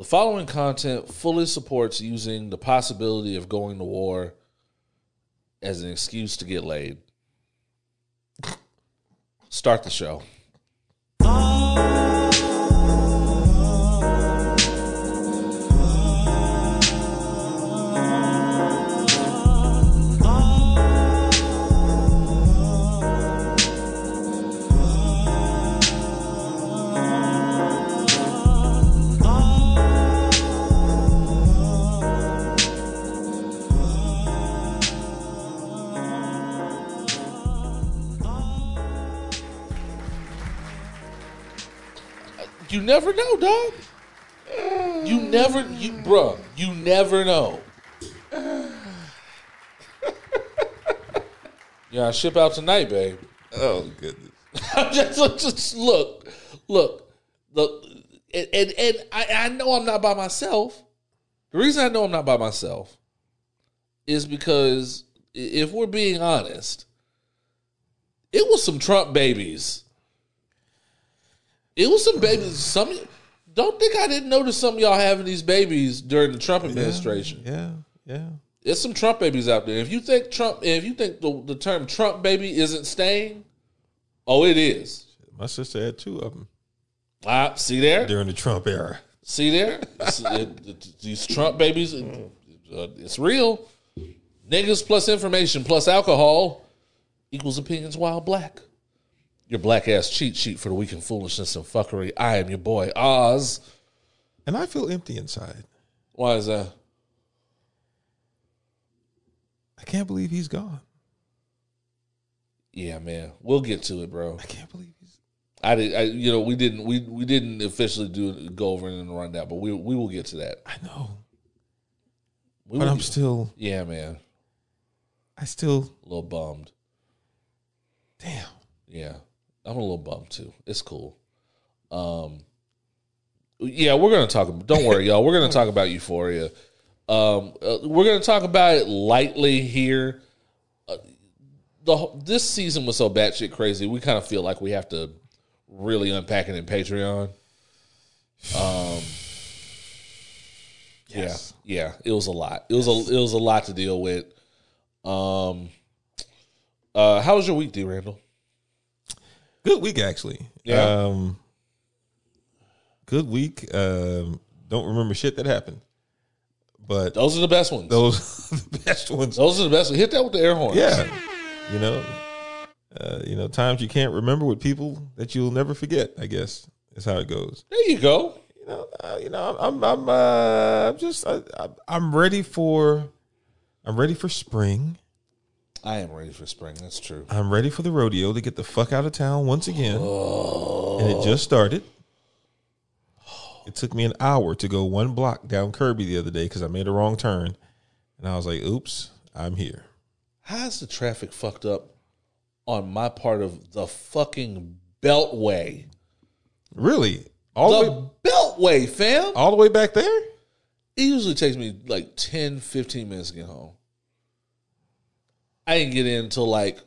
The following content fully supports using the possibility of going to war as an excuse to get laid. Start the show. You never know, dog. You never, you, bruh, you never know. Yeah, I ship out tonight, babe. Oh goodness. I'm just, look, look, look. And and, and I, I know I'm not by myself. The reason I know I'm not by myself is because if we're being honest, it was some Trump babies. It was some babies. Some don't think I didn't notice some of y'all having these babies during the Trump administration. Yeah, yeah. There's some Trump babies out there. If you think Trump, if you think the, the term Trump baby isn't staying, oh, it is. My sister had two of them Ah, see there, during the Trump era. see there. It- it- these Trump babies, it- uh, it's real. Niggas plus information plus alcohol equals opinions while black. Your black ass cheat sheet for the week in foolishness and fuckery. I am your boy Oz. And I feel empty inside. Why is that? I can't believe he's gone. Yeah, man. We'll get to it, bro. I can't believe he's I did. I, you know, we didn't. We we didn't officially do go over it in the rundown, but we we will get to that. I know. We But I'm get- still yeah, man. I still A little bummed. damn. Yeah, I'm a little bummed too. It's cool. Um, yeah, we're gonna talk. Don't worry, y'all. We're gonna talk about Euphoria. Um, uh, we're gonna talk about it lightly here. Uh, the this season was so batshit crazy. We kind of feel like we have to really unpack it in Patreon. Um, Yes. yeah, yeah, it was a lot. It was a it was a lot to deal with. Um, uh, how was your week, D. Randle? Good week actually. Yeah. Um good week. Um don't remember shit that happened. But Those are the best ones. those are the best ones. Those are the best. Ones. Hit that with the air horn. Yeah. You know, uh, you know, times you can't remember with people that you'll never forget, I guess is how it goes. There you go. You know, uh, you know, I'm, I'm, uh, I'm just, I, I, I'm ready for, I'm ready for spring. I am ready for spring. That's true. I'm ready for the rodeo to get the fuck out of town once again. Oh. And it just started. It took me an hour to go one block down Kirby the other day because I made a wrong turn. And I was like, oops, I'm here. How's the traffic fucked up on my part of the fucking Beltway? Really? All the, The way, Beltway, fam. all the way back there? It usually takes me like 10, 15 minutes to get home. I didn't get in until like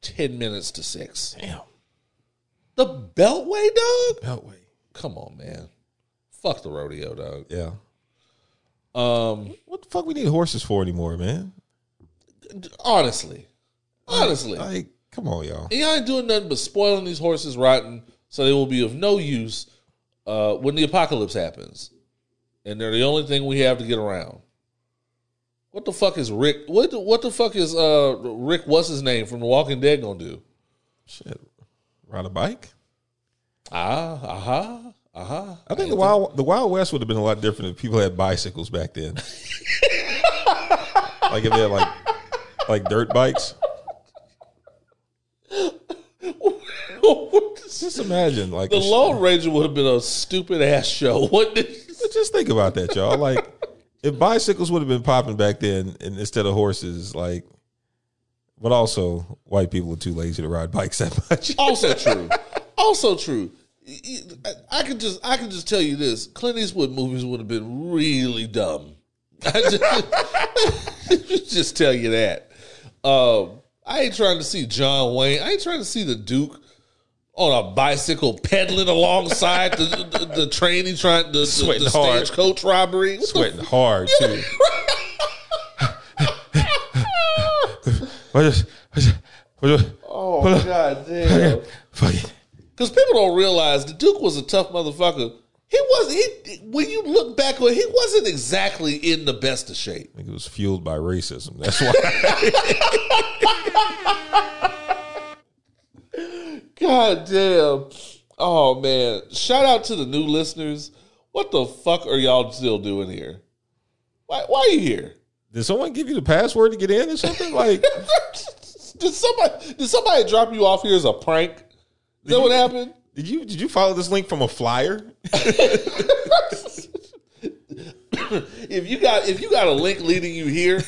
10 minutes to 6. Damn. The Beltway, dog? Beltway. Come on, man. Fuck the rodeo, dog. Yeah. Um, What the fuck we need horses for anymore, man? honestly. Honestly. Like, come on, y'all. And y'all ain't doing nothing but spoiling these horses rotten so they will be of no use uh, when the apocalypse happens. And they're the only thing we have to get around. What the fuck is Rick? What the, what the fuck is uh, Rick? What's his name from The Walking Dead gonna do? Shit. Ride a bike? Ah, aha, aha. I think the wild the Wild West would have been a lot different if people had bicycles back then. like if they had like like dirt bikes. Just imagine like the Lone Ranger would have been a stupid ass show. What did? just think about that, y'all. Like if bicycles would have been popping back then and instead of horses, like but also white people are too lazy to ride bikes that much. Also true. Also true. I could just I could just tell you this: Clint Eastwood movies would have been really dumb. I just, just tell you that. Um, I ain't trying to see John Wayne. I ain't trying to see the Duke on a bicycle pedaling alongside the, the, the train he trying the, the, Sweating the hard. stagecoach robbery. What the Sweating hard too. What is- what is- what is- Oh god damn! Fuck it. Because people don't realize the Duke was a tough motherfucker. He wasn't. He when you look back on, it, he wasn't exactly in the best of shape. I think it was fueled by racism. That's why. God damn! Oh man! Shout out to the new listeners. What the fuck are y'all still doing here? Why? Why are you here? Did someone give you the password to get in or something? Like, Did somebody did somebody drop you off here as a prank? Is that what happened? did you did you follow this link from a flyer? if you got if you got a link leading you here,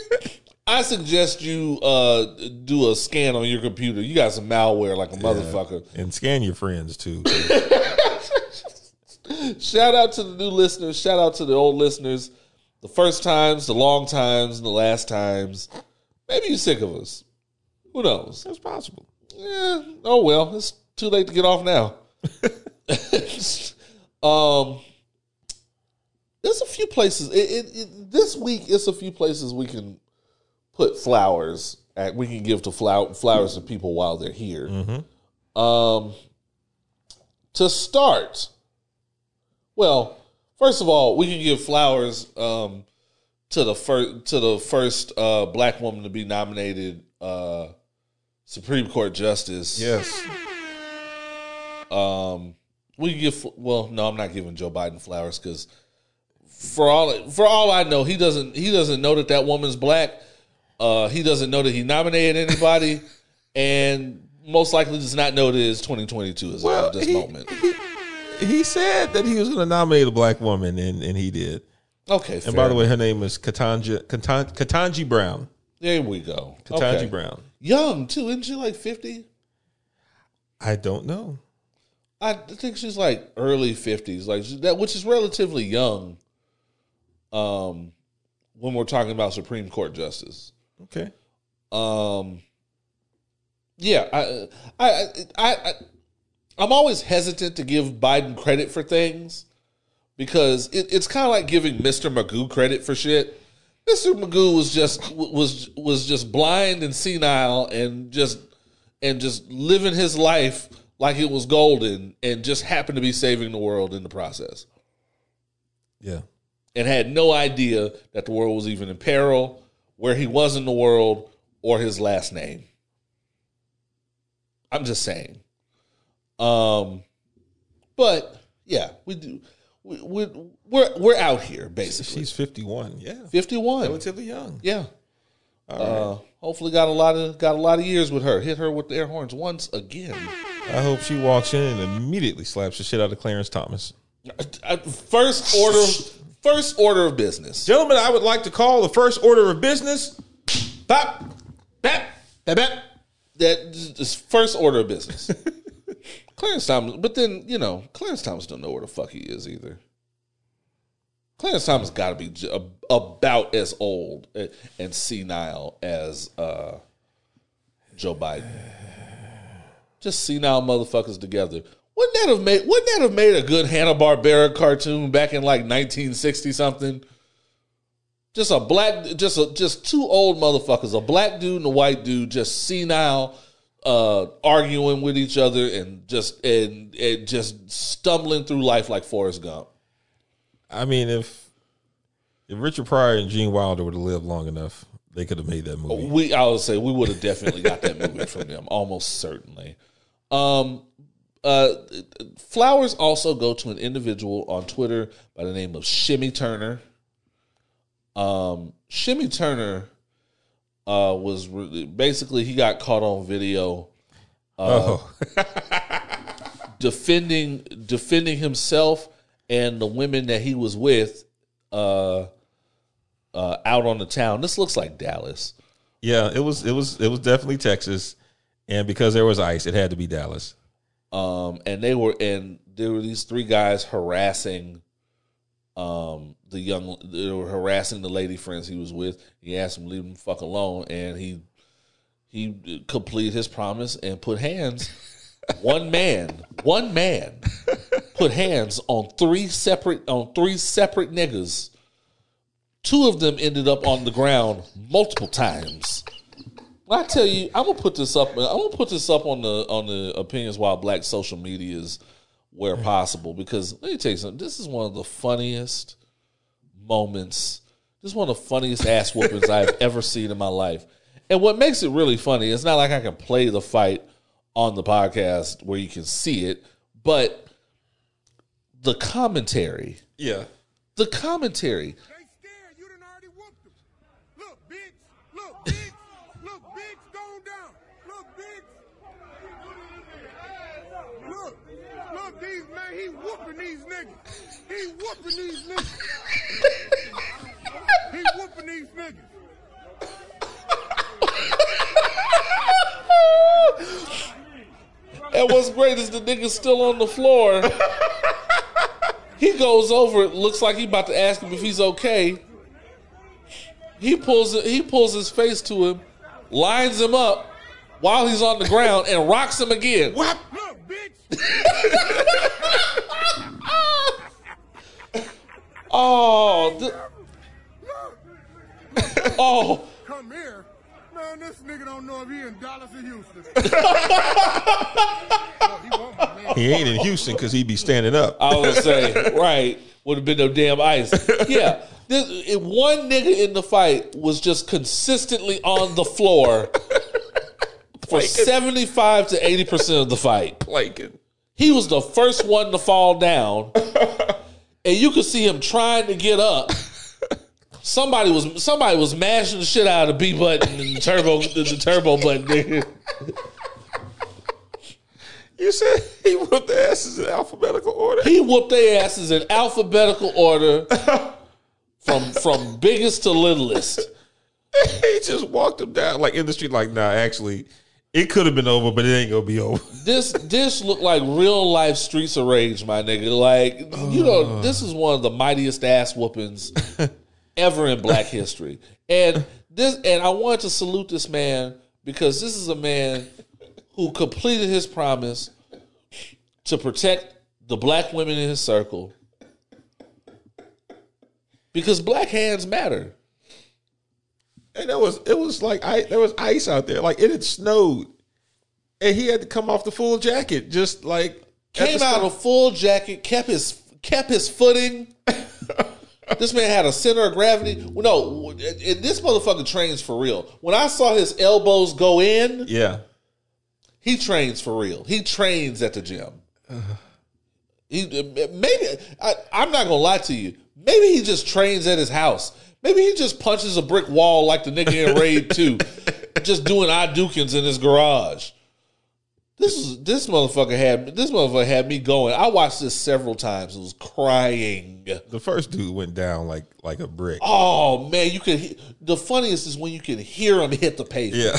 I suggest you uh, do a scan on your computer. You got some malware like a motherfucker. And scan your friends too. Shout out to the new listeners. Shout out to the old listeners. The first times, the long times, and the last times. Maybe you're sick of us. Who knows? That's possible. Eh, oh well, it's too late to get off now. um, there's a few places. It, it, it, this week, it's a few places we can put flowers. At, we can give to flower, flowers to people while they're here. Um, to start, well, first of all, we can give flowers um, to the first to the first uh, black woman to be nominated uh, Supreme Court justice. Yes. Um, we can give well, no, I'm not giving Joe Biden flowers because for all for all I know, he doesn't he doesn't know that that woman's black. Uh, he doesn't know that he nominated anybody, and most likely does not know that it's 2022 as Well, of this he- moment. He said that he was going to nominate a black woman, and, and he did. Okay, And by the way, her name is Katanja Katan- Ketanji Brown. there we go. Ketanji Okay. Brown. young too, isn't she like 50? I don't know. I think she's like early 50s, like that, which is relatively young. Um, when we're talking about Supreme Court justice. Okay. Um, yeah, I, I, I, I, I'm always hesitant to give Biden credit for things because it, it's kind of like giving Mr. Magoo credit for shit. Mr. Magoo was just was was just blind and senile and just and just living his life like it was golden and just happened to be saving the world in the process Yeah. and had no idea that the world was even in peril, where he was in the world, or his last name. I'm just saying. Um, but yeah, we do. We, we, we're we're out here basically. She's 51. Yeah. 51. Relatively young. Yeah. Uh, hopefully, got a lot of got a lot of years with her. Hit her with the air horns once again. I hope she walks in and immediately slaps the shit out of Clarence Thomas. Uh, First order, first order of business. Gentlemen, I would like to call the first order of business. Bop, bap, bap, bap. That is first order of business. Clarence Thomas, but then you know, Clarence Thomas don't know where the fuck he is either. Clarence Thomas got to be about as old and- and senile as uh, Joe Biden. Just senile motherfuckers together. Wouldn't that have made? Wouldn't that have made a good Hanna Barbera cartoon back in like 1960 something? Just a black, just a, just two old motherfuckers, a black dude and a white dude, just senile, uh, arguing with each other and just and, and just stumbling through life like Forrest Gump. I mean, if if Richard Pryor and Gene Wilder would have lived long enough, they could have made that movie. We, I would say, we would have definitely got that movie from them, almost certainly. Um, uh, flowers also go to an individual on Twitter by the name of Shimmy Turner. Um, Shimmy Turner uh, was re- basically he got caught on video oh, defending defending himself and the women that he was with uh, uh, out on the town. This looks like Dallas. yeah, it was it was it was definitely Texas, and because there was ice, it had to be Dallas. Um, and they were and there were these three guys harassing um the young they were harassing the lady friends he was with he asked them to leave him fuck alone and he he completed his promise and put hands one man, one man put hands on three separate on three separate niggas. Two of them ended up on the ground multiple times. I tell you, I'm gonna put this up. I'm gonna put this up on the on the opinions while black social medias where mm. possible because let me tell you something. This is one of the funniest moments. This is one of the funniest ass whoopings I've ever seen in my life. And what makes it really funny, it's not like I can play the fight on the podcast where you can see it, but the commentary, Yeah. the commentary. They scared. You done already whooped them. Look, bitch. Look, bitch. Look, bitch. Going down. Look, bitch. Look. Look, these man, he whooping these niggas. He whooping these niggas. he whooping these niggas. And what's great is the nigga's still on the floor. He goes over. It looks like he about to ask him if he's okay. He pulls. He pulls his face to him, lines him up while he's on the ground, and rocks him again. What? Oh, look, bitch. Oh, th- oh, Come here. Man, this nigga don't know if he in Dallas or Houston. Look, he want my man. He ain't in Houston because he'd be standing up. I was gonna say right would have been no damn ice. Yeah, this, one nigga in the fight was just consistently on the floor for seventy five to eighty percent of the fight. Planking. He was the first one to fall down, and you could see him trying to get up. Somebody was somebody was mashing the shit out of the B button and the turbo the, the turbo button. You said he whooped the asses in alphabetical order. He whooped their asses in alphabetical order from from biggest to littlest. he just walked him down like in the street. Like, nah, actually, it could have been over, but it ain't gonna be over. This this looked like real life streets of rage, my nigga. Like you know, uh. this is one of the mightiest ass whoopings ever in Black history. And this and I wanted to salute this man because this is a man who completed his promise to protect the black women in his circle. Because black hands matter. And it was it was like I there was ice out there. Like it had snowed, and he had to come off the full jacket. Just like came out of full jacket, kept his kept his footing. this man had a center of gravity. No, this motherfucker trains for real. When I saw his elbows go in, Yeah, he trains for real. He trains at the gym. He maybe I, I'm not gonna lie to you. Maybe he just trains at his house. Maybe he just punches a brick wall like the nigga in Raid Two, just doing Dukins in his garage. This is this motherfucker had this motherfucker had me going. I watched this several times. It was crying. the first dude went down like like a brick. Oh man, you could. he- The funniest is when you can hear him hit the pavement. Yeah,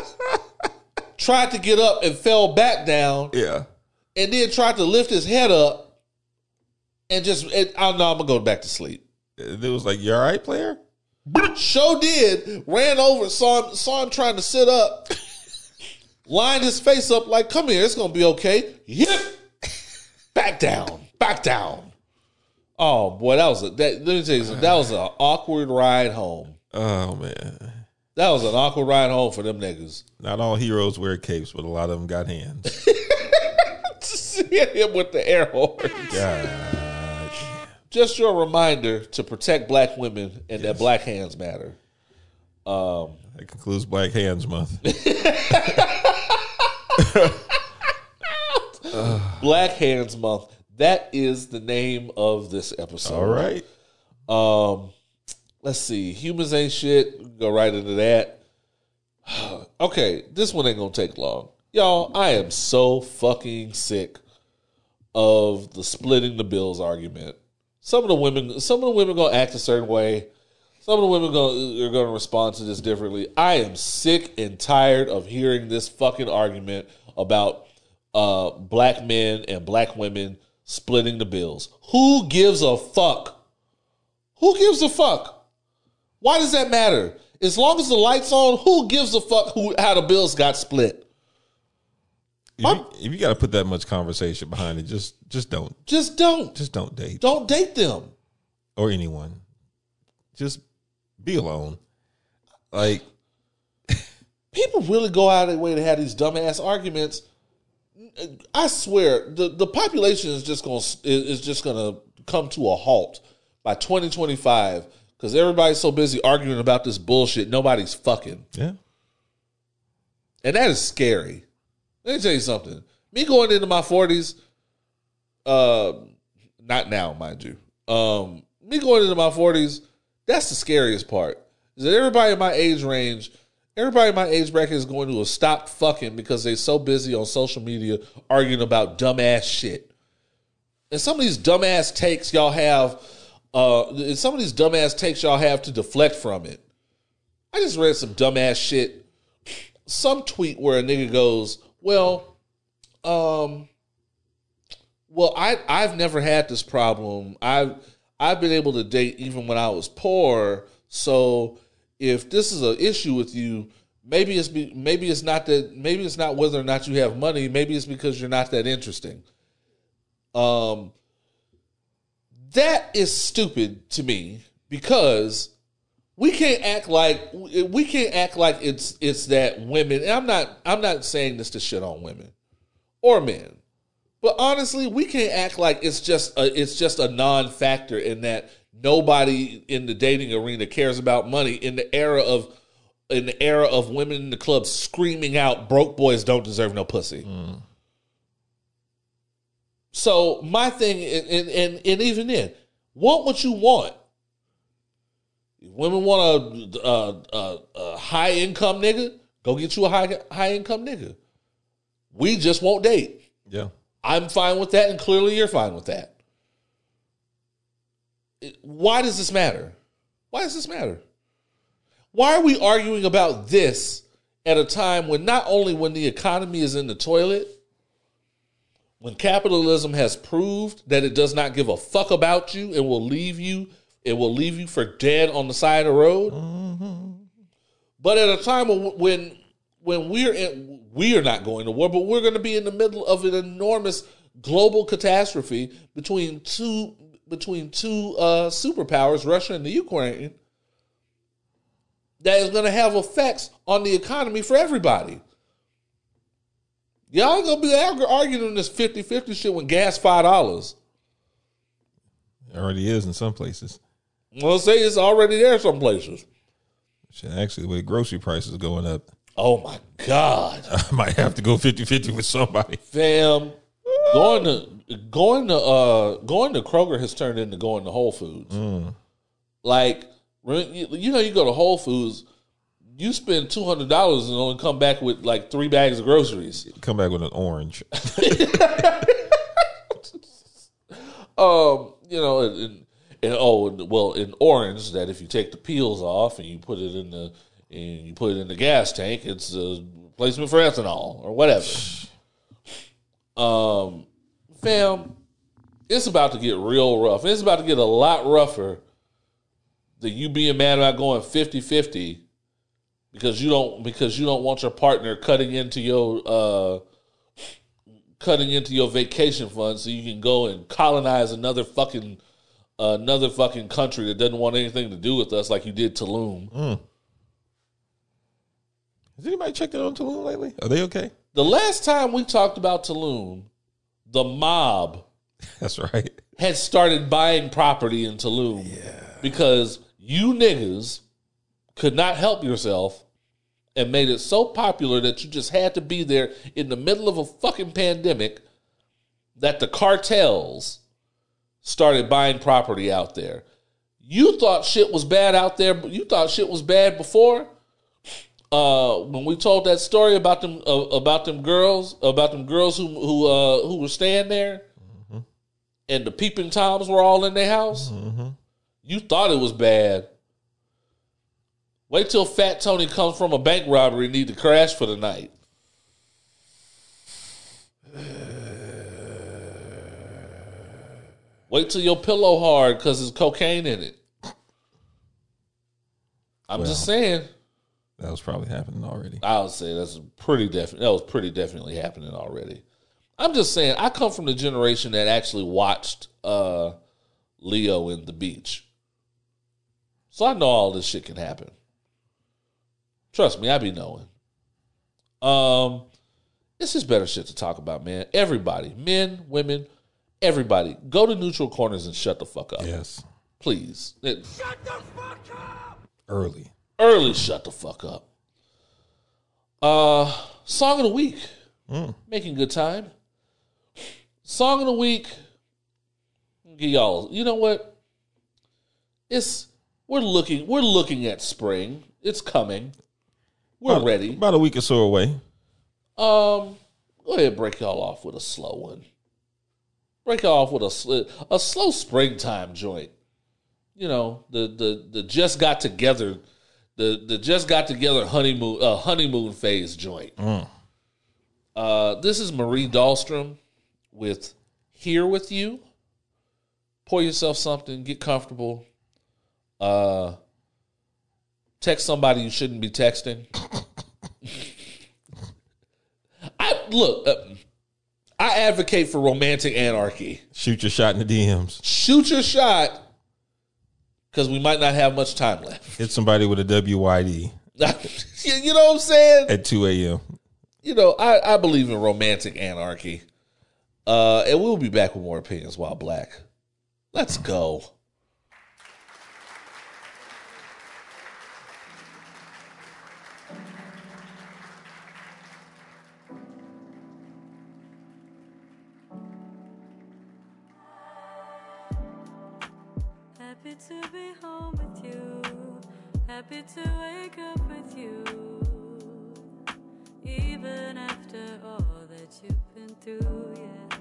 Tried to get up and fell back down. yeah. and then tried to lift his head up and just and, oh no, I'm gonna go back to sleep. It was like, "You all right, player?" Show did ran over, saw him, saw him trying to sit up, lined his face up like, "Come here, it's gonna be okay." Yep, back down, back down. Oh boy, that was a that. Let me tell you something. That was an awkward ride home. Oh man, That was an awkward ride home for them niggas. not all heroes wear capes, but a lot of them got hands. Hit him with the air horn. God, Just your reminder to protect black women and that black hands matter. that concludes Black Hands Month. Black Hands Month. That is the name of this episode. All right, Um, let's see. Humans ain't shit. Go right into that. okay, this one ain't gonna take long, y'all. I am so fucking sick of the splitting the bills argument. Some of the women, some of the women gonna act a certain way. Some of the women gonna, are gonna respond to this differently. I am sick and tired of hearing this fucking argument about uh, black men and black women splitting the bills. Who gives a fuck? Who gives a fuck? Why does that matter? As long as the lights on, who gives a fuck who how the bills got split? If you, if you got to put that much conversation behind it, just just don't Just don't. just don't date Don't date them. or anyone. Just be alone. Like People really go out of their way to have these dumbass arguments. I swear, the, the population is just going to is just going to come to a halt by 2025 because everybody's so busy arguing about this bullshit. Nobody's fucking, yeah, and that is scary. Let me tell you something. Me going into my 40s, uh, not now, mind you. Um, me going into my 40s, that's the scariest part. Is that everybody in my age range, everybody in my age bracket is going to stop fucking because they're so busy on social media arguing about dumbass shit. And some of these dumbass takes y'all have, uh, and some of these dumbass takes y'all have to deflect from it. I just read some dumbass shit. Some tweet where a nigga goes, "Well, um, well, I I've never had this problem. I've I've been able to date even when I was poor. So if this is an issue with you, maybe it's be, maybe it's not that maybe it's not whether or not you have money. Maybe it's because you're not that interesting. Um, that is stupid to me because we can't act like we can't act like it's it's that women. And I'm not I'm not saying this to shit on women or men. But honestly, we can't act like it's just a, it's just a non-factor in that nobody in the dating arena cares about money in the era of in the era of women in the club screaming out broke boys don't deserve no pussy. So my thing and and and even then, want what you want. If women want a, a, a, a high income nigga, go get you a high high income nigga. We just won't date. yeah. I'm fine with that, and clearly you're fine with that. It- Why does this matter? Why does this matter? Why are we arguing about this at a time when not only when the economy is in the toilet, when capitalism has proved that it does not give a fuck about you and will leave you, it will leave you for dead on the side of the road. But at a time when when we're in, we are not going to war, but we're going to be in the middle of an enormous global catastrophe between two between two uh, superpowers, Russia and the Ukraine, that is going to have effects on the economy for everybody. Y'all ain't gonna be arguing this 50-50 shit when gas five dollars. It already is in some places. Well, say it's already there some places. Shit, actually, with grocery prices going up, Oh my god, I might have to go 50-50 with somebody. fam! Going to going to uh going to Kroger has turned into going to Whole Foods. Like you you know, you go to Whole Foods, you spend two hundred dollars and only come back with like three bags of groceries. Come back with an orange. Um, you know, and, and, oh, well, in orange, that if you take the peels off and you put it in the and you put it in the gas tank, it's a replacement for ethanol or whatever. Um, fam, it's about to get real rough. It's about to get a lot rougher than you being mad about going 50-50 because you don't because you don't want your partner cutting into your uh cutting into your vacation fund so you can go and colonize another fucking another fucking country that doesn't want anything to do with us like you did Tulum. Hmm. Has anybody checked in on Tulum lately? Are they okay? The last time we talked about Tulum, the mob That's right. had started buying property in Tulum because you niggas could not help yourself and made it so popular that you just had to be there in the middle of a fucking pandemic that the cartels started buying property out there. You thought shit was bad out there, but you thought shit was bad before. Uh, when we told that story about them uh, about them girls about them girls who who uh, who were staying there, and the peeping toms were all in their house. You thought it was bad. Wait till Fat Tony comes from a bank robbery and need to crash for the night. Wait till your pillow hard because there's cocaine in it. I'm just saying. That was probably happening already. I would say that's pretty definite. That was pretty definitely happening already. I'm just saying, I come from the generation that actually watched uh, Leo in the beach, so I know all this shit can happen. Trust me, I be knowing. Um, this is better shit to talk about, man. Everybody, men, women, everybody, go to neutral corners and shut the fuck up, Yes. please. It- shut the fuck up. Early. early shut the fuck up. Uh song of the week. Making good time. Song of the week. Give y'all you know what? It's we're looking we're looking at spring. It's coming. We're About- ready. About a week or so away. Um go ahead break y'all off with a slow one. Break off with a a slow springtime joint. You know, the the the just got together the the just got together honeymoon uh, honeymoon phase joint. Uh, this is Marie Dahlstrom with "Here with You." Pour yourself something, get comfortable. Uh, text somebody you shouldn't be texting. I look. Uh, I advocate for romantic anarchy. Shoot your shot in the DMs. Shoot your shot, because we might not have much time left. Hit somebody with a WYD you know what I'm saying? at 2 a.m. You know, I, I believe in romantic anarchy. Uh, and we'll be back with more opinions while black. Let's go. Happy to wake up with you. Even after all that you've been through, yeah.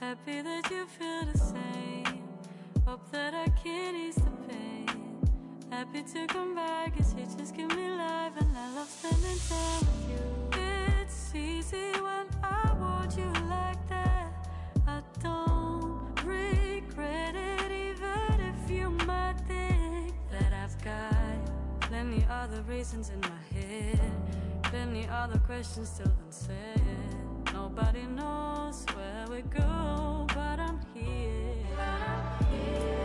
Happy that you feel the same. Hope that I can ease the pain. Happy to come back cause you just give me life and I love spending time with you. It's easy when I want you like that. I don't regret it even if you might think that I've got plenty other reasons in my head. Plenty other questions still unsaid. Nobody knows where we go, but I'm here. Whenever,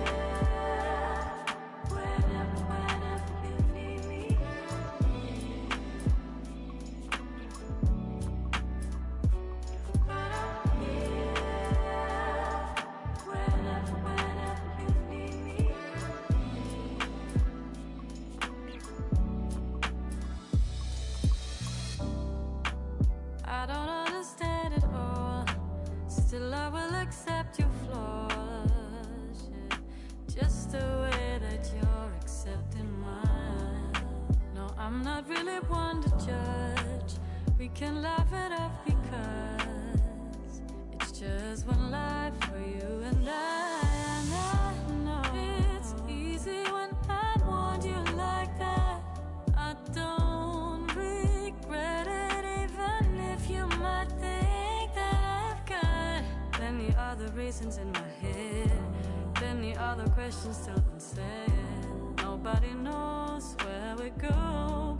accepting mine. No, I'm not really one to judge. We can laugh it off because it's just one life for you and I. And I know it's easy when I want you like that. I don't regret it, even if you might think that I've got plenty other reasons in my head, plenty other questions still unsaid. Nobody knows where we go,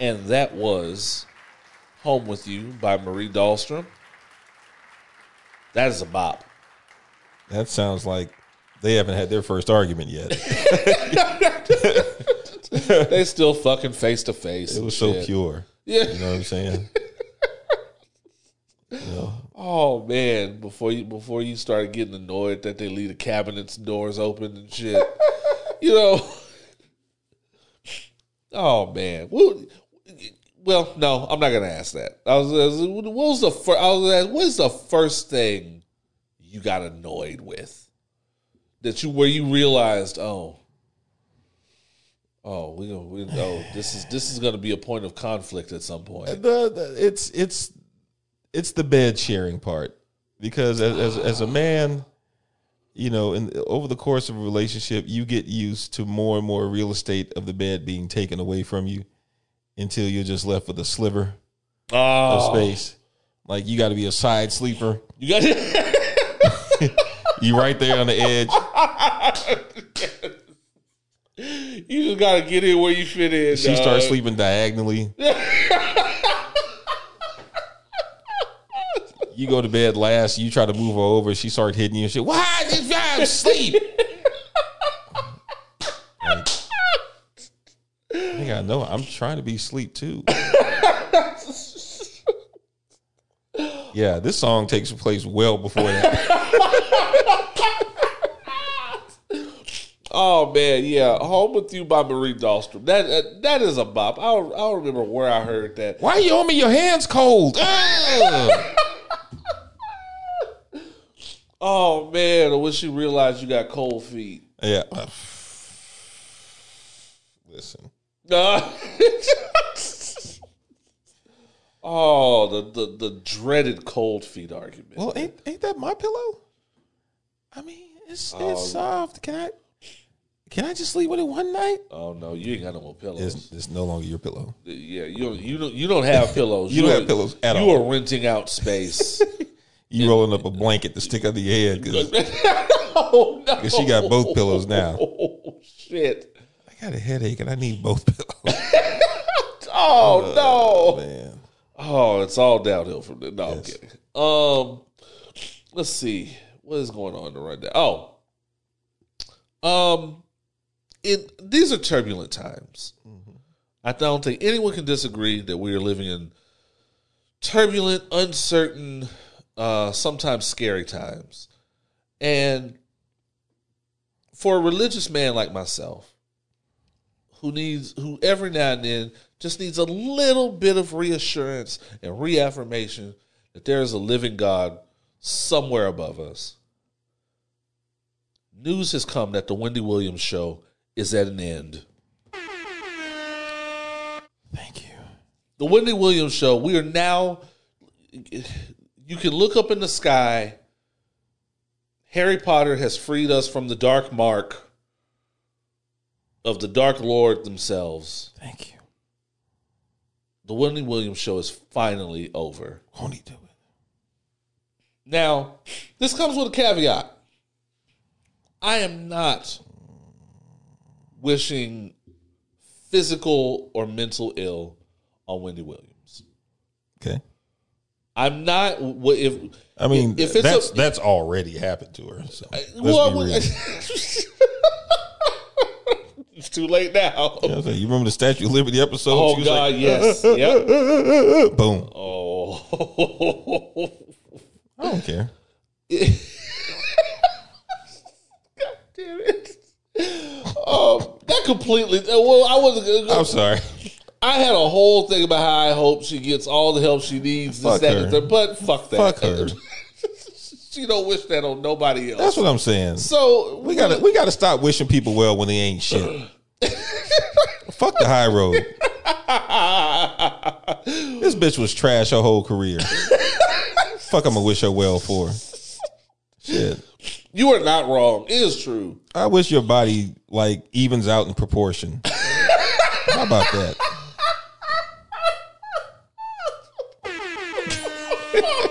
And that was Home with You by Marie Dahlstrom. That is a bop. That sounds like they haven't had their first argument yet. They still fucking face to face. It was so pure. Yeah. You know what I'm saying? You know, Oh man, before you before you started getting annoyed that they leave the cabinets doors open and shit. you know. Oh man. Well, well, no, I'm not gonna ask that. I was, I was what was the first? I was what is the first thing you got annoyed with that you where you realized, oh, oh, we, we oh, this is this is gonna be a point of conflict at some point. the, the it's it's it's the bed sharing part because as as, as a man, you know, in over the course of a relationship, you get used to more and more real estate of the bed being taken away from you until you're just left with a sliver of Oh, space. Like you got to be a side sleeper. you got You right there on the edge. You just gotta get in where you fit in. She dog. starts sleeping diagonally. you go to bed last. You try to move her over. She start hitting you and shit. Why did you sleep? Like, nigga, I know. I'm trying to be asleep too. yeah, this song takes place well before that. Oh man, yeah, "Home with You" by Marie Dahlstrom. That that, that is a bop. I don't, I don't remember where I heard that. Why you on me? Your hands cold. Oh man, or when she realized you got cold feet. yeah. Listen. Uh, oh, the, the the dreaded cold feet argument. Well, ain't ain't that my pillow? I mean, it's it's soft. Can I can I just sleep with it one night? oh no, you ain't got no more pillows. It's, it's no longer your pillow. yeah, you don't you don't you don't have pillows. You don't have pillows at you all. are renting out space. You rolling up a blanket to stick under your head because oh no, she got both pillows now. Oh shit. I got a headache and I need both pillows. Oh no. Man, Oh, it's all downhill from there. No, I'm kidding. Um, let's see what is going on right now. Oh, um, it these are turbulent times. I don't think anyone can disagree that we are living in turbulent, uncertain, uh, sometimes scary times, and for a religious man like myself, who needs who every now and then just needs a little bit of reassurance and reaffirmation that there is a living God somewhere above us. News has come that the Wendy Williams show is at an end. thank you. The Wendy Williams show, we are now you can look up in the sky. Harry Potter has freed us from the dark mark of the Dark Lord themselves. Thank you. The Wendy Williams show is finally over. Won't he do it? Now, this comes with a caveat. I am not wishing physical or mental ill on Wendy Williams. Okay. I'm not. If I mean, if it's that's a, that's already happened to her. So let's well, be real. it's too late now. You, know what I'm saying? You remember the Statue of Liberty episode? Oh God, like, yes, yep. Boom. Oh, I don't care. God damn it. Um, that completely. Well, I wasn't. I'm sorry. I had a whole thing about how I hope she gets all the help she needs. This, Fuck that, her. but fuck that. Fuck her. She don't wish that on nobody else. That's what I'm saying. so We gotta we gotta stop wishing people well when they ain't shit. Fuck the high road. This bitch was trash her whole career. Fuck, I'm gonna wish her well for. Shit. You are not wrong. It is true. I wish your body like evens out in proportion. How about that?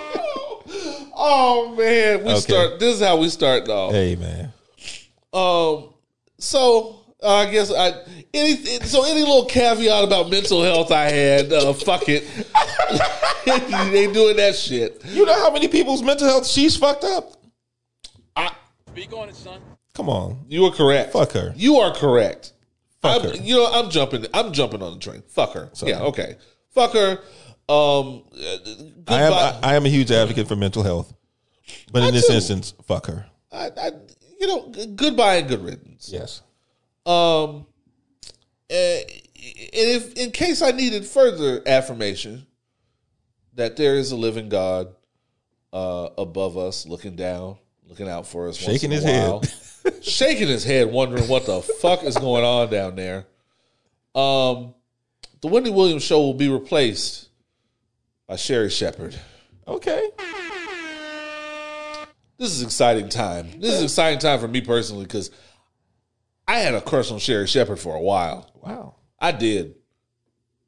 Oh man, we Okay. start. This is how we start though. Hey man. Um, so uh, I guess I any so any little caveat about mental health I had. Uh, fuck it, they doing that shit. You know how many people's mental health she's fucked up? Speak on it, son. Come on. You are correct. Fuck her. You are correct. Fuck I'm, her. You know, I'm jumping. I'm jumping on the train. Fuck her. Sorry. Yeah. Okay. Fuck her. Um. I am. I, I am a huge advocate for mental health. But in this too. instance, fuck her. I, I, you know, g- goodbye and good riddance. Yes. Um, eh, and if in case I needed further affirmation that there is a living God uh, above us, looking down, looking out for us, Shaking his head. shaking his head, wondering what the fuck is going on down there. Um, the Wendy Williams show will be replaced by Sherri Shepherd. Okay. This is exciting time. This is exciting time for me personally because I had a crush on Sherri Shepherd for a while. Wow. I did.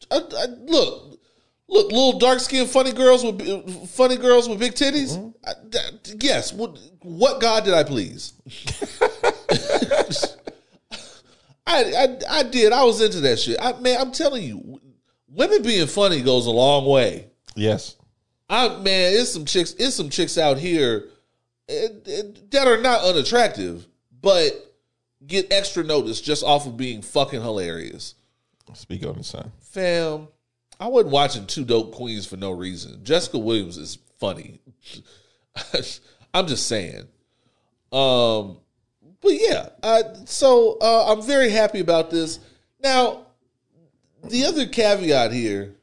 I, I, look, look, little dark skinned funny girls with funny girls with big titties. Mm-hmm. I- yes. What, what God did I please? I, I I did. I was into that shit. I man, I'm telling you, women being funny goes a long way. Yes. I man, it's some chicks. It's some chicks out here eh, eh, that are not unattractive, but get extra notice just off of being fucking hilarious. Speak on the son. Fam, I wasn't watching Two Dope Queens for no reason. Jessica Williams is funny. I'm just saying. Um, but yeah, I, so uh, I'm very happy about this. Now, the other caveat here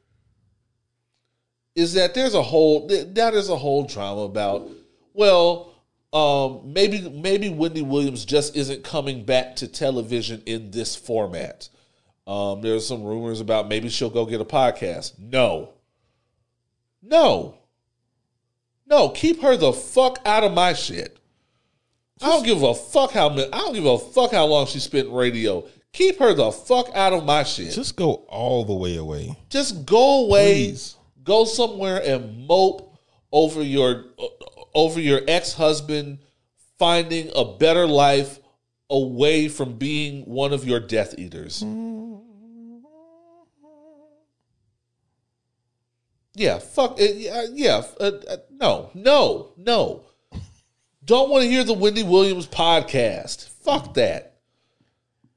is that there's a whole now there's a whole drama about well um maybe maybe Wendy Williams just isn't coming back to television in this format. Um there's some rumors about maybe she'll go get a podcast. No. No. No, keep her the fuck out of my shit. I don't give a fuck how I don't give a fuck how long she spent radio. Keep her the fuck out of my shit. Just go all the way away. Just go away. Please. Go somewhere and mope over your over your ex-husband finding a better life away from being one of your death eaters. Yeah, fuck it. Yeah, yeah uh, uh, no, no, no. Don't want to hear the Wendy Williams podcast. Fuck that.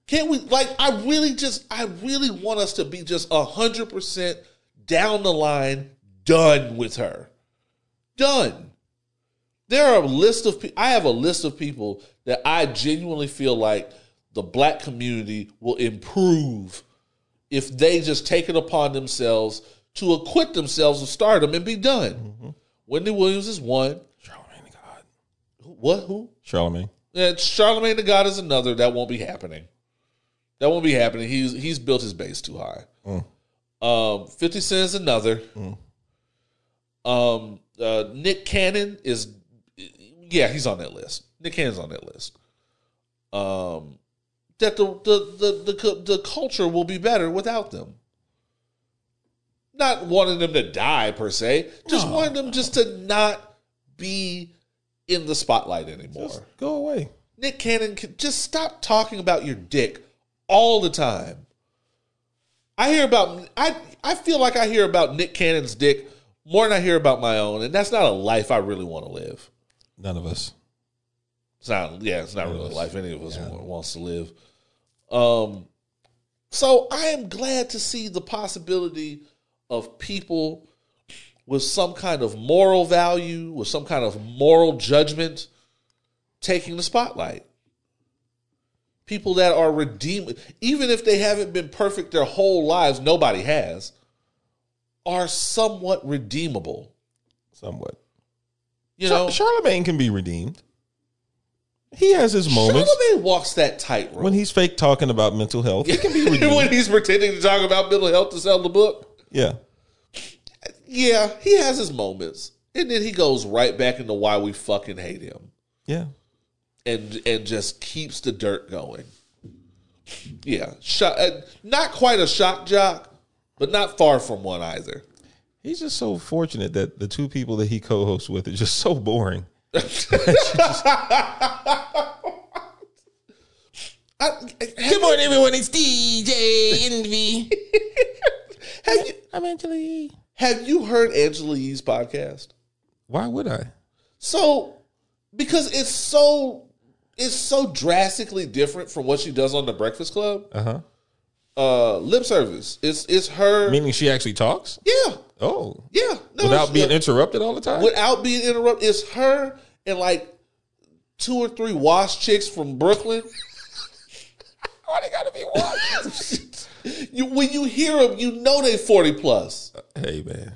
Can't we like I really just I really want us to be just a hundred percent down the line done with her. Done. There are a list of pe- I have a list of people that I genuinely feel like the black community will improve if they just take it upon themselves to acquit themselves of stardom and be done. Mm-hmm. Wendy Williams is one. Charlemagne the God. What? Who? Charlemagne. Yeah, Charlemagne the God is another. That won't be happening. That won't be happening. He's he's built his base too high. Mm. Um, Fifty Cent is another. Um, uh, Nick Cannon is, yeah, he's on that list. Nick Cannon's on that list. Um, that the the the the, the culture will be better without them. Not wanting them to die per se, just wanting them just to not be in the spotlight anymore. Just go away. Nick Cannon, can just stop talking about your dick all the time. I hear about I I feel like I hear about Nick Cannon's dick more than I hear about my own, and that's not a life I really want to live. None of us. It's not yeah, it's not really a life any of us wa- wants to live. Um so I am glad to see the possibility of people with some kind of moral value, with some kind of moral judgment taking the spotlight. People that are redeemed, even if they haven't been perfect their whole lives, nobody has, are somewhat redeemable. Somewhat. You know, Charlemagne can be redeemed. He has his moments Charlemagne walks that tightrope. when he's fake talking about mental health. He can be redeemed. when he's pretending to talk about mental health to sell the book. yeah. Yeah, he has his moments. And then he goes right back into why we fucking hate him. Yeah. And and just keeps the dirt going. Yeah. Shock, uh, not quite a shock jock, but not far from one either. He's just so fortunate that the two people that he co-hosts with are just so boring. I, Good morning, everyone. It's DJ Envy. have, you, I'm Angela Yee. have you heard Angela Yee's podcast? Why would I? So, because it's so it's so drastically different from what she does on the Breakfast Club. Uh huh. Uh, lip service. It's it's her. Meaning she actually talks? yeah, Oh, yeah. No, without being interrupted all the time. without being interrupted. It's her and like two or three wash chicks from Brooklyn. Why they gotta be one? You when you hear them, you know they forty plus. hey man,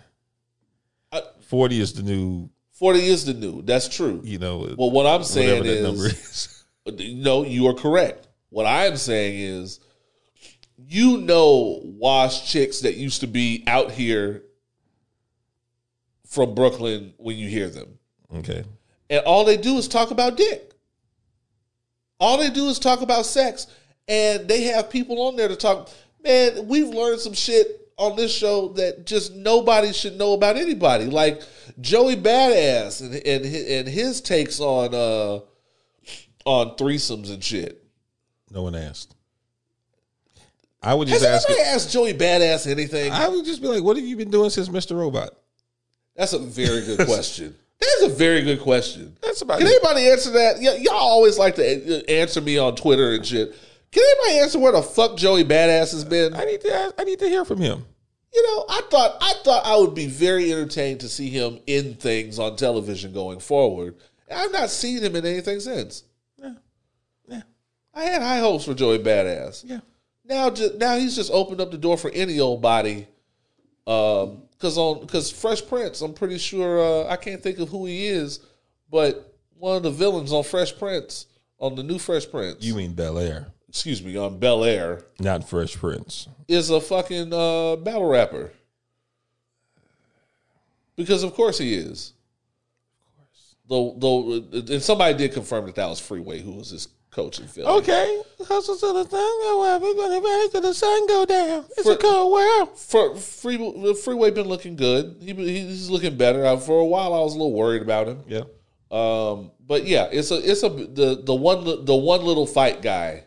I- forty is the new. Forty is the new. That's true. You know, Well, what I'm saying is, is. no, you are correct. What I'm saying is, you know, wash chicks that used to be out here from Brooklyn when you hear them, Okay. and all they do is talk about dick. All they do is talk about sex, and they have people on there to talk. Man, we've learned some shit on this show that just nobody should know about anybody. Like Joey Badass and and his, and his takes on uh on threesomes and shit. No one asked. I would Has just ask. anybody asked Joey Badass anything? I would just be like, "What have you been doing since Mr. Robot?" That's a very good question. That's a very good question. That's about Can it. anybody answer that? Y- y'all always like to a- answer me on Twitter and shit. Can anybody answer where the fuck Joey Badass has been? I need to. Ask, I need to hear from him. You know, I thought I thought I would be very entertained to see him in things on television going forward. I've not seen him in anything since. Yeah. Yeah. I had high hopes for Joey Badass. Yeah. Now, just, now he's just opened up the door for any old body. Um, because on because Fresh Prince, I'm pretty sure uh, I can't think of who he is, but one of the villains on Fresh Prince, on the new Fresh Prince, You mean Bel Air, excuse me, on Bel Air, not Fresh Prince? is a fucking uh, battle rapper. Because of course he is. Of course. Though, though, and somebody did confirm that that was Freeway, who was his coach in Philly. Okay. Hustle to the sun go up. We're gonna to the sun go down. It's For- a cold world. For free, Freeway been looking good. He he's looking better. Uh, For a while, I was a little worried about him. Yeah. Um, but yeah, it's a it's a the the one the one little fight guy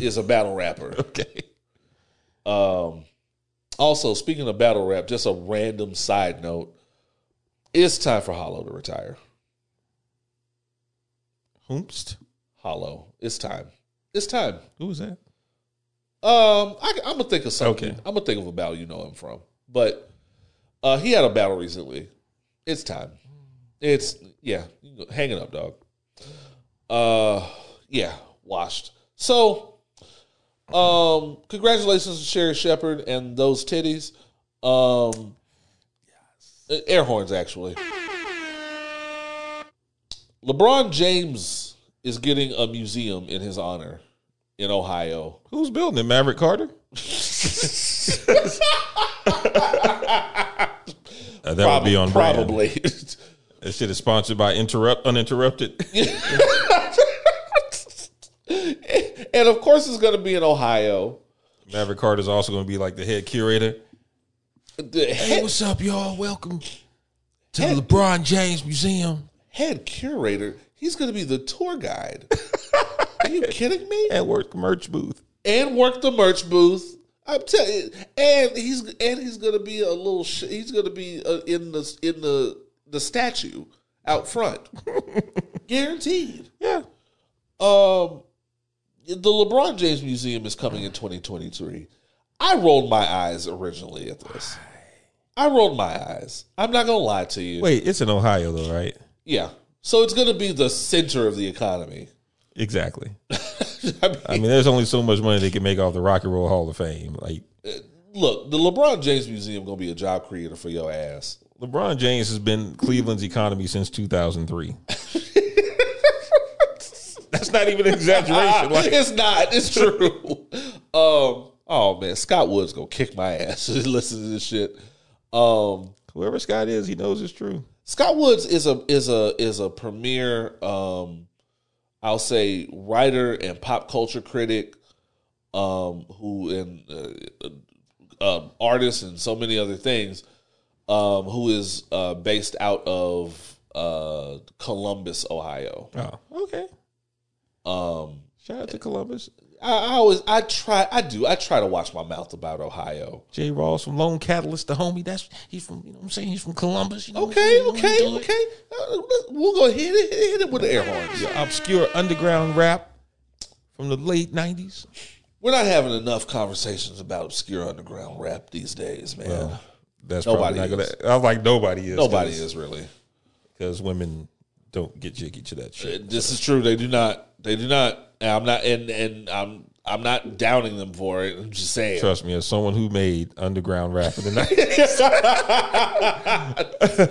is a battle rapper. Okay. Um, also, speaking of battle rap, just a random side note: it's time for Hollow to retire. Hoomst. Hollow, it's time. It's time. Who was that? Um, I, I'm gonna think of something. Okay. I'm gonna think of a battle you know him from, but uh, he had a battle recently. It's time. It's yeah. you can go- Hang it up, dog. Uh, yeah, washed. So, um, congratulations to Sherri Shepherd and those titties. Um, uh, air horns actually. LeBron James is getting a museum in his honor in Ohio. Who's building it? Maverick Carter. Uh, that would be on brand. probably. That shit is sponsored by Interrupt Uninterrupted. and of course, it's going to be in Ohio. Maverick Carter is also going to be like the head curator. The head, what's up, y'all? Welcome to Head- the LeBron James Museum. head curator. He's going to be the tour guide. Are you kidding me? And work merch booth. And work the merch booth. I'm telling you, and he's and he's going to be a little. Sh- he's going to be uh, in the in the the statue out front, guaranteed. Yeah. Um, the LeBron James Museum is coming in 2023. I rolled my eyes originally at this. I rolled my eyes. I'm not gonna lie to you. Wait, it's in Ohio though, right? Yeah. So it's gonna be the center of the economy. Exactly. I mean, I mean, there's only so much money they can make off the Rock and Roll Hall of Fame. Like uh, look, the LeBron James Museum gonna be a job creator for your ass. LeBron James has been Cleveland's economy since 2003. That's not even an exaggeration. Like, it's not. It's true. um. Oh man, Scott Woods gonna kick my ass. Listen to this shit. Um. whoever Scott is, he knows it's true. Scott Woods is a is a is a premier um I'll say writer and pop culture critic um who and uh, uh, artist and so many other things um, who is uh, based out of uh, Columbus, Ohio. Oh, okay. Um, Shout out to Columbus. I, I always I try I do I try to watch my mouth about Ohio. J. Rawls from Lone Catalyst, the homie. That's he's from. You know what I'm saying? He's from Columbus. You know Okay. You know okay, okay. Uh, we'll go hit it, hit it with the air horns. doing? Obscure underground rap from the late '90s. We're not having enough conversations about obscure underground rap these days, man. That's Nobody probably not is. gonna. I was like, nobody is. Nobody is really. because women don't get jiggy to that shit. This is true. They do not. They do not. And I'm not. And and I'm. I'm not downing them for it. I'm just saying. Trust me, as someone who made underground rap in the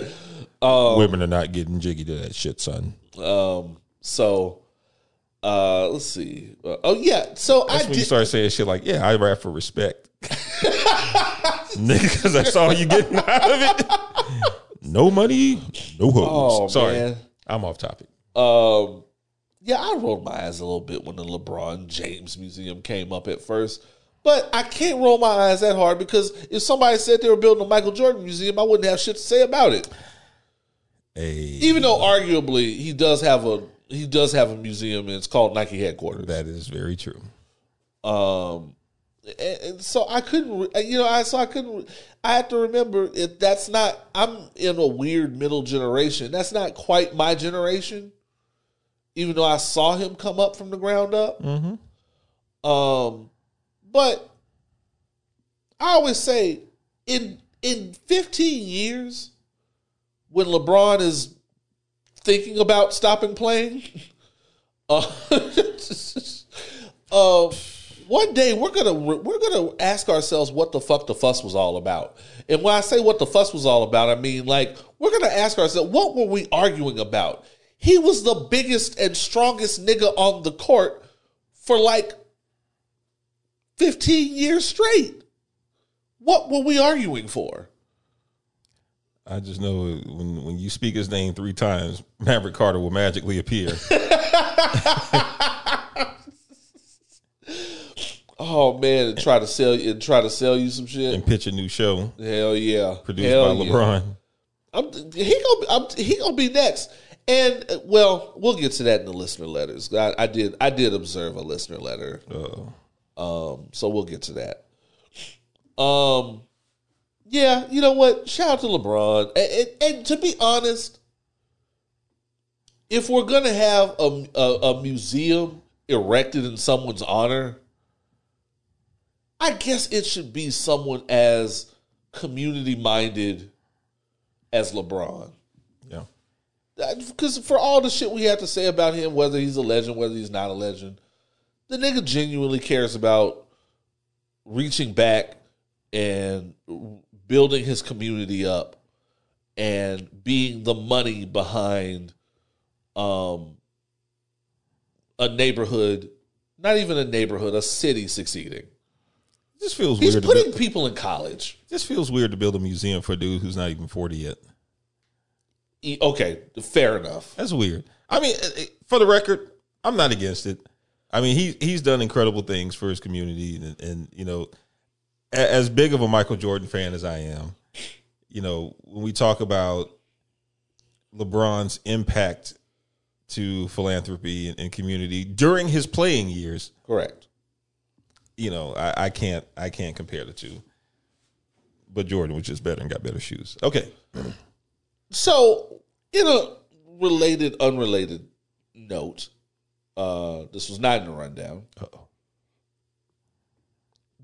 night, Um, women are not getting jiggy to that shit, son. Um. So, uh, let's see. Uh, oh yeah. So That's I when you start saying shit like, "Yeah, I rap for respect." Because that's all you getting out of it. No money, no hoes. Oh, Sorry, man. I'm off topic. Um, yeah, I rolled my eyes a little bit when the LeBron James Museum came up at first, but I can't roll my eyes that hard because if somebody said they were building a Michael Jordan museum, I wouldn't have shit to say about it. Hey, Even though arguably he does have a he does have a museum and it's called Nike headquarters. that is very true. Um, and, and so I couldn't, you know, I so I couldn't. I have to remember it. That's not. I'm in a weird middle generation. That's not quite my generation. Even though I saw him come up from the ground up. Um, but I always say in in 15 years, when LeBron is thinking about stopping playing, uh, uh, one day we're gonna we're gonna ask ourselves what the fuck the fuss was all about. And when I say what the fuss was all about, I mean like we're gonna ask ourselves what were we arguing about? He was the biggest and strongest nigga on the court for like 15 years straight. What were we arguing for? I just know when when you speak his name three times, Maverick Carter will magically appear. Oh man, and try to sell you and try to sell you some shit. and pitch a new show Hell yeah, produced Hell by yeah. LeBron. I'm, he gonna I'm, he gonna be next. And uh, well, we'll get to that in the listener letters. I, I did I did observe a listener letter, Uh, um, so we'll get to that. Um, yeah, you know what? Shout out to LeBron. And, and, and to be honest, if we're gonna have a, a a museum erected in someone's honor, I guess it should be someone as community minded as LeBron. Because for all the shit we have to say about him, whether he's a legend, whether he's not a legend, the nigga genuinely cares about reaching back and building his community up and being the money behind um a neighborhood, not even a neighborhood, a city succeeding. This feels He's weird. To putting people in college. this feels weird to build a museum for a dude who's not even forty yet. Okay, fair enough. That's weird. I mean, eh, eh, for the record, I'm not against it. I mean, he he's done incredible things for his community, and, and you know, as big of a Michael Jordan fan as I am, you know, when we talk about LeBron's impact to philanthropy and, and community during his playing years, Correct. you know, I, I can't I can't compare the two. But Jordan was just better and got better shoes. Okay, So, in a related, unrelated note, uh, this was not in the rundown. Uh-oh.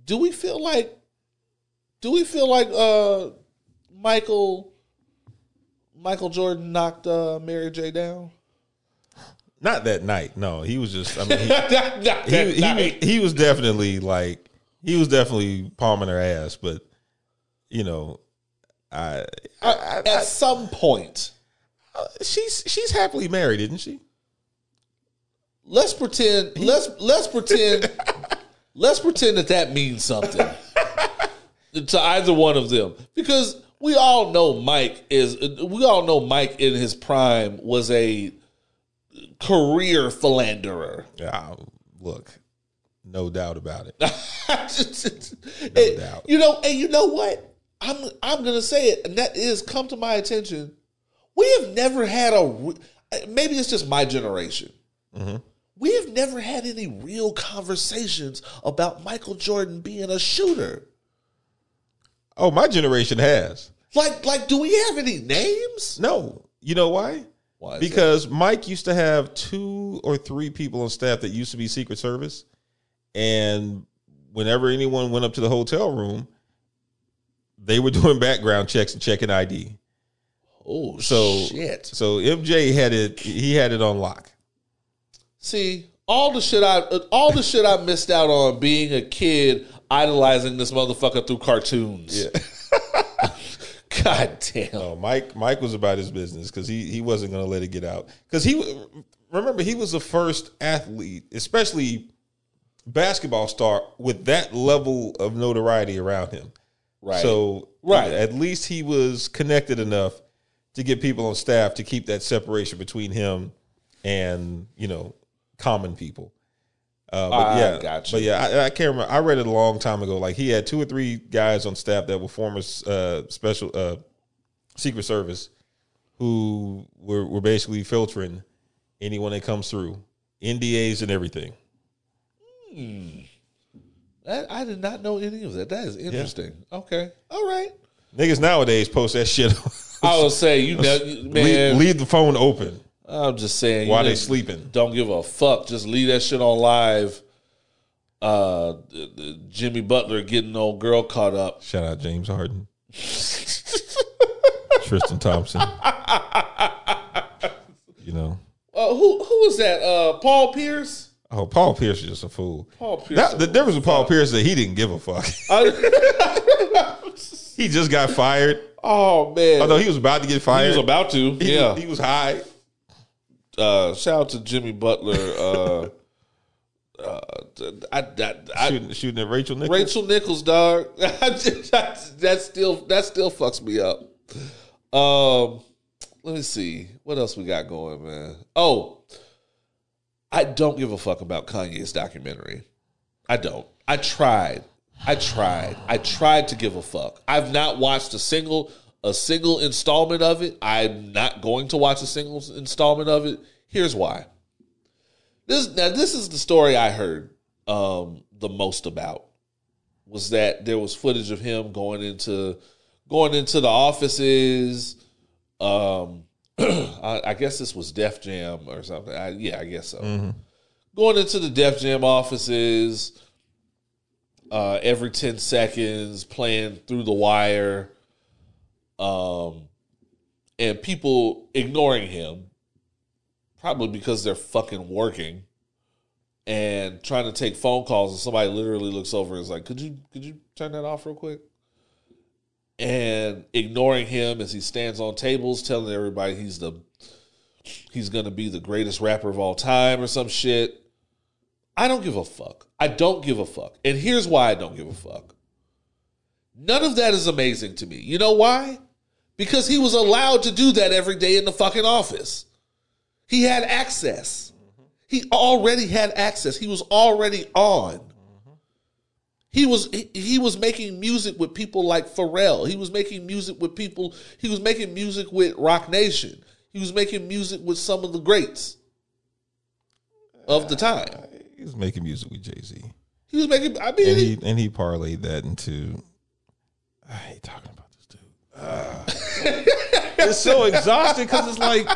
Do we feel like, do we feel like uh, Michael, Michael Jordan knocked uh, Mary J down? not that night. No, he was just. I mean, he, Not that he, he, he was definitely like he was definitely palming her ass, but you know, I, Uh, at some point, she's she's happily married, isn't she? let's pretend. Let's let's pretend. let's pretend that that means something to either one of them, because we all know Mike is. We all know Mike in his prime was a career philanderer. Yeah, look, no doubt about it. And, doubt. You know, and you know what? I'm I'm gonna say it, and that is come to my attention. We have never had a. re- Maybe it's just my generation. Mm-hmm. We have never had any real conversations about Michael Jordan being a shooter. Oh, my generation has. Like, like, do we have any names? No. You know why? Why because Mike used to have two or three people on staff that used to be Secret Service. And whenever anyone went up to the hotel room, they were doing background checks and checking ID. Oh So shit! So MJ had it he had it on lock. See, all the shit I all the shit I missed out on being a kid idolizing this motherfucker through cartoons. Yeah. God damn. No, Mike Mike was about his business because he he wasn't going to let it get out. Because he remember he was the first athlete, especially basketball star, with that level of notoriety around him. Right. So Right. at least he was connected enough to get people on staff to keep that separation between him and you know common people. Uh, but I yeah, got you. but yeah, I, I can't remember. I read it a long time ago. Like he had two or three guys on staff that were former uh, special uh, Secret Service who were, were basically filtering anyone that comes through, NDAs and everything. I, I did not know any of that. That is interesting. Okay. All right. Niggas nowadays post that shit. I will say you know, man. leave, leave the phone open I'm just saying while they sleeping. Don't give a fuck. Just leave that shit on live. Uh, Jimmy Butler getting old girl caught up. Shout out James Harden, Tristan Thompson. You know, Uh, who who was that? Uh, Paul Pierce. Oh Paul Pierce is just a fool. Paul Pierce. That, the difference with Paul Pierce is that he didn't give a fuck. He just got fired. oh man. Although he was about to get fired, he was about to. He- yeah. he was high. uh, shout out to Jimmy Butler. Uh, uh, I, I, I, shooting, shooting at Rachel Nichols. Rachel Nichols, dog. that still that still fucks me up. Um, let me see what else we got going, man. Oh, I don't give a fuck about Kanye's documentary. I don't. I tried. I tried. I tried to give a fuck. I've not watched a single a single installment of it. I'm not going to watch a single installment of it. Here's why. This now this is the story I heard um, the most about was that there was footage of him going into going into the offices. Um, I, I guess this was Def Jam or something. I, yeah, I guess so. Going into the Def Jam offices uh, every ten seconds, playing through the wire, um, and people ignoring him, probably because they're fucking working and trying to take phone calls and somebody literally looks over and is like, Could you could you turn that off real quick? And ignoring him as he stands on tables telling everybody he's the he's gonna be the greatest rapper of all time or some shit. I don't give a fuck. I don't give a fuck. And here's why I don't give a fuck. None of that is amazing to me. You know why? Because he was allowed to do that every day in the fucking office. He had access. He already had access. He was already on. He was he, he was making music with people like Pharrell. He was making music with people. He was making music with Roc Nation. He was making music with some of the greats of the time. He was making music with Jay Z, He was making. I mean, and he and he parlayed that into. I hate talking about this dude. Ah. it's so exhausting because it's like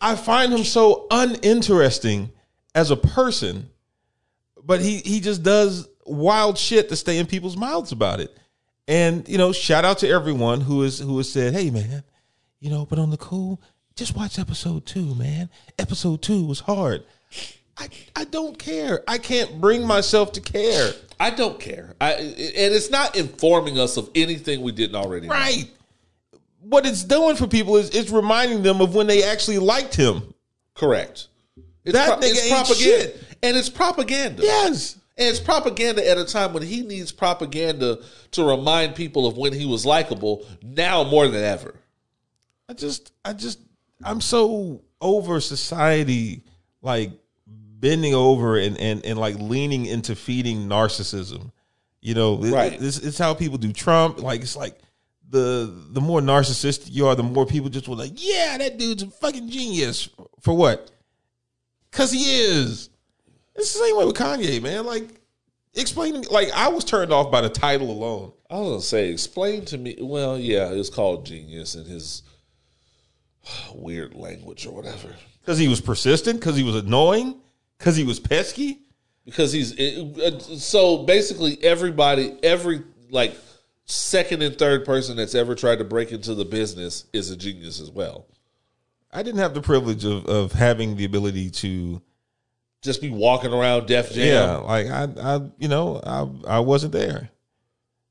I find him so uninteresting as a person, but he he just does wild shit to stay in people's mouths about it. And you know, shout out to everyone who is who has said, "Hey, man, you know, but on the cool, just watch episode two, man. Episode two was hard." I, I don't care. I can't bring myself to care. I don't care. I and it's not informing us of anything we didn't already know. Right. What it's doing for people is it's reminding them of when they actually liked him. Correct. It's, That nigga it's ain't propaganda, shit. and it's propaganda. Yes. And it's propaganda at a time when he needs propaganda to remind people of when he was likable. Now more than ever. I just I just I'm so over society like bending over and and, and like leaning into feeding narcissism. You know, it- Right. It's, it's how people do Trump. Like it's like the the more narcissistic you are, the more people just were like, "Yeah, that dude's a fucking genius." For what? Because he is. It's the same way with Kanye, man. Like, explain to me. Like, I was turned off by the title alone. I was gonna say, explain to me. Well, yeah, it's called genius in his weird language or whatever. Because he was persistent. Because he was annoying. Because he was pesky. Because he's uh, so basically everybody, every like second and third person that's ever tried to break into the business is a genius as well. I didn't have the privilege of of having the ability to. Just be walking around Def Jam. Yeah, like I, I, you know, I, I wasn't there.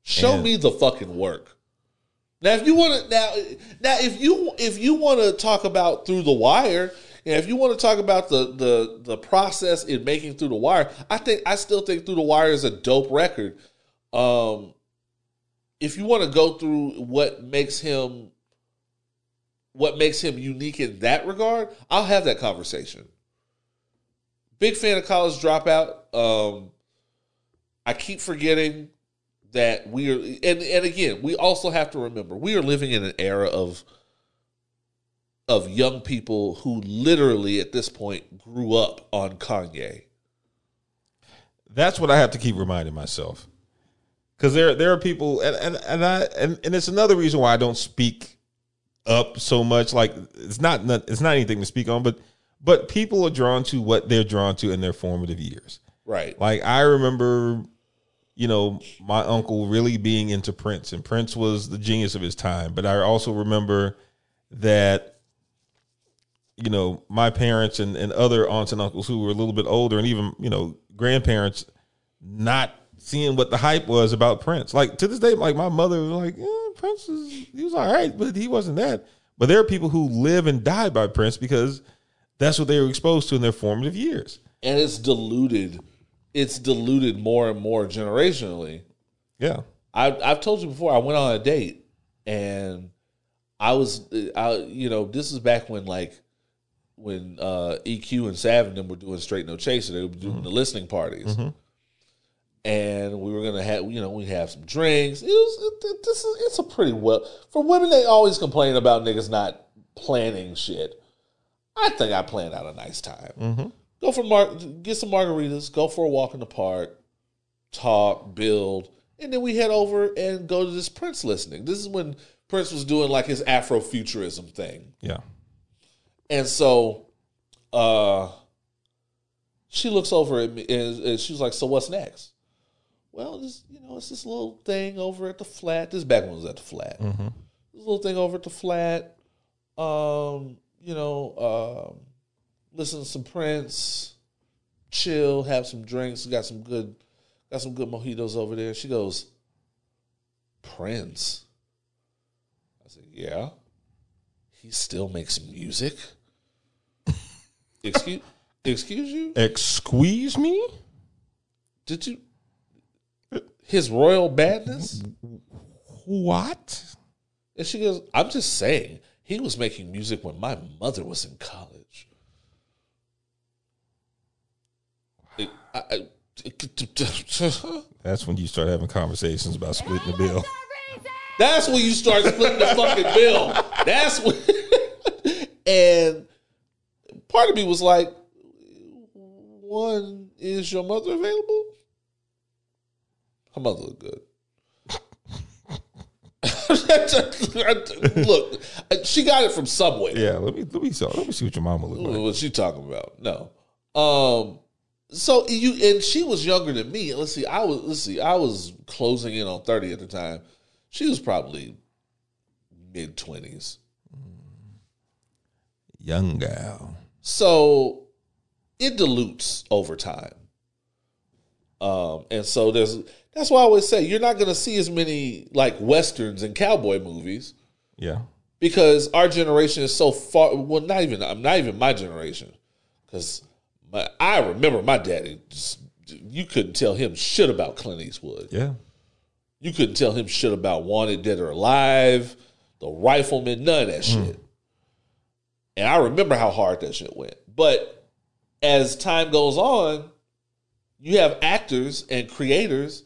Show And- me the fucking work. Now, if you want to now, now if you if you want to talk about through the wire, and if you want to talk about the the the process in making through the wire, I think I still think through the wire is a dope record. Um, if you want to go through what makes him what makes him unique in that regard, I'll have that conversation. Big fan of College Dropout. Um, I keep forgetting that we are and and again we also have to remember we are living in an era of of young people who literally at this point grew up on Kanye. That's what I have to keep reminding myself. Because there there are people and, and, and I and, and it's another reason why I don't speak up so much. Like it's not- it's not anything to speak on, but but people are drawn to what they're drawn to in their formative years. Right. Like I remember, you know, my uncle really being into Prince, and Prince was the genius of his time. But I also remember that, you know, my parents and, and other aunts and uncles who were a little bit older, and even you know grandparents, not seeing what the hype was about Prince. Like to this day, like my mother was like, eh, Prince is he was all right, but he wasn't that. But there are people who live and die by Prince because that's what they were exposed to in their formative years. And it's diluted. It's diluted more and more generationally. Yeah. I, I've told you before. I went on a date, and I was, I you know, this is back when like when uh, EQ and Sav and them were doing Straight No Chaser. They were doing the listening parties, and we were gonna have, you know, we have some drinks. It was it- this is it's a pretty well for women. They always complain about niggas not planning shit. I think I planned out a nice time. Go for mar- get some margaritas. Go for a walk in the park talk, build, and then we head over and go to this Prince listening. This is when Prince was doing like his Afrofuturism thing. Yeah. And so uh she looks over at me and, and she was like, So what's next? Well, this you know, it's this little thing over at the flat. This is back it was at the flat. This little thing over at the flat. Um, you know, um, listen to some Prince, chill, have some drinks, got some good got some good mojitos over there. She goes, Prince. I said, Yeah. He still makes music. excuse excuse you? Excuse me? Did you his royal badness? What? And she goes, I'm just saying, he was making music when my mother was in college. It- I- I- That's when you start having conversations about splitting the bill. That's when you start splitting the fucking bill. That's when. and part of me was like, one, is your mother available? Her mother looked good. Look, she got it from Subway. Yeah, let me let me see, let me see what your mama look like. What's she talking about? No. Um. So you and she was younger than me. Let's see. I was. Let's see. I was closing in on thirty at the time. She was probably mid twenties. Young gal. So it dilutes over time. Um, and so there's that's why I always say you're not going to see as many like westerns and cowboy movies Yeah. because our generation is so far. Well, not even I'm not even my generation because my, I remember my daddy. Just, you couldn't tell him shit about Clint Eastwood. Yeah. You couldn't tell him shit about Wanted Dead or Alive, The Rifleman, none of that hmm. shit. And I remember how hard that shit went. But as time goes on, you have actors and creators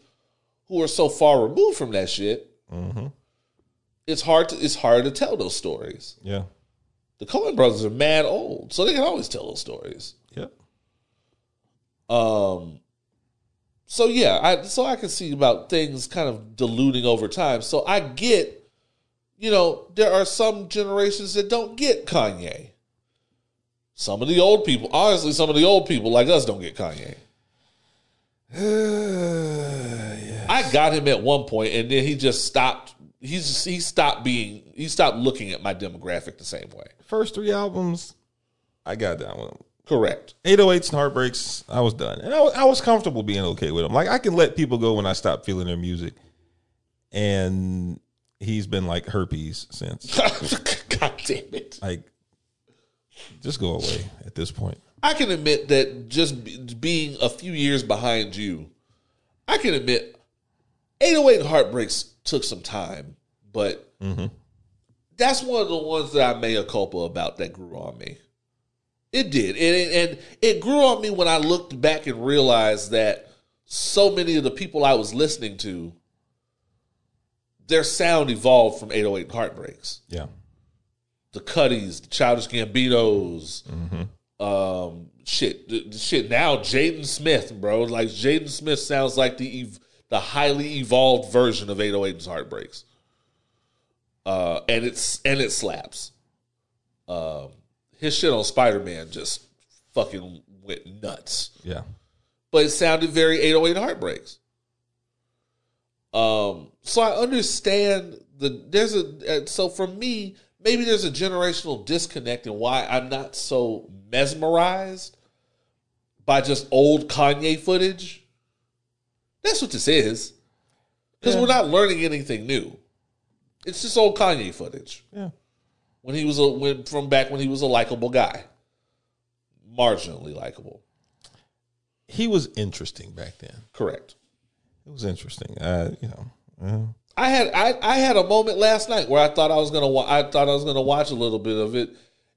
who are so far removed from that shit it's hard to it's hard to tell those stories. Yeah. The Coen brothers are mad old, so they can always tell those stories. Yep. Um so yeah, I so I can see about things kind of diluting over time. So I get you know, there are some generations that don't get Kanye. Some of the old people, honestly, some of the old people like us don't get Kanye. I got him at one point, and then he just stopped. He's just, he stopped being. He stopped looking at my demographic the same way. First three albums, I got down with them. Correct. 808s and Heartbreaks, I was done. And I was, I was comfortable being okay with him. Like, I can let people go when I stop feeling their music. And he's been like herpes since. God damn it! like, just go away at this point. I can admit that just be- being a few years behind you, I can admit 808 and Heartbreaks took some time, but that's one of the ones that I made a culpa about that grew on me. It did. And, and it grew on me when I looked back and realized that so many of the people I was listening to, their sound evolved from 808 and Heartbreaks Yeah. the Cudis, the Childish Gambinos, um, shit, the, the shit. Now Jaden Smith, bro, like Jaden Smith sounds like the ev- the highly evolved version of 808's Heartbreaks, uh, and it's and it slaps. Um, his shit on Spider Man just fucking went nuts Yeah. but it sounded very 808 heartbreaks. Um, so I understand the there's a uh, so for me maybe there's a generational disconnect in why I'm not so mesmerized by just old Kanye footage. That's what this is, because Yeah. we're not learning anything new. It's just old Kanye footage Yeah. when he was a when, from back when he was a likable guy, marginally likable. He was interesting back then. Correct. It was interesting. Uh, you know. I had I, I had a moment last night where I thought I was gonna wa- I thought I was gonna watch a little bit of it,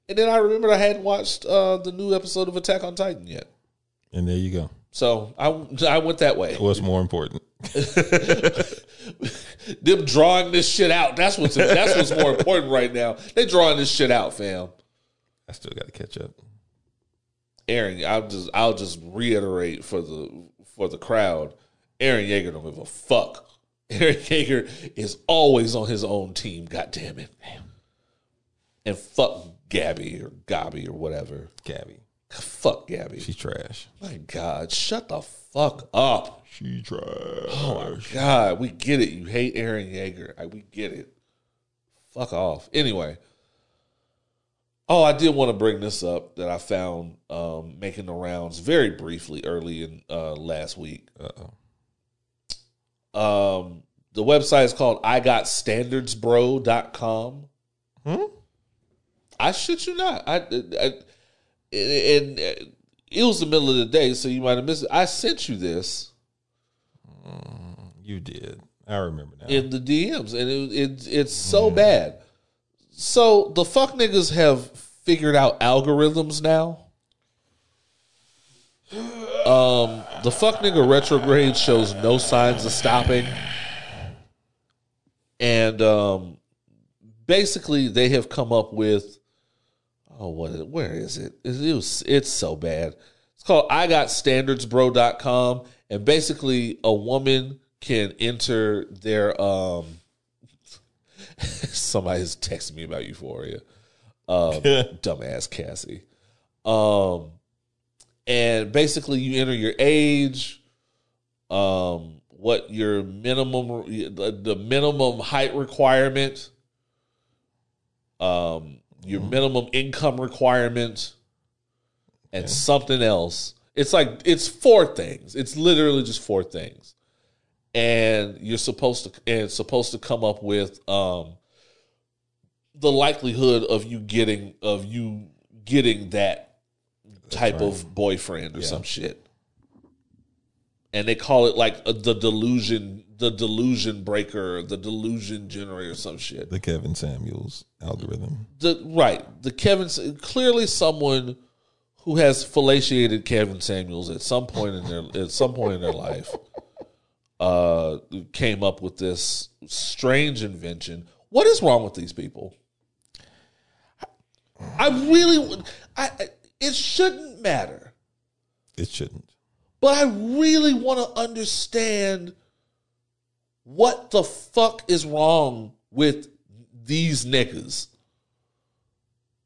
and then I remembered I hadn't watched uh, the new episode of Attack on Titan yet. And there you go. So I I went that way. What's more important? Them drawing this shit out. That's what's that's what's more important right now. They drawing this shit out, fam. I still got to catch up. Eren, I'll just I'll just reiterate for the for the crowd. Eren Yeager don't give a fuck. Eren Yeager is always on his own team. God damn it. And fuck Gabi or Gabi or whatever. Gabi. Fuck Gabi. She's trash. My God, shut the fuck up. She trash. Oh my God, we get it. You hate Eren Yeager. I, we get it. Fuck off. Anyway. Oh, I did want to bring this up that I found um, making the rounds very briefly early in uh, last week. Uh-oh. Um, the website is called IGotStandardsBro.com. Hmm? I shit you not. I, I and it was the middle of the day, so you might have missed it. I sent you this You did. I remember now. in the DMs, and it, it it's so bad. So the fuck niggas have figured out algorithms now. Um, the fuck nigga retrograde shows no signs of stopping, and um, basically they have come up with oh what is- where is it? It, it was it's so bad. It's called I Got IGotStandardsBro.com, and basically a woman can enter their um. Somebody's texting me about Euphoria. Um, dumbass Cassie. Um, and basically you enter your age, um, what your minimum the, the minimum height requirement, um, your minimum income requirement, and something else. It's like it's four things. It's literally just four things, and you're supposed to and it's supposed to come up with um, the likelihood of you getting of you getting that type of boyfriend or some shit. And they call it like a, the delusion, the delusion breaker, the delusion generator, some shit. the Kevin Samuels algorithm. The right, the Kevin clearly someone who has fellatiated Kevin Samuels at some point in their at some point in their life uh came up with this strange invention. What is wrong with these people? I really, I it shouldn't matter, It shouldn't. But I really want to understand what the fuck is wrong with these niggas.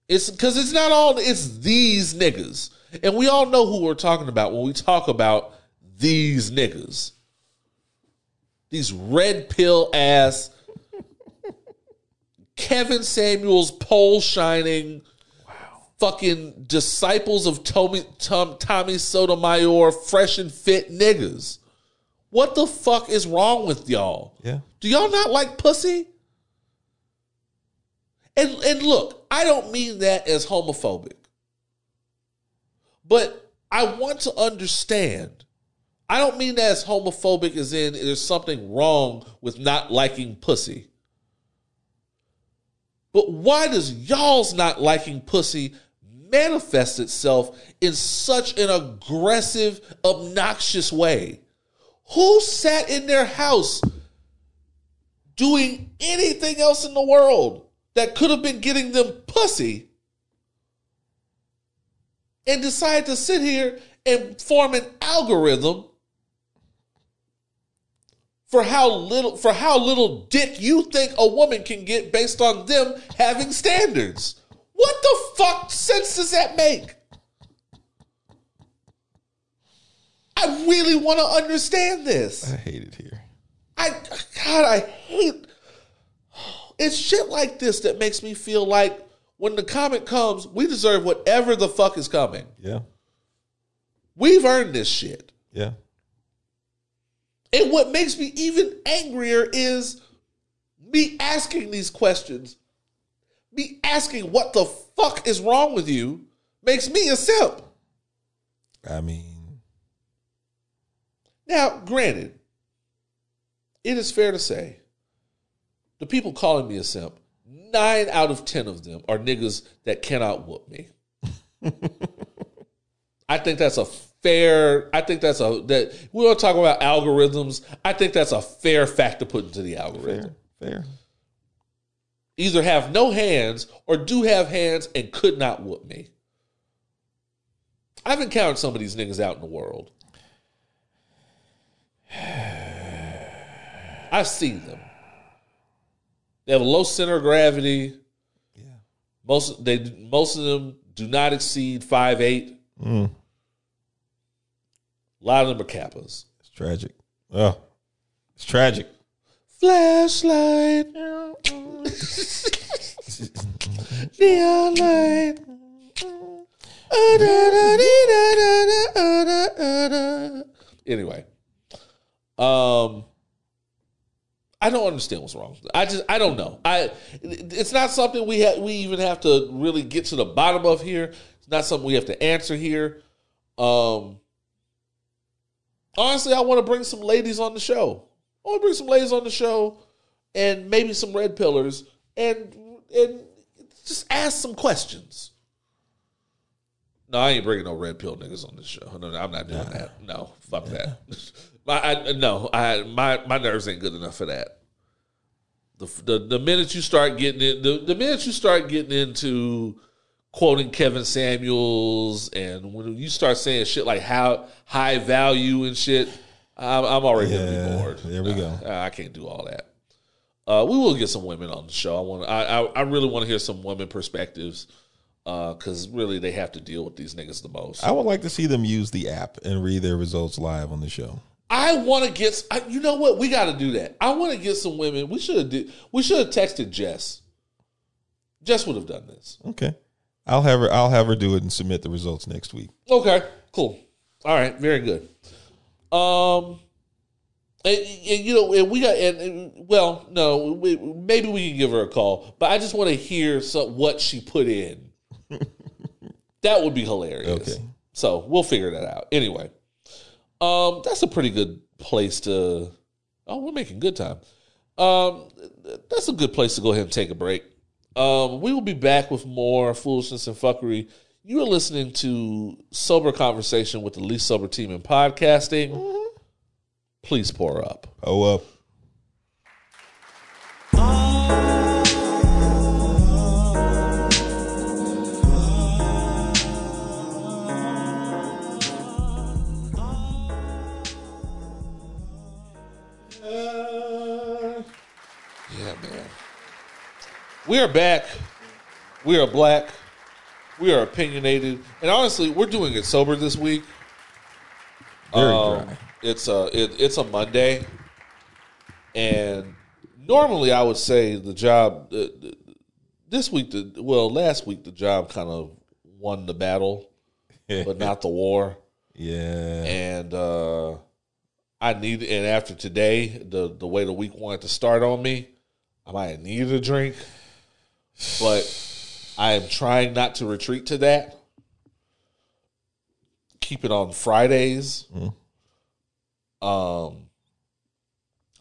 It's because it's not all, it's these niggas. And we all know who we're talking about when we talk about these niggas. These red pill ass Kevin Samuels pole shining fucking disciples of Tommy, Tom, Tommy Sotomayor fresh and fit niggas. What the fuck is wrong with y'all? Yeah. Do y'all not like pussy? And and look, I don't mean that as homophobic. But I want to understand. I don't mean that as homophobic as in there's something wrong with not liking pussy. But why does y'all's not liking pussy manifest itself in such an aggressive, obnoxious way? Who sat in their house doing anything else in the world that could have been getting them pussy and decided to sit here and form an algorithm for how little for how little dick you think a woman can get based on them having standards. What the fuck sense does that make? I really want to understand this. I hate it here. I God, I hate it's shit like this that makes me feel like when the comment comes, we deserve whatever the fuck is coming. Yeah. We've earned this shit. Yeah. And what makes me even angrier is me asking these questions. Me asking what the fuck is wrong with you makes me a simp. I mean, Now, granted, it is fair to say the people calling me a simp, nine out of ten of them are niggas that cannot whoop me. I think that's a fair. I think that's a that we want to talk about algorithms. I think that's a fair fact to put into the algorithm. fair. Fair. Either have no hands or do have hands and could not whoop me. I've encountered some of these niggas out in the world. I've seen them. They have a low center of gravity. Yeah. Most they most of them do not exceed five eight. Mm. A lot of them are kappas. It's tragic. Oh, it's tragic. Flashlight. Neon light. Anyway, um, I don't understand what's wrong. I just I don't know. I it's not something we have we even have to really get to the bottom of here. It's not something we have to answer here. Um, honestly, I want to bring some ladies on the show. I want to bring some ladies on the show, and maybe some red pillars, and and just ask some questions. No, I ain't bringing no red pill niggas on this show. No, no I'm not doing that. No, fuck that. My, I, no, I my my nerves ain't good enough for that. The the, the minute you start getting in, the, the minute you start getting into quoting Kevin Samuels, and when you start saying shit like how high value and shit, I'm, I'm already gonna Yeah, be bored. there we go. I, I can't do all that. Uh, we will get some women on the show. I want. I, I I really want to hear some women perspectives Uh, because really they have to deal with these niggas the most. I would like to see them use the app and read their results live on the show. I want to get. I, you know what? We got to do that. I want to get some women. We should have. Did, we should have texted Jess. Jess would have done this. Okay. I'll have her. I'll have her do it and submit the results next week. Okay, cool. All right, very good. Um, and, and, you know, and we got, and, and well, no, we, maybe we can give her a call, but I just want to hear some what she put in. that would be hilarious. Okay. So we'll figure that out. Anyway, um, that's a pretty good place to. Oh, we're making good time. Um, that's a good place to go ahead and take a break. Um, we will be back with more foolishness and fuckery. You are listening to Sober Conversation with the least sober team in podcasting. Please pour up. Oh, up. Yeah, man. We are back. We are black. We are opinionated. And honestly, we're doing it sober this week. Very um, dry. It's a it, it's a Monday, and normally I would say the job uh, this week. The well, last week the job kind of won the battle, but not the war. Yeah. And uh, I need and after today, the the way the week wanted to start on me, I might need a drink, but I am trying not to retreat to that. Keep it on Fridays. Um,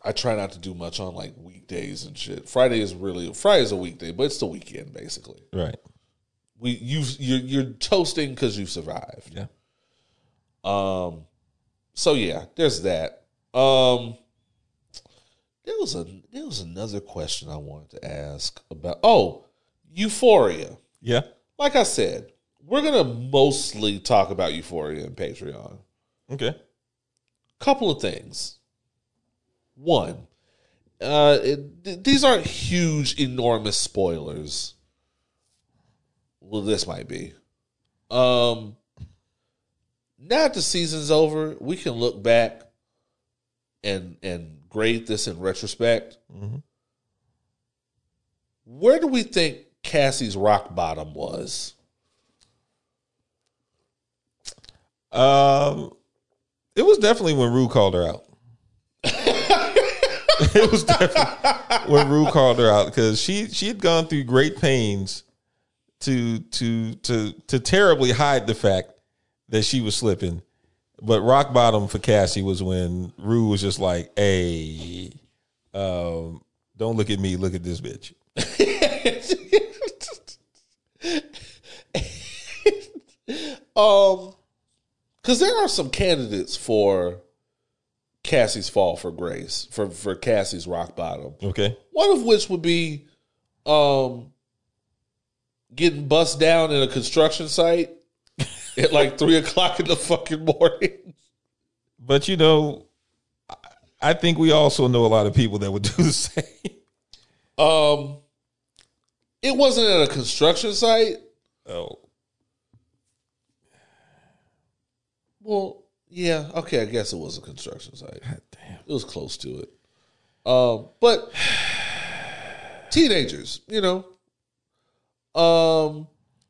I try not to do much on like weekdays and shit. Friday is really Friday is a weekday, but it's the weekend basically. Right. We you you're, you're toasting because you survived. Yeah. Um, so yeah, there's that. Um, there was a there was another question I wanted to ask about. Oh, Euphoria. Yeah. Like I said, we're gonna mostly talk about Euphoria and Patreon. Okay. Couple of things. One, uh, it, th- these aren't huge, enormous spoilers. Well, this might be. Um, now that the season's over, we can look back and and grade this in retrospect. Where do we think Cassie's rock bottom was? Um, it was definitely when Rue called her out. it was definitely when Rue called her out because she she had gone through great pains to to to to terribly hide the fact that she was slipping. But rock bottom for Cassie was when Rue was just like, "Hey, um, don't look at me, look at this bitch." Um, because there are some candidates for Cassie's fall for grace for for Cassie's rock bottom. Okay, One of which would be, um, getting bust down in a construction site at like three o'clock in the fucking morning. but you know, I- I think we also know a lot of people that would do the same. Um, it wasn't at a construction site. Oh, Well, yeah, okay, I guess it was a construction site. Damn. It was close to it. Um, but teenagers, you know. Um,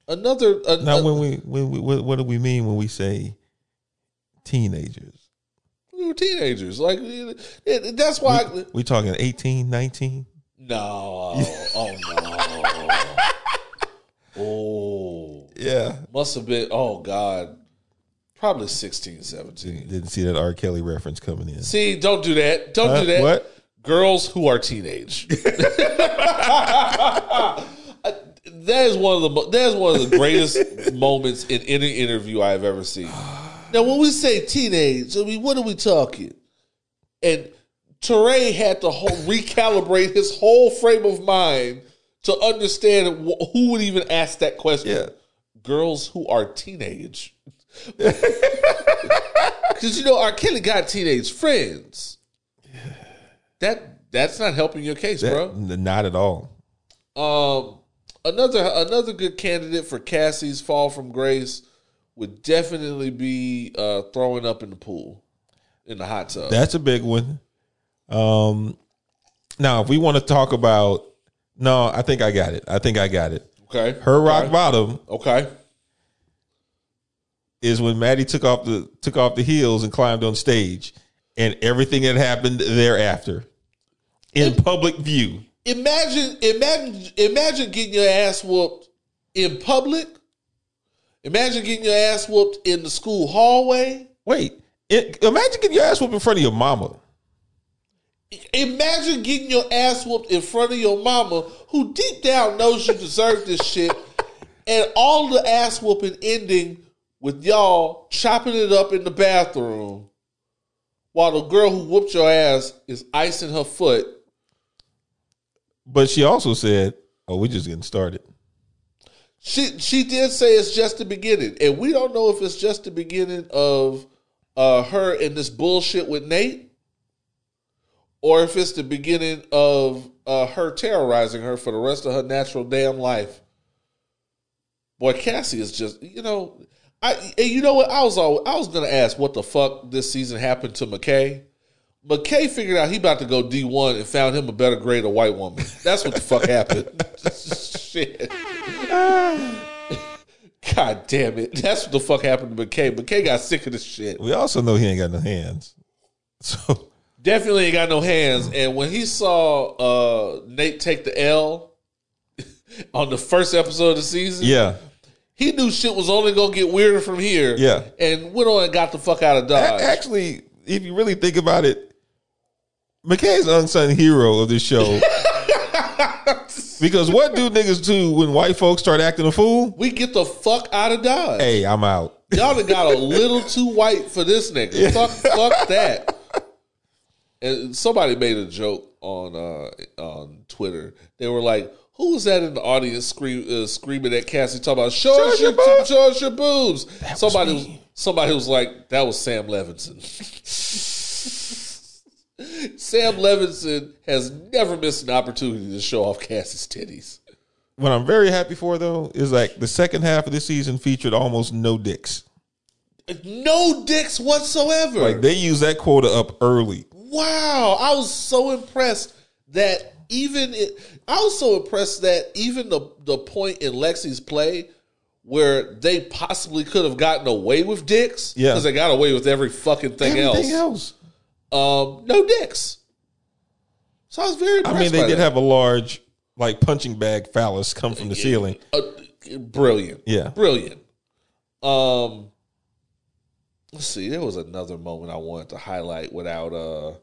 another a, Now, when we when we what, what do we mean when we say teenagers? we were teenagers, like it, that's why. I, We talking 18, 19? no, oh no, oh, Yeah. must have been. Oh God, probably 16, 17. Didn't see that R. Kelly reference coming in. See, don't do that. Don't Huh? do that. What? Girls who are teenage. that is one of the that is one of the greatest moments in any interview I have ever seen. Now, when we say teenage, I mean, what are we talking? And Touré had to whole, recalibrate his whole frame of mind to understand wh- who would even ask that question. Yeah. Girls who are teenage. Because you know, R. Kelly got teenage friends. That that's not helping your case, That- bro. Not at all. Um, another another good candidate for Cassie's fall from grace would definitely be uh, throwing up in the pool, in the hot tub. That's a big one. Um, now, if we want to talk about, no, I think I got it. I think I got it. okay, Her rock okay. bottom Okay, is when Maddy took off the took off the heels and climbed on stage, and everything that happened thereafter in public view. imagine imagine imagine getting your ass whooped in public. Imagine getting your ass whooped in the school hallway. Wait, it, imagine getting your ass whooped in front of your mama. Imagine getting your ass whooped in front of your mama, who deep down knows you deserve this shit, and all the ass whooping ending with y'all chopping it up in the bathroom while the girl who whooped your ass is icing her foot. But she also said, "Oh, we're just getting started." She she did say it's just the beginning, and we don't know if it's just the beginning of uh, her and this bullshit with Nate, or if it's the beginning of uh, her terrorizing her for the rest of her natural damn life. Boy, Cassie is just you know, I and you know what I was all I was gonna ask what the fuck this season happened to McKay. McKay figured out he about to go D one and found him a better grade of white woman. That's what the fuck happened. Shit. God damn it. That's what the fuck happened to McKay. McKay got sick of this shit. We also know he ain't got no hands. So Definitely ain't got no hands. And when he saw uh, Nate take the L on the first episode of the season, yeah, he knew shit was only gonna get weirder from here. Yeah. and went on and got the fuck out of Dodge. actually, if you really think about it, McKay's unsung hero of this show. because what do niggas do when white folks start acting a fool? we get the fuck out of Dodge. Hey, I'm out. Y'all done got a little too white for this nigga. Fuck, fuck that. And somebody made a joke on uh, on Twitter. They were like, "Who was that in the audience scream, uh, screaming at Cassie talking about show, us your boobs." show us your boobs?" was somebody was, me. somebody was like, "That was Sam Levinson." Sam Levinson has never missed an opportunity to show off Cassie's titties. What I'm very happy for though is like the second half of this season featured almost no dicks. No dicks whatsoever. Like they use that quota up early. Wow, I was so impressed that even it, I was so impressed that even the the point in Lexi's play where they possibly could have gotten away with dicks, Yeah. because they got away with every fucking thing Everything else. else. Um, no dicks. So I was very. I mean, they did that. have a large like punching bag phallus come from the ceiling. Uh, brilliant. Yeah. Brilliant. Um let's see, there was another moment I wanted to highlight without uh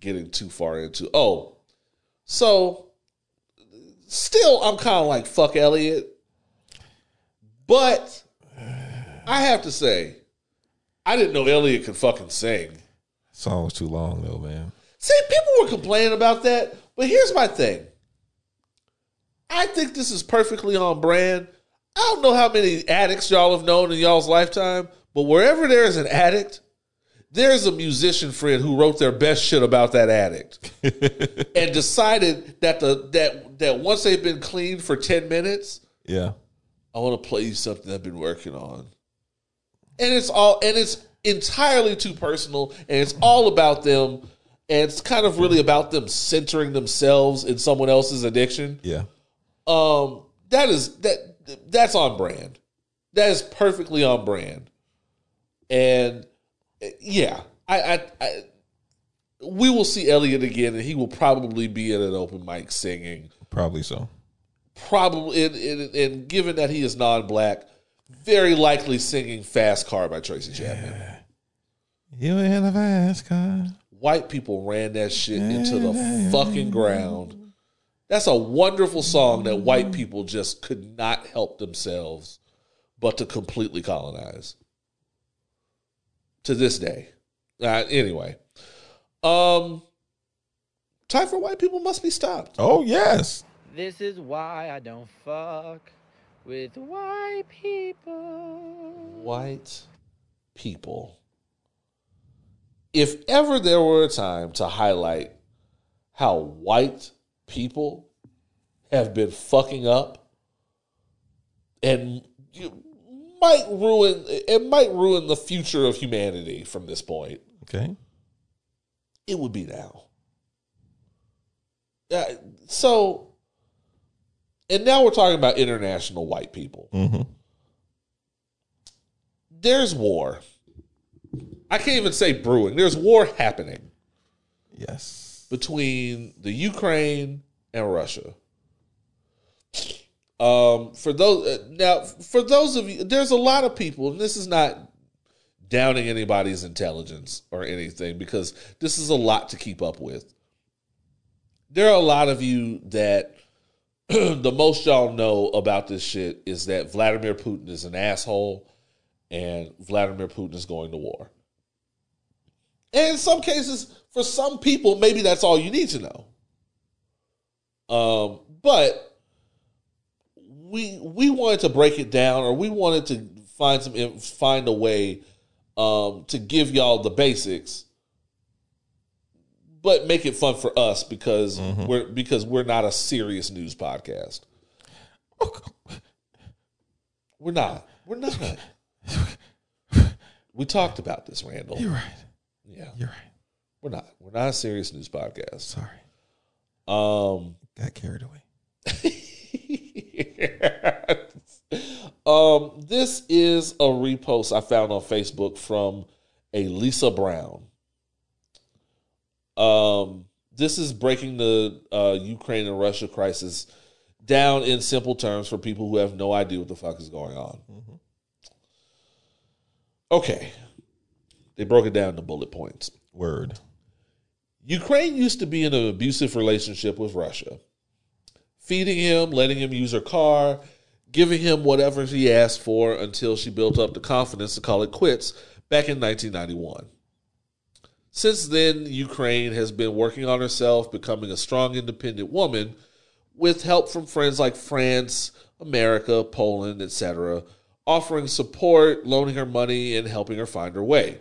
getting too far into. Oh. So still I'm kind of like fuck Elliot. But I have to say I didn't know Elliot could fucking sing. Song was too long though, man. See, people were complaining about that, but here's my thing. I think this is perfectly on brand. I don't know how many addicts y'all have known in y'all's lifetime, but wherever there is an addict, there's a musician friend who wrote their best shit about that addict and decided that the that that once they've been clean for 10 minutes, Yeah. I want to play you something I've been working on. And it's all and it's entirely too personal and it's all about them and it's kind of really about them centering themselves in someone else's addiction. Yeah. Um that is that that's on brand. That is perfectly on brand. And yeah, I I, I we will see Elliot again and he will probably be at an open mic singing. Probably so. probably and, and, and given that he is non-black very likely singing fast car by tracy chapman. You in a fast car. white people ran that shit into the fucking ground. That's a wonderful song that white people just could not help themselves but to completely colonize to this day uh, anyway um time for white people must be stopped Oh yes. This is why I don't fuck with white people. white people. If ever there were a time to highlight how white people have been fucking up and you might ruin it might ruin the future of humanity from this point, Okay. it would be now. Uh, so and now we're talking about international white people. Mm-hmm. there's war. I can't even say brewing. There's war happening Yes. between the Ukraine and Russia. Um, for those uh, now, for those of you, there's a lot of people, and this is not downing anybody's intelligence or anything because this is a lot to keep up with. There are a lot of you that the most y'all know about this shit is that Vladimir Putin is an asshole and Vladimir Putin is going to war. And in some cases, for some people, maybe that's all you need to know. Um, but we we wanted to break it down, or we wanted to find some find a way um, to give y'all the basics but make it fun for us because Mm-hmm. we're because we're not a serious news podcast. We're not. We're not. we talked about this, Randle. You're right. Yeah, You're right. we're not. We're not a serious news podcast. Sorry. Um, Got carried away. um, this is a repost I found on Facebook from a Lisa Brown. Um, this is breaking the uh, Ukraine and Russia crisis down in simple terms for people who have no idea what the fuck is going on. Okay, they broke it down to bullet points. Word. Ukraine used to be in an abusive relationship with Russia, feeding him, letting him use her car, giving him whatever he asked for until she built up the confidence to call it quits back in 1991. Since then, Ukraine has been working on herself, becoming a strong, independent woman with help from friends like France, America, Poland, etc., offering support, loaning her money, and helping her find her way.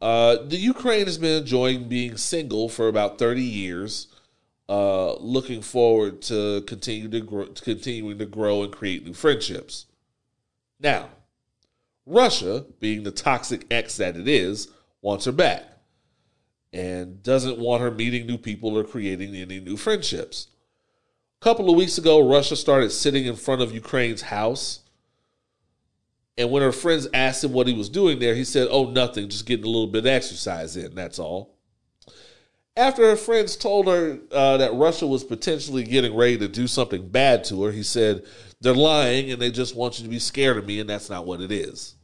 Uh, the Ukraine has been enjoying being single for about 30 years, uh, looking forward to continue to grow, continuing to grow and create new friendships. Now, Russia, being the toxic ex that it is, wants her back and doesn't want her meeting new people or creating any new friendships. A couple of weeks ago, Russia started sitting in front of Ukraine's house. And when her friends asked him what he was doing there, he said, Oh, nothing, just getting a little bit of exercise in, that's all. After her friends told her uh, that Russia was potentially getting ready to do something bad to her, he said, They're lying and they just want you to be scared of me, and that's not what it is.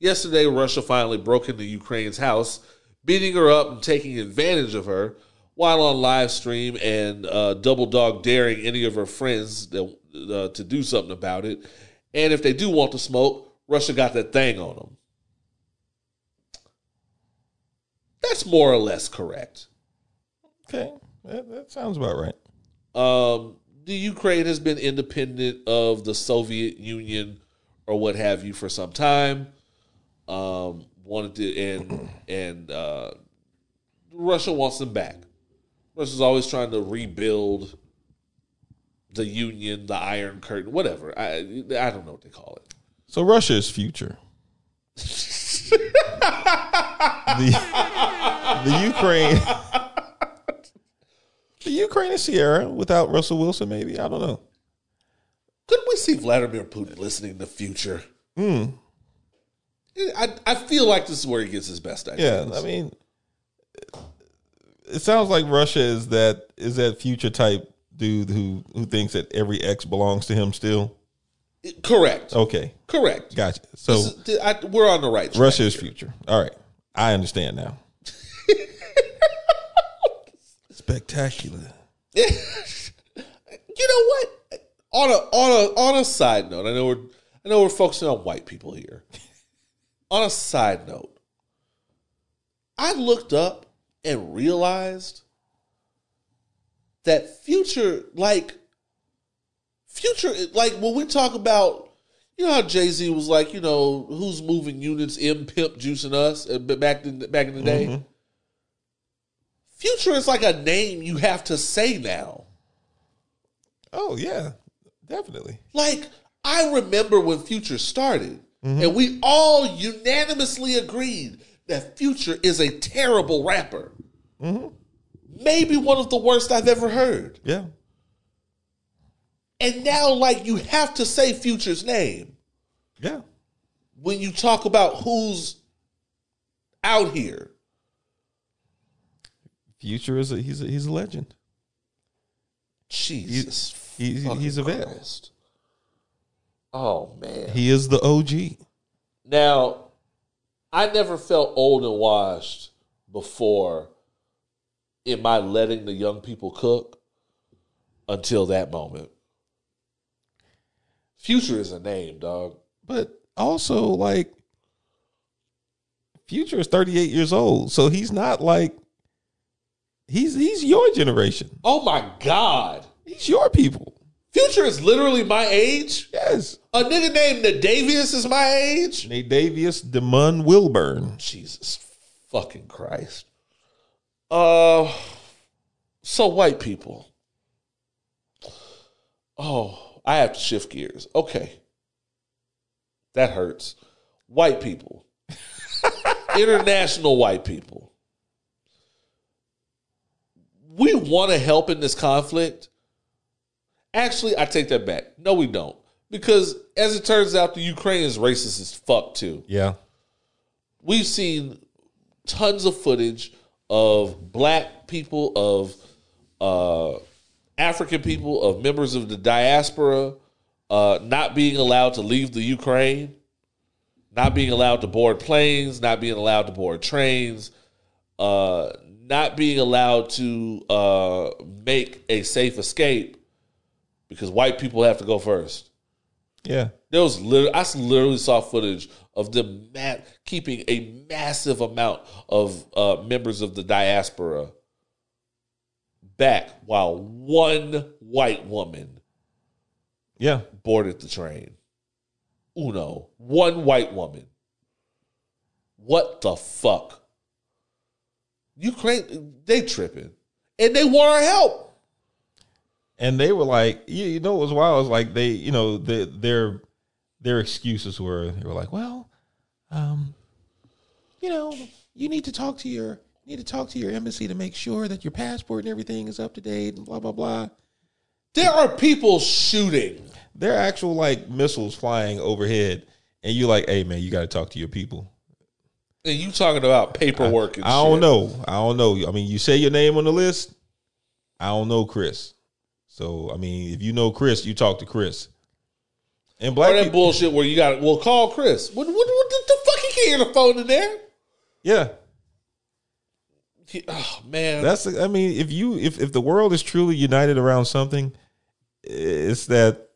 Yesterday, Russia finally broke into Ukraine's house, beating her up and taking advantage of her while on live stream and uh, double dog daring any of her friends uh, to do something about it. And if they do want to smoke, Russia got that thing on them. That's more or less correct. Okay. That, that sounds about right. Um, the Ukraine has been independent of the Soviet Union or what have you for some time. Um, wanted to and and uh, Russia wants them back. Russia's always trying to rebuild the Union, the Iron Curtain, whatever. I I don't know what they call it. So Russia is future. the, the Ukraine The Ukraine is Ciara without Russell Wilson, maybe. I don't know. Couldn't we see Vladimir Putin listening in the future? Hmm. I I feel like this is where he gets his best ideas. Yeah, I mean it sounds like Russia is that is that future type dude who who thinks that every ex belongs to him still. correct, Okay, correct. gotcha. So is- I- we're on the right. Russia is here. future. All right, I understand now. Spectacular. you know what? On a on a on a side note, I know we're I know we're focusing on white people here. on a side note, I looked up and realized that future like future like when we talk about you know how Jay Z was like, you know, who's moving units, M Pimp juicing us uh, back in back in the day. Future is like a name you have to say now. Oh yeah, definitely. Like I remember when Future started, and we all unanimously agreed that Future is a terrible rapper. Maybe one of the worst I've ever heard. Yeah. And now, like, you have to say Future's name Yeah. when you talk about who's out here. Future is a he's a he's a legend. Jesus, He, he- he's a vet. Christ. Oh man. He is the OG. Now, I never felt old and washed before in my letting the young people cook until that moment. Future is a name, dog. But also like Future is 38 years old. So he's not like he's he's your generation. Oh my God. He's your people. Future is literally my age. Yes. A nigga named Nayvadius is my age. Nayvadius DeMun Wilburn. Jesus fucking Christ. Uh, so white people. Oh, I have to shift gears. Okay, that hurts. White people, international white people. We want to help in this conflict. Actually, I take that back. No, we don't. Because as it turns out, the Ukraine is racist as fuck too. Yeah. We've seen tons of footage of black people, of uh, African people, of members of the diaspora uh, not being allowed to leave the Ukraine, not being allowed to board planes, not being allowed to board trains, uh, not being allowed to uh, make a safe escape because white people have to go first. Yeah. There was literally, I literally saw footage of them keeping a massive amount of uh, members of the diaspora back while one white woman Yeah. boarded the train. Uno, one white woman. What the fuck? Ukraine, they tripping. And they want our help. and they were like, you, you know, what was wild. It was like they, you know, the, their their excuses were they were like, well, um, you know, you need to talk to your need to talk to your embassy to make sure that your passport and everything is up to date and blah blah blah. There are people shooting. There are actual like missiles flying overhead, and you're like, hey man, you got to talk to your people. And you talking about paperwork and I don't know. I don't know. I mean, you say your name on the list. I don't know Chris. So I mean, if you know Chris, you talk to Chris. And black Or that people, bullshit where you got well call Chris. What what, what the, the fuck he can't hear the phone in there? yeah, He- oh man. That's I mean, if you if if the world is truly united around something, it's that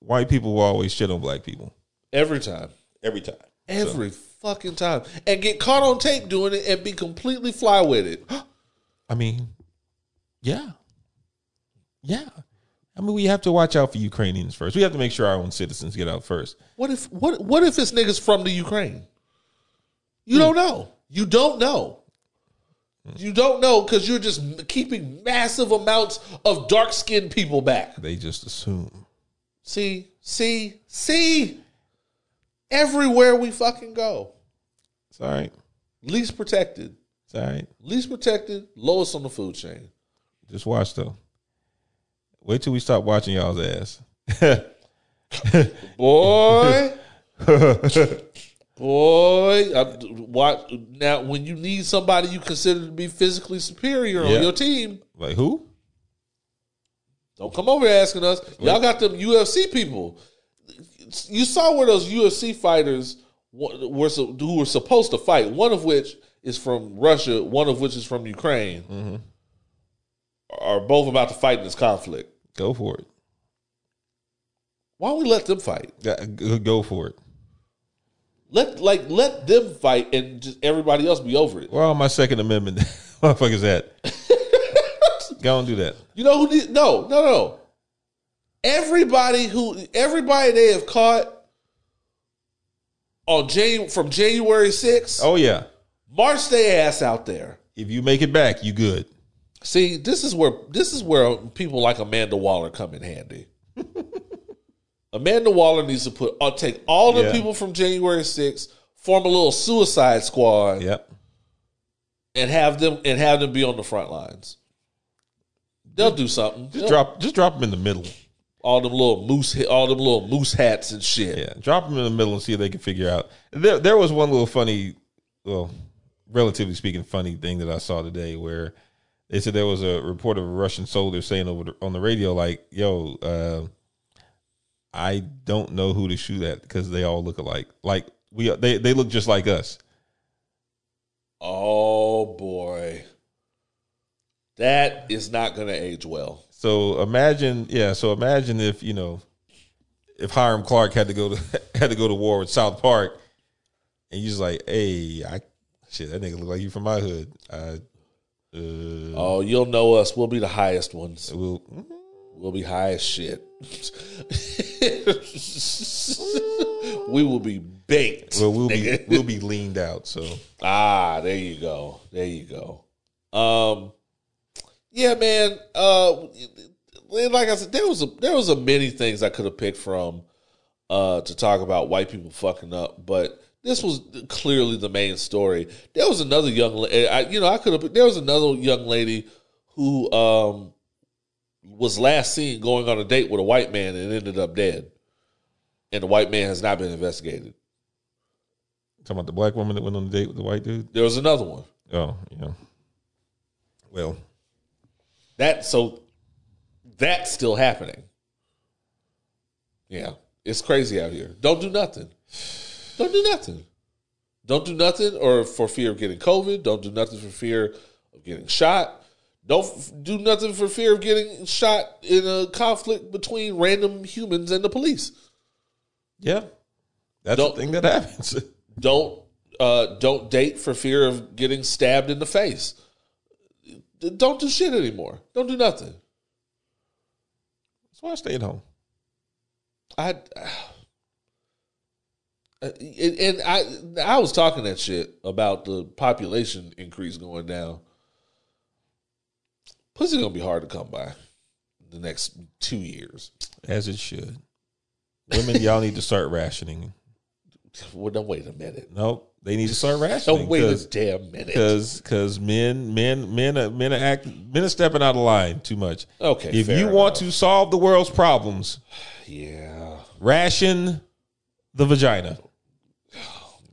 white people will always shit on black people every time. every time. Every fucking time. And get caught on tape doing it and be completely fly with it. I mean, yeah, yeah. I mean, we have to watch out for Ukrainians first. We have to make sure our own citizens get out first. What if what what if this niggas from the Ukraine? You don't know. You don't know. You don't know because you're just keeping massive amounts of dark skinned people back. They just assume. See, see, see. Everywhere we fucking go, It's all right. least protected, It's all right. least protected, lowest on the food chain. Just watch though. Wait till we stop watching y'all's ass. Boy, boy, I, what now? When you need somebody you consider to be physically superior Yeah. on your team, like who? don't come over asking us. Y'all got them UFC people. You saw where those UFC fighters were who were supposed to fight. One of which is from Russia. One of which is from Ukraine. Mm-hmm. Are both about to fight in this conflict. Go for it. Why don't we let them fight? Yeah, Go go for it. Let like let them fight and just everybody else be over it. Where all my Second Amendment motherfuckers at? Go and do that. You know who? Did, no, no, no. Everybody who everybody they have caught on Jan from January 6th, Oh yeah. march their ass out there. If you make it back, you good. See, this is where this is where people like Amanda Waller come in handy. Amanda Waller needs to put uh, take all the Yeah. people from January 6th, form a little suicide squad, Yep. and have them and have them be on the front lines. They'll do something. Just They'll- drop just drop them in the middle. All them little moose, all them little moose hats and shit. Yeah. Drop them in the middle and see if they can figure out. There there was one little funny well, relatively speaking, funny thing that I saw today where they said there was a report of a Russian soldier saying over the, on the radio, like, "Yo, uh, I don't know who to shoot at because they all look alike. Like we, they they look just like us. Oh boy, that is not going to age well. So imagine, yeah. So imagine if you know, if Hiram Clark had to go to had to go to war with South Park, and you just like, hey, I shit, that nigga look like you from my hood. I, uh, Oh, you'll know us. We'll be the highest ones. We'll We'll be high as shit. we will be baked. well we'll be we'll be leaned out. So ah, there you go. There you go. Um, yeah, man. Uh, like I said, there was a there was a many things I could have picked from uh to talk about white people fucking up, but this was clearly the main story. There was another young lady, I, you know, I could have. There was another young lady who um was last seen going on a date with a white man and ended up dead, and the white man has not been investigated. Talking about the black woman that went on the date with the white dude. There was another one. Oh, yeah. Well, That so that's still happening. Yeah, it's crazy out here. Don't do nothing. Don't do nothing. Don't do nothing, or for fear of getting COVID. Don't do nothing for fear of getting shot. Don't f- do nothing for fear of getting shot in a conflict between random humans and the police. yeah, that's Don't- the thing that happens. Don't uh, don't date for fear of getting stabbed in the face. Don't do shit anymore. Don't do nothing. That's why I stayed home. I uh, and and I I was talking that shit about the population increase going down. Pussy gonna be hard to come by the next two years. As it should. Women, y'all need to start rationing. Well, don't wait a minute. Nope, they need to start rationing. Don't wait a damn minute. because because men men men are, men are act men are stepping out of line too much. Okay, if you want to solve the world's problems, Yeah, ration the vagina.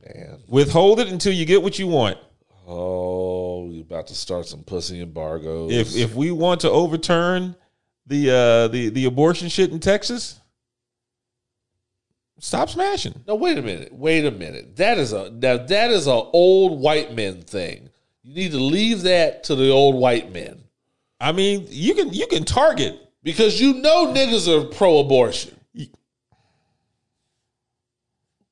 man. Withhold it until you get what you want. Oh, you're about to start some pussy embargoes? If if we want to overturn the uh the the abortion shit in Texas, stop smashing. No, wait a minute. Wait a minute. That is a now that is a old white men thing. You need to leave that to the old white men I mean, you can you can target. because you know niggas are pro-abortion.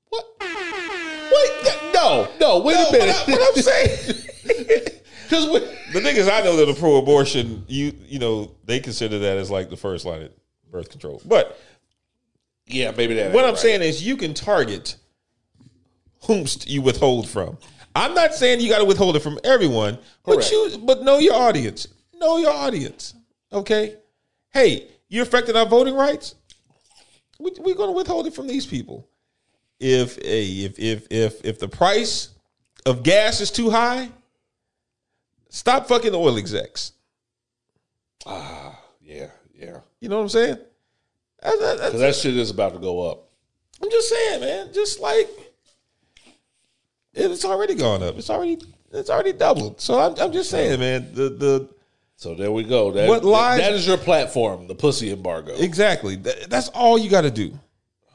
What? Wait, no, no. Wait a minute. What, I, what I'm saying. Because we, the niggas I know that are pro-abortion, you you know, they consider that as like the first line of birth control. But yeah, maybe that. what I'm right. saying is, you can target whomst you withhold from. I'm not saying you got to withhold it from everyone, but you but know your audience. Know your audience. Okay. Hey, you're affecting our voting rights. We, we're going to withhold it from these people. If a if if if if the price of gas is too high, stop fucking the oil execs. Ah, yeah, yeah. You know what I'm saying? That- that- that shit is about to go up. I'm just saying, man. Just like it's already gone up. It's already it's already doubled. So I'm, I'm just saying, man. The the So there we go. That, What lies- that is your platform, the pussy embargo. exactly Th- that's all you got to do.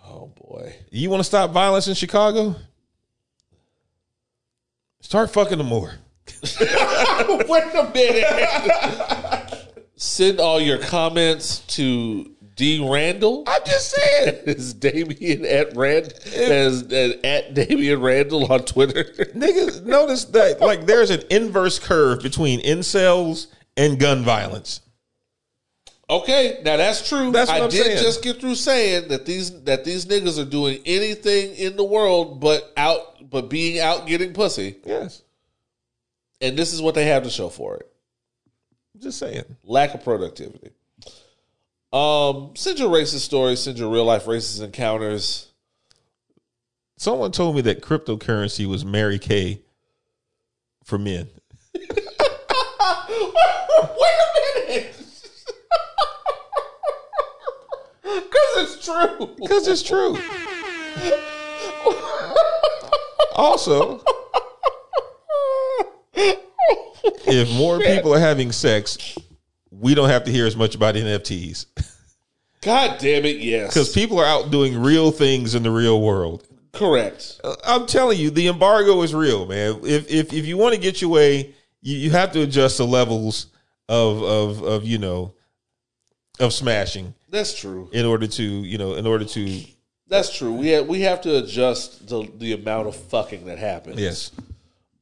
oh boy. You want to stop violence in Chicago? Start fucking them more. Wait a minute. Send all your comments to D Randle. I'm just saying, Is Damian at Rand as at, Damian Randle on Twitter? niggas. Notice that like there's an inverse curve between incels and gun violence. Okay, now that's true. That's what I I'm did saying. just get through saying that these that these niggas are doing anything in the world but out but being out getting pussy, Yes, and this is what they have to show for it. I'm just saying. lack of productivity. Um, send your racist stories, send your real life racist encounters. Someone told me that cryptocurrency was Mary Kay for men. Wait a minute, because it's true. Because it's true. also, if more people are having sex, we don't have to hear as much about NFTs God damn it, yes. because people are out doing real things in the real world. correct. Uh, I'm telling you, the embargo is real, man. If if if you want to get your way, you, you have to adjust the levels of of of you know of smashing That's true. in order to you know in order to That's true. We have, we have to adjust the the amount of fucking that happens. yes.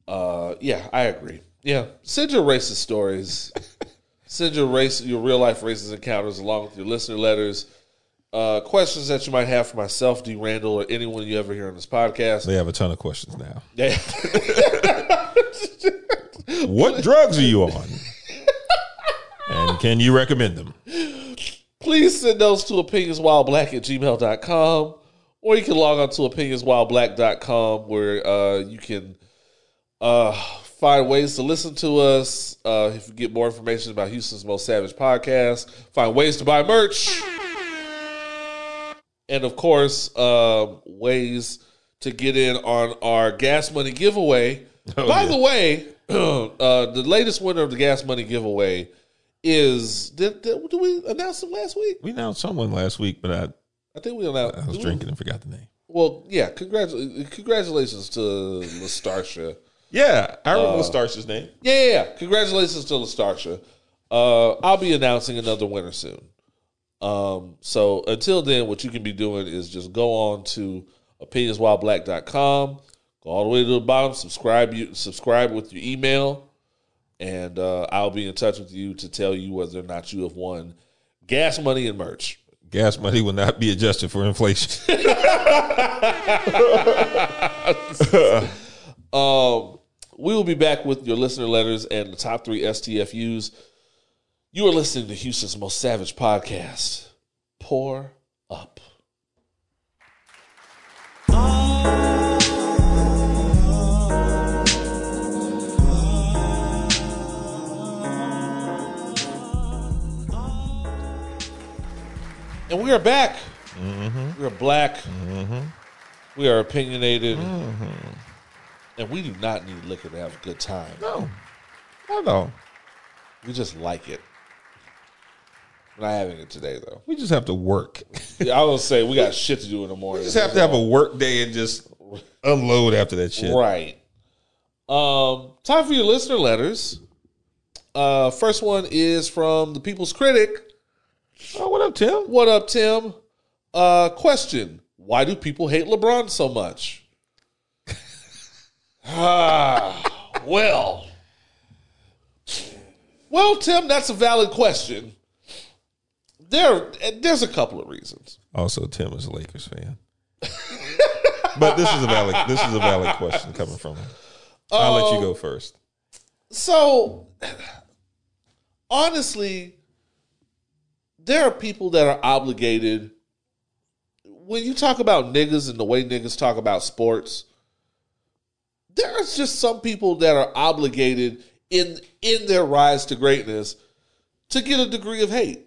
Uh, yeah, I agree. Yeah, send your racist stories. send your race, your real life racist encounters, along with your listener letters, uh, questions that you might have for myself, D. Randle, or anyone you ever hear on this podcast. They have a ton of questions now. Yeah. what drugs are you on? And can you recommend them? Please send those to opinionswhileblack at gmail.com or you can log on to opinionswhileblack.com where uh, you can uh, find ways to listen to us. Uh, if you get more information about Houston's Most Savage podcast, find ways to buy merch. And of course, um, ways to get in on our gas money giveaway. Oh, By yeah. the way, uh, the latest winner of the gas money giveaway is did, did, did we announce him last week? We announced someone last week, but I, I think we announced. I was did we? drinking and forgot the name. Well, yeah. Congratu- congratulations to Lastarsha. Yeah, I remember Starsh's name. Yeah, yeah, yeah. Congratulations to Lastarsha. Uh, I'll be announcing another winner soon. Um, so until then, what you can be doing is just go on to opinionswhileblack.com, go all the way to the bottom, subscribe you subscribe with your email, and uh, I'll be in touch with you to tell you whether or not you have won gas money and merch. Gas money will not be adjusted for inflation. Um, we will be back with your listener letters and the top three STFUs. You are listening to Houston's most savage podcast. Pour up. And we are back. Mm-hmm. We are black. Mm-hmm. We are opinionated. Mm-hmm. And we do not need liquor to have a good time. no, at all. We just like it. We're not having it today, though. We just have to work. I was say we got shit to do in the morning. We just have to have a work day and just unload after that shit. Right. Um, time for your listener letters. Uh, first one is from the People's Critic. Oh, what up, Tim? What up, Tim? Uh, question: Why do people hate LeBron so much? Ah, well, well, Tim, that's a valid question. There, there's a couple of reasons. Also, Tim is a Lakers fan. but this is a valid this is a valid question coming from him. I'll let you go first. So, honestly, there are people that are obligated. When you talk about niggas and the way niggas talk about sports, there's just some people that are obligated in in their rise to greatness to get a degree of hate.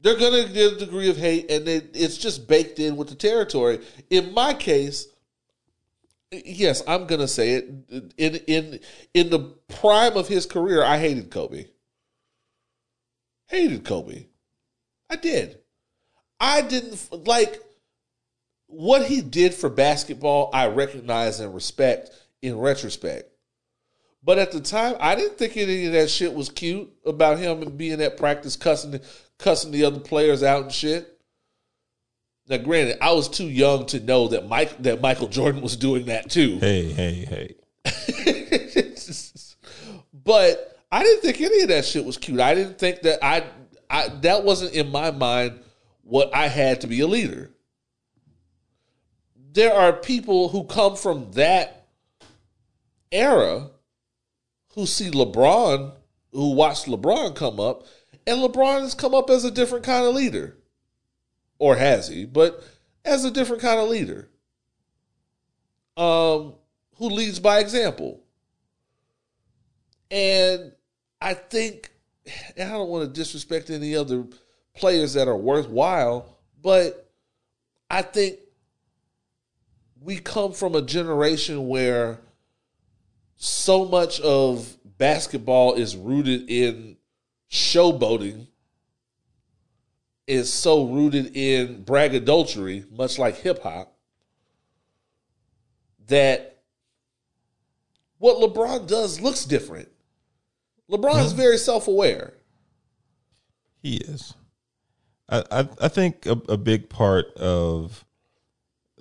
They're gonna get a degree of hate, and it, it's just baked in with the territory. In my case, yes, I'm gonna say it. In in in the prime of his career, I hated Kobe. Hated Kobe. I did. I didn't like what he did for basketball. I recognize and respect in retrospect. But at the time, I didn't think any of that shit was cute about him and being at practice cussing cussing the other players out and shit. Now, granted, I was too young to know that Mike that Michael Jordan was doing that too. Hey, hey, hey. but I didn't think any of that shit was cute. I didn't think that I, I that wasn't in my mind what I had to be a leader. There are people who come from that era who see LeBron, who watched LeBron come up, and LeBron has come up as a different kind of leader. Or has he? But as a different kind of leader. Um, who leads by example. And I think, and I don't want to disrespect any other players that are worthwhile, but I think we come from a generation where so much of basketball is rooted in showboating, is so rooted in braggadocious, much like hip hop, that what LeBron does looks different. LeBron is very self aware. He is. I, I, I think a, a big part of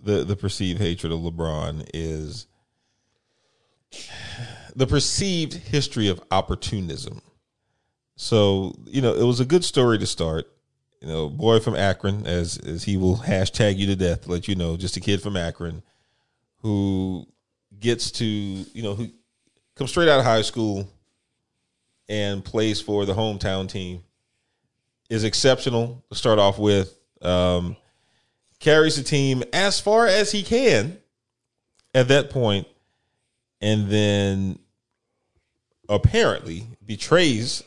the the perceived hatred of LeBron is the perceived history of opportunism. So, you know, it was a good story to start. You know, boy from Akron, as as he will hashtag you to death, let you know, just a kid from Akron who gets to, you know, who comes straight out of high school and plays for the hometown team. Is exceptional to start off with. Um, carries the team as far as he can at that point, and then apparently betrays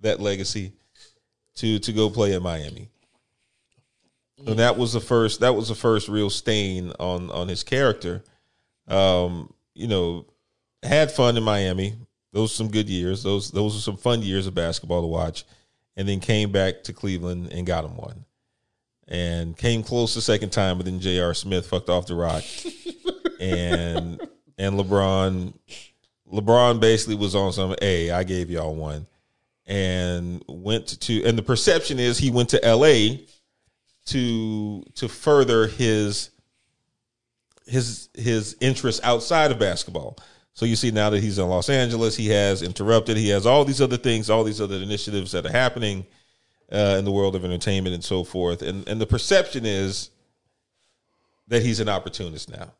that legacy to to go play in Miami. And that was the first that was the first real stain on on his character. Um, you know, had fun in Miami. Those were some good years. Those those were some fun years of basketball to watch. And then came back to Cleveland and got him one. And came close the second time, but then J.R. Smith fucked off the rock. and and LeBron LeBron basically was on some, hey, I gave y'all one. And went to and the perception is he went to LA to to further his his his interests outside of basketball. So you see now that he's in Los Angeles, he has interrupted. He has all these other things, all these other initiatives that are happening uh, in the world of entertainment and so forth. And and the perception is that he's an opportunist now.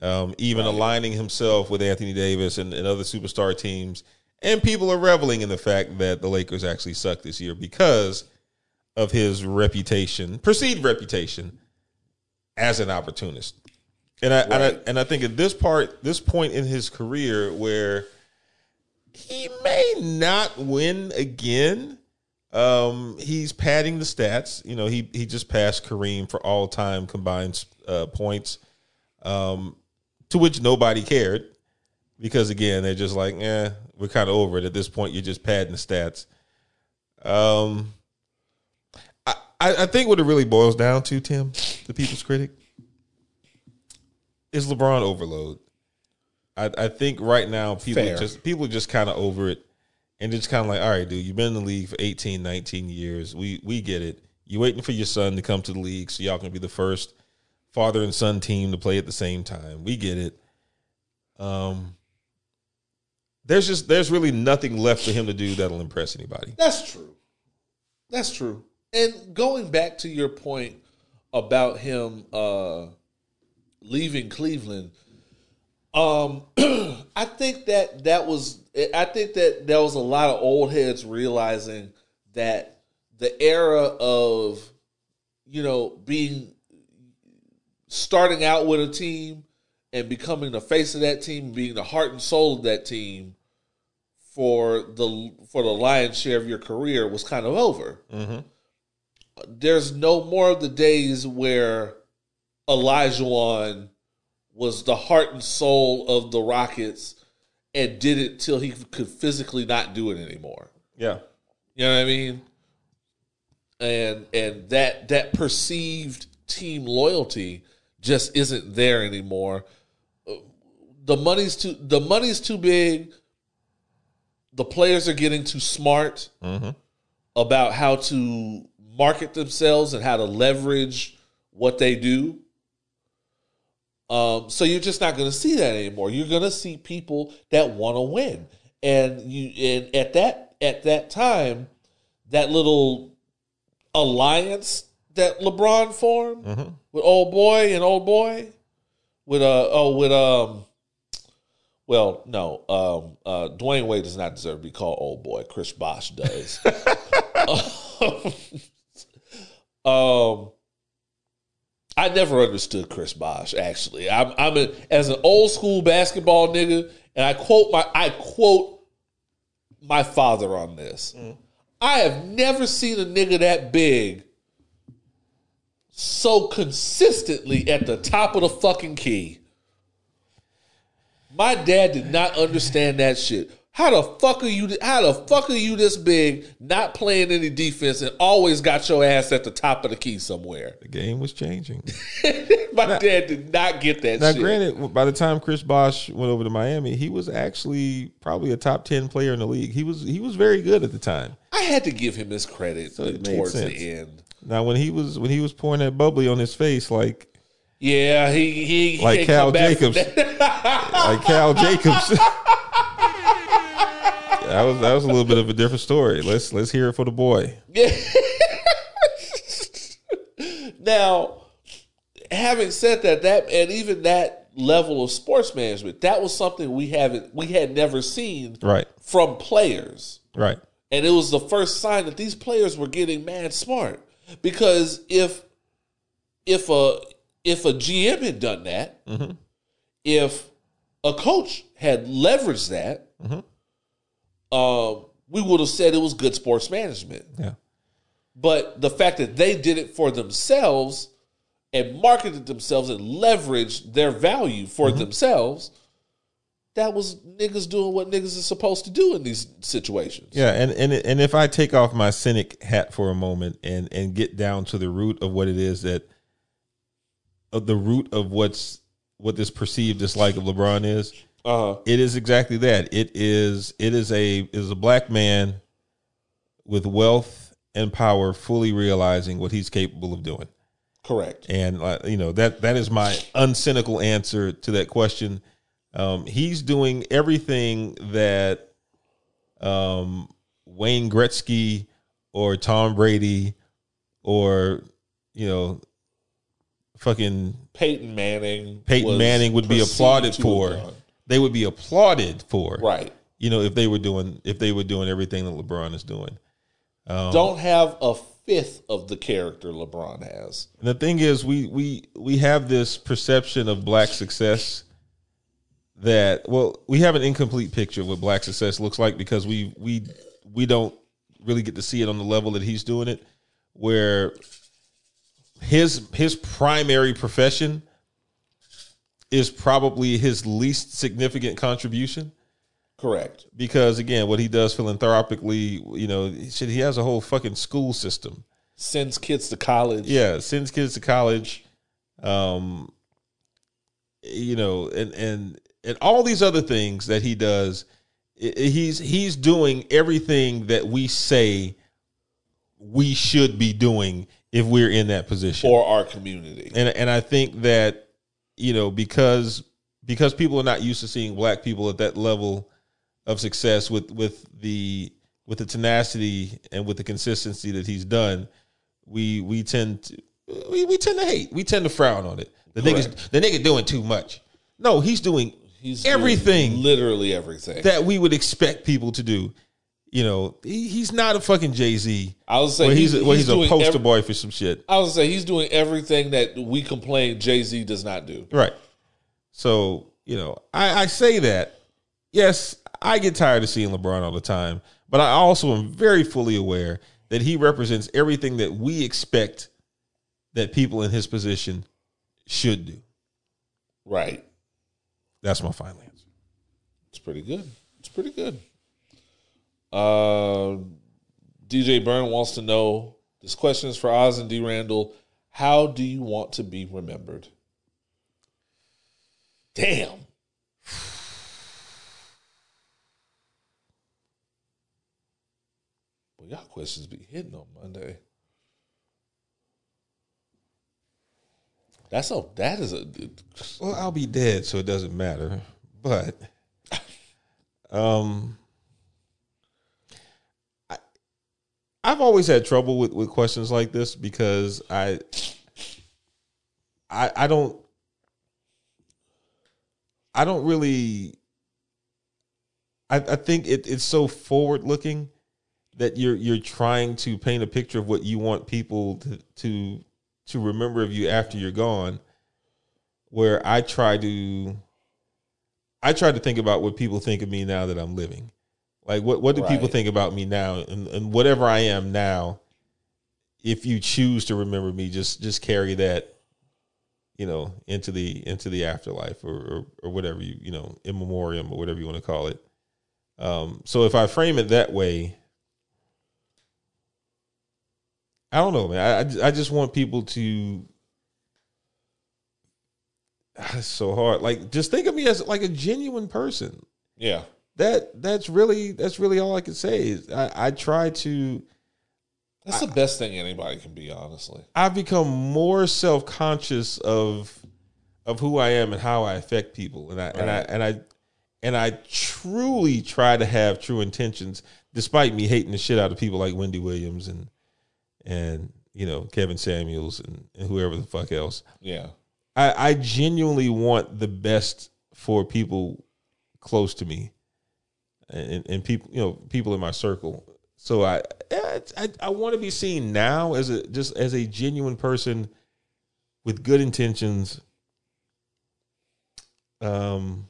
Um, even aligning himself with Anthony Davis and, and other superstar teams. And people are reveling in the fact that the Lakers actually suck this year because of his reputation, perceived reputation as an opportunist. And I, and I and I think at this part, this point in his career where he may not win again, um, he's padding the stats. You know, he he just passed Kareem for all time combined uh, points, um, to which nobody cared because again they're just like, eh, we're kind of over it at this point. You're just padding the stats. Um, I I think what it really boils down to, Tim, the people's critic, is LeBron overload. I, I think right now people Fair. just people are just kind of over it and it's kind of like, all right, dude, you've been in the league for 18, 19 years. We we get it. You're waiting for your son to come to the league so y'all can be the first father and son team to play at the same time. We get it. Um there's just there's really nothing left for him to do that'll impress anybody. That's true. That's true. And going back to your point about him uh leaving Cleveland, um I think that that was I think that there was a lot of old heads realizing that the era of you know being starting out with a team and becoming the face of that team, being the heart and soul of that team for the for the lion's share of your career was kind of over. There's no more of the days where Olajuwon was the heart and soul of the Rockets and did it till he could physically not do it anymore. Yeah. You know what I mean? And and that that perceived team loyalty just isn't there anymore. The money's too the money's too big. The players are getting too smart mm-hmm. about how to market themselves and how to leverage what they do. Um, so you're just not going to see that anymore. You're going to see people that want to win, and you and at that at that time, that little alliance that LeBron formed with old boy and old boy, with uh oh with um, well no um uh Dwyane Wade does not deserve to be called old boy. Chris Bosh does. um. I never understood Chris Bosh. Actually, I'm I'm a, as an old school basketball nigga, and I quote my I quote my father on this. Mm. I have never seen a nigga that big so consistently at the top of the fucking key. My dad did not understand that shit. How the fuck are you? How the fuck are you this big, not playing any defense, and always got your ass at the top of the key somewhere? The game was changing. My dad did not get that Now, shit. granted, by the time Chris Bosh went over to Miami, he was actually probably a top ten player in the league. He was he was very good at the time. I had to give him his credit So it made towards sense. the end. Now, when he was when he was pouring that bubbly on his face, like Yeah, he he, Like Cal come back from Jacobs. like Cal Jacobs. that was that was a little bit of a different story. Let's let's hear it for the boy. Yeah. now, having said that, that and even that level of sports management. That was something we haven't we had never seen Right. from players. Right. And it was the first sign that these players were getting mad smart. Because if if a if a GM had done that, mm-hmm. if a coach had leveraged that, mm-hmm. Um, we would have said it was good sports management. Yeah. But the fact that they did it for themselves and marketed themselves and leveraged their value for themselves, that was niggas doing what niggas are supposed to do in these situations. Yeah, and and and if I take off my cynic hat for a moment and and get down to the root of what it is that of the root of what's what this perceived dislike of LeBron is, Uh-huh. it is exactly that. It is it is a it is a black man with wealth and power fully realizing what he's capable of doing. Correct. And uh, you know that that is my uncynical answer to that question. Um, he's doing everything that um, Wayne Gretzky or Tom Brady or you know fucking Peyton Manning. Peyton Manning would be applauded for. done. They would be applauded for. Right. You know if they were doing if they were doing everything that LeBron is doing. Um, Don't have a fifth of the character LeBron has. And the thing is, we we we have this perception of black success that well, we have an incomplete picture of what black success looks like because we we we don't really get to see it on the level that he's doing it, where his his primary profession is probably his least significant contribution Correct. because again, what he does philanthropically, you know, shit, he has a whole fucking school system. Sends kids to college. Yeah, sends kids to college. Um, you know, and and and all these other things that he does. He's he's doing everything that we say we should be doing if we're in that position. For our community. and and I think that you know because because people are not used to seeing black people at that level of success with with the with the tenacity and with the consistency that he's done, we we tend to we, we tend to hate. We tend to frown on it. The niggas the nigga doing too much. No, he's doing He's doing everything literally everything. that we would expect people to do. You know, he, he's not a fucking Jay Z. I was saying he's, he's- where he's he's, a poster ev- boy for some shit. I was say he's doing everything that we complain Jay Z does not do. Right. So, you know, I, I say that. Yes, I get tired of seeing LeBron all the time, but I also am very fully aware that he represents everything that we expect that people in his position should do. Right. That's my final answer. It's pretty good. It's pretty good. Uh, DJ Byrne wants to know this question is for Oz and D Randle. How do you want to be remembered? Damn. Well, y'all questions be hitting on Monday. That's a that is a Well, I'll be dead, so it doesn't matter. But um I I've always had trouble with, with questions like this because I I I don't I don't really I, I think it, it's so forward looking that you're you're trying to paint a picture of what you want people to to to remember of you after you're gone where I try to I try to think about what people think of me now that I'm living. Like what what do people think about me now and, and whatever I am now if you choose to remember me just just carry that you know into the into the afterlife or or, or whatever you you know in memoriam or whatever you want to call it. Um so if I frame it that way I don't know, man. I I I just want people to. It's so hard. Like, just think of me as like a genuine person. yeah. That that's really that's really all I can say. Is I, I try to. That's the best thing anybody can be, honestly. I've become more self conscious of of who I am and how I affect people, and I and I and I and I truly try to have true intentions, despite me hating the shit out of people like Wendy Williams and and you know Kevin Samuels and, and whoever the fuck else. Yeah. I, I genuinely want the best for people close to me, and, and people you know people in my circle. So I I, I want to be seen now as a just as a genuine person with good intentions. Um,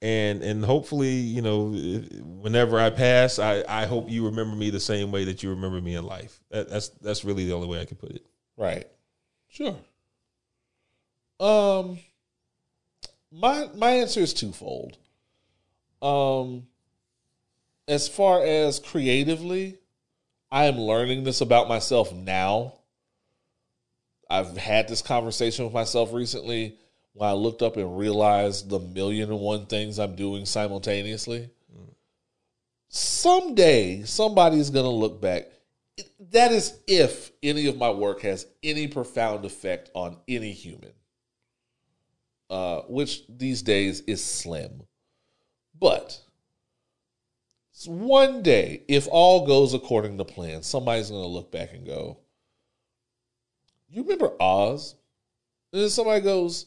and and hopefully you know whenever I pass, I I hope you remember me the same way that you remember me in life. That, that's that's really the only way I can put it. Right. Sure. Um my my answer is twofold. Um as far as creatively, I am learning this about myself now. I've had this conversation with myself recently when I looked up and realized the million and one things I'm doing simultaneously. Someday somebody's going to look back that is if any of my work has any profound effect on any human uh, which these days is slim but one day if all goes according to plan somebody's going to look back and go you remember oz and then somebody goes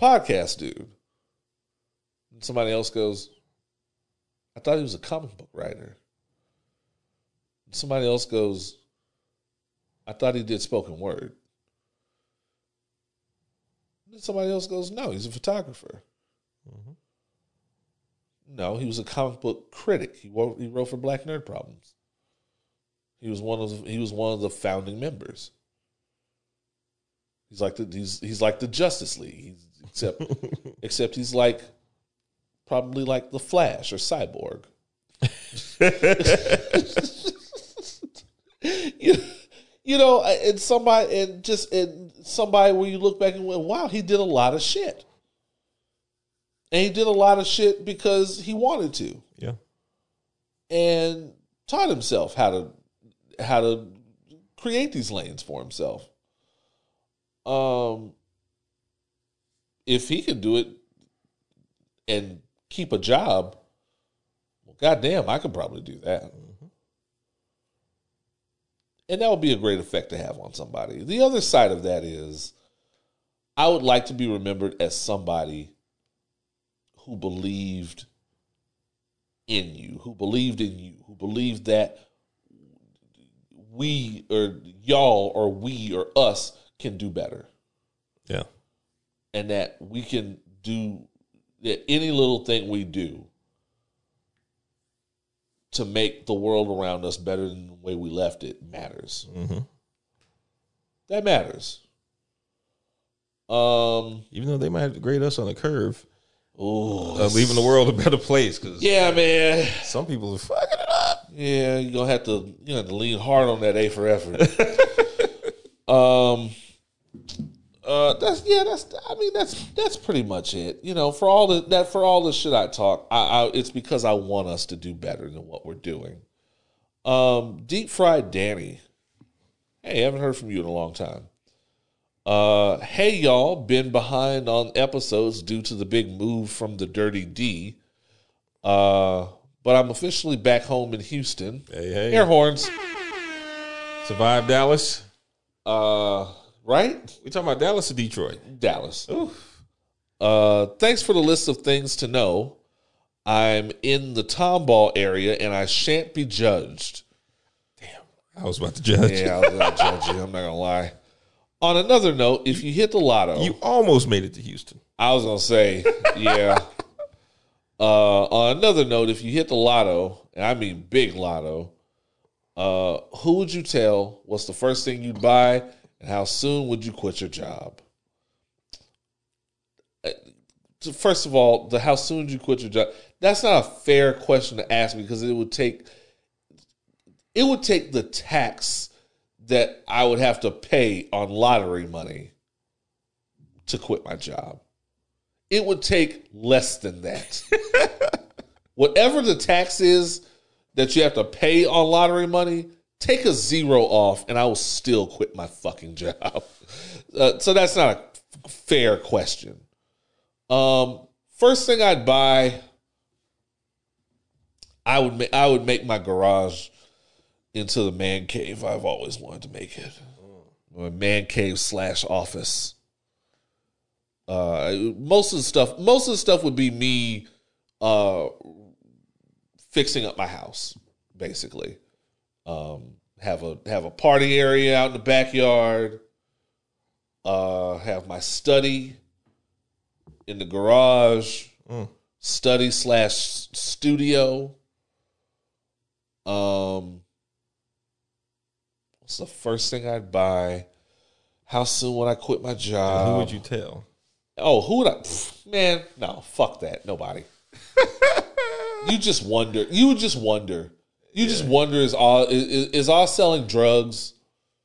podcast dude and somebody else goes i thought he was a comic book writer somebody else goes, I thought he did spoken word. Then somebody else goes, no, he's a photographer. Mm-hmm. No, he was a comic book critic. He wrote, he wrote for Black Nerd Problems. He was one of the, he was one of the founding members. He's like the he's he's like the Justice League. He's, except except he's like probably like the Flash or Cyborg. you, you know, and somebody and just and somebody where you look back and went, wow, he did a lot of shit. And he did a lot of shit because he wanted to Yeah. and taught himself how to how to create these lanes for himself. Um if he can do it and keep a job, well goddamn, I could probably do that. And that would be a great effect to have on somebody. The other side of that is I would like to be remembered as somebody who believed in you, who believed in you, who believed that we or y'all or we or us can do better Yeah. and that we can do that any little thing we do to make the world around us better than the way we left it matters. That matters. Um. Even though they might grade us on a curve, Oh, uh, leaving the world a better place because yeah, man. some people are fucking it up. Yeah, you're gonna have to you have to lean hard on that A for effort. um uh that's yeah, that's I mean that's that's pretty much it. You know, for all the that for all the shit I talk, I, I it's because I want us to do better than what we're doing. Um Deep Fried Danny. Hey, haven't heard from you in a long time. Uh hey y'all, been behind on episodes due to the big move from the Dirty D. Uh but I'm officially back home in Houston. Hey, hey. Air horns. Survive Dallas. Uh, right? We talking about Dallas or Detroit? Dallas. Uh, thanks for the list of things to know. I'm in the Tomball area and I shan't be judged. Damn. I was about to judge. Yeah, I was gonna judge you. I'm not gonna lie. On another note, if you hit the lotto, You almost made it to Houston. I was gonna say, yeah. uh, on another note, if you hit the lotto, and I mean big lotto, uh, who would you tell? What's the first thing you'd buy, and how soon would you quit your job? Uh, so First of all, the how soon did you quit your job? That's not a fair question to ask me because it would take it would take the tax that I would have to pay on lottery money to quit my job. It would take less than that. Whatever the tax is that you have to pay on lottery money, take a zero off and I will still quit my fucking job. Uh, so that's not a fair question. Um, first thing I'd buy, I would ma- I would make my garage into the man cave I've always wanted to make it. my man cave slash office. Uh, most of the stuff, most of the stuff would be me, uh, fixing up my house, basically. Um, have a have a party area out in the backyard. Uh, have my study in the garage, study slash studio. Um, the first thing I'd buy? How soon would I quit my job? Who would you tell? Oh, who would I? pff, man, no, fuck that. Nobody. you just wonder. You would just wonder. You just wonder is Oz is, is Oz selling drugs?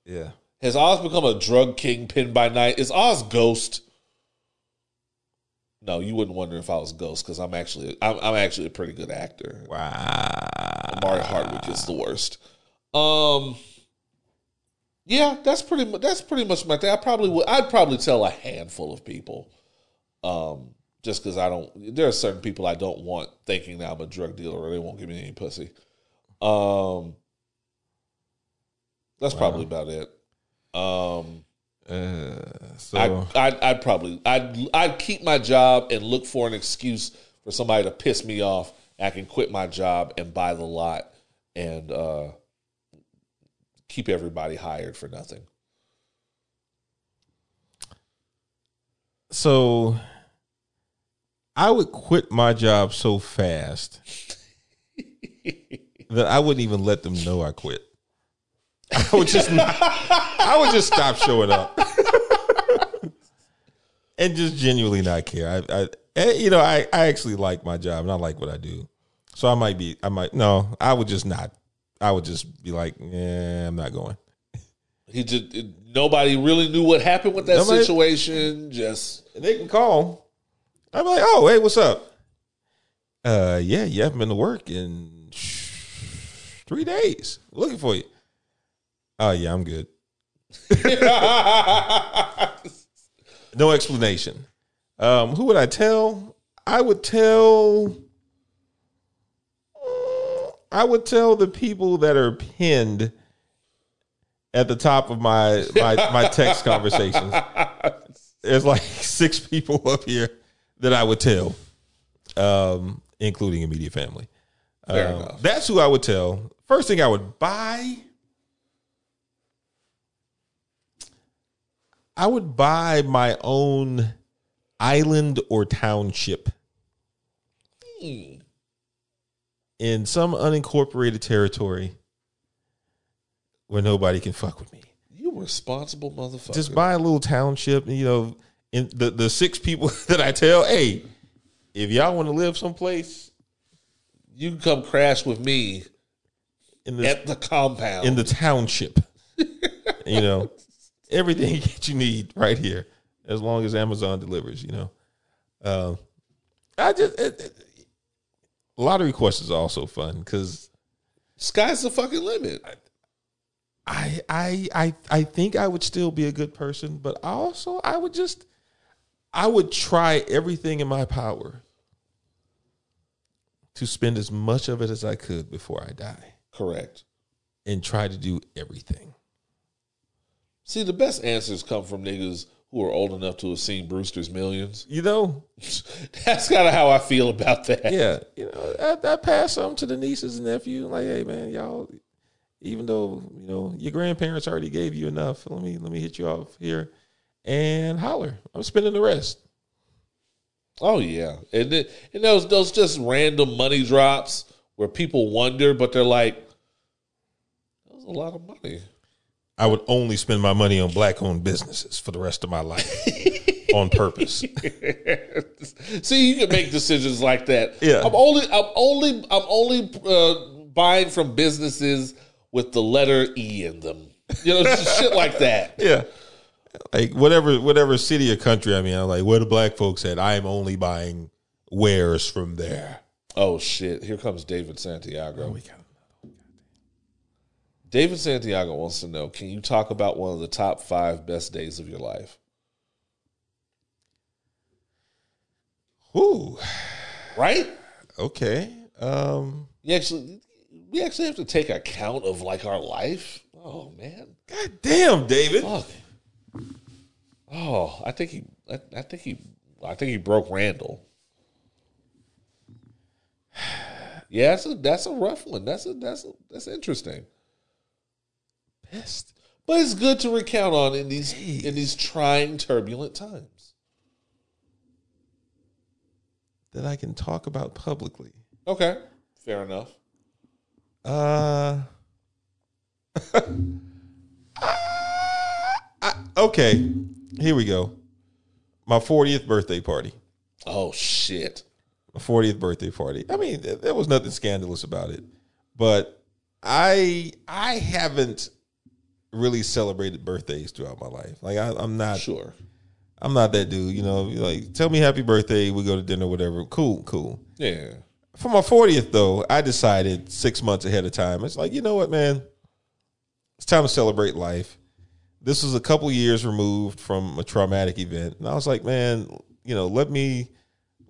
Yeah. Has Oz become a drug kingpin by night? Is Oz ghost? No, you wouldn't wonder if I was ghost because I'm actually I'm, I'm actually a pretty good actor. Wow. Omari Hardwick is the worst. Um, yeah, that's pretty much that's pretty much my thing. I probably would. I'd probably tell a handful of people. Um, just because I don't. There are certain people I don't want thinking that I'm a drug dealer or they won't give me any pussy. Um, that's probably about it. Um, Uh, so I, I'd, I'd probably I'd I'd keep my job and look for an excuse for somebody to piss me off. I can quit my job and buy the lot and uh, keep everybody hired for nothing. so I would quit my job so fast that I wouldn't even let them know I quit. I would just not, I would just stop showing up and just genuinely not care. I, I you know, I, I actually like my job and I like what I do. So I might be, I might, no, I would just not. I would just be like, yeah, I'm not going. He just nobody really knew what happened with that Nobody- situation. Just And they can call. I'm like, oh, hey, what's up? Uh, yeah, you haven't been to work in three days. Looking for you. Oh yeah, I'm good. no explanation. Um, who would I tell? I would tell. I would tell the people that are pinned at the top of my my, my text conversations. There's like six people up here that I would tell, um, including immediate family. Um. That's who I would tell. First thing I would buy. I would buy my own island or township in some unincorporated territory where nobody can fuck with me. you responsible motherfucker. Just buy a little township, you know, and the the six people that I tell, hey, if y'all want to live someplace you can come crash with me in the at the compound. in the township, you know, everything that you need right here, as long as Amazon delivers, you know. Um, I just it, it, lottery questions are also fun because Sky's the fucking limit. I I I I think I would still be a good person, but also I would just I would try everything in my power to spend as much of it as I could before I die Correct. and try to do everything. See, the best answers come from niggas who are old enough to have seen Brewster's Millions. You know, That's kind of how I feel about that. yeah, you know, I, I pass some to the nieces and nephew. Like, hey, man, y'all, even though you know your grandparents already gave you enough, let me let me hit you off here and holler. I'm spending the rest. Oh yeah, and then, and those those just random money drops where people wonder, but they're like, "That was a lot of money." I would only spend my money on black owned businesses for the rest of my life on purpose. See, you can make decisions like that. Yeah. I'm only, I'm only, I'm only uh, buying from businesses with the letter E in them. You know, shit like that. Yeah. Like whatever whatever city or country I mean, I'm like, where the black folks at? I am only buying wares from there. Oh shit! Here comes David Santiago. David Santiago wants to know: Can you talk about one of the top five best days of your life? Ooh, Right? okay. Um You actually, we actually have to take account of like our life. Oh man. God damn, David. Fuck. Oh, I think he. I, I think he. I think he broke Randle. Yeah, that's a that's a rough one. That's a that's a, that's interesting. Best But it's good to recount on in these in these trying, turbulent times. that I can talk about publicly. Okay, fair enough. Uh, I- okay, here we go. My 40th birthday party. Oh shit. My 40th birthday party. I mean, there there was nothing scandalous about it, but I I haven't really celebrated birthdays throughout my life. Like I, I'm not Sure. I'm not that dude. You know, like tell me happy birthday, we go to dinner, whatever. Cool, cool. Yeah. For my 40th, though, I decided six months ahead of time. It's like, you know what, man? It's time to celebrate life. This was a couple years removed from a traumatic event. And I was like, man, you know, let me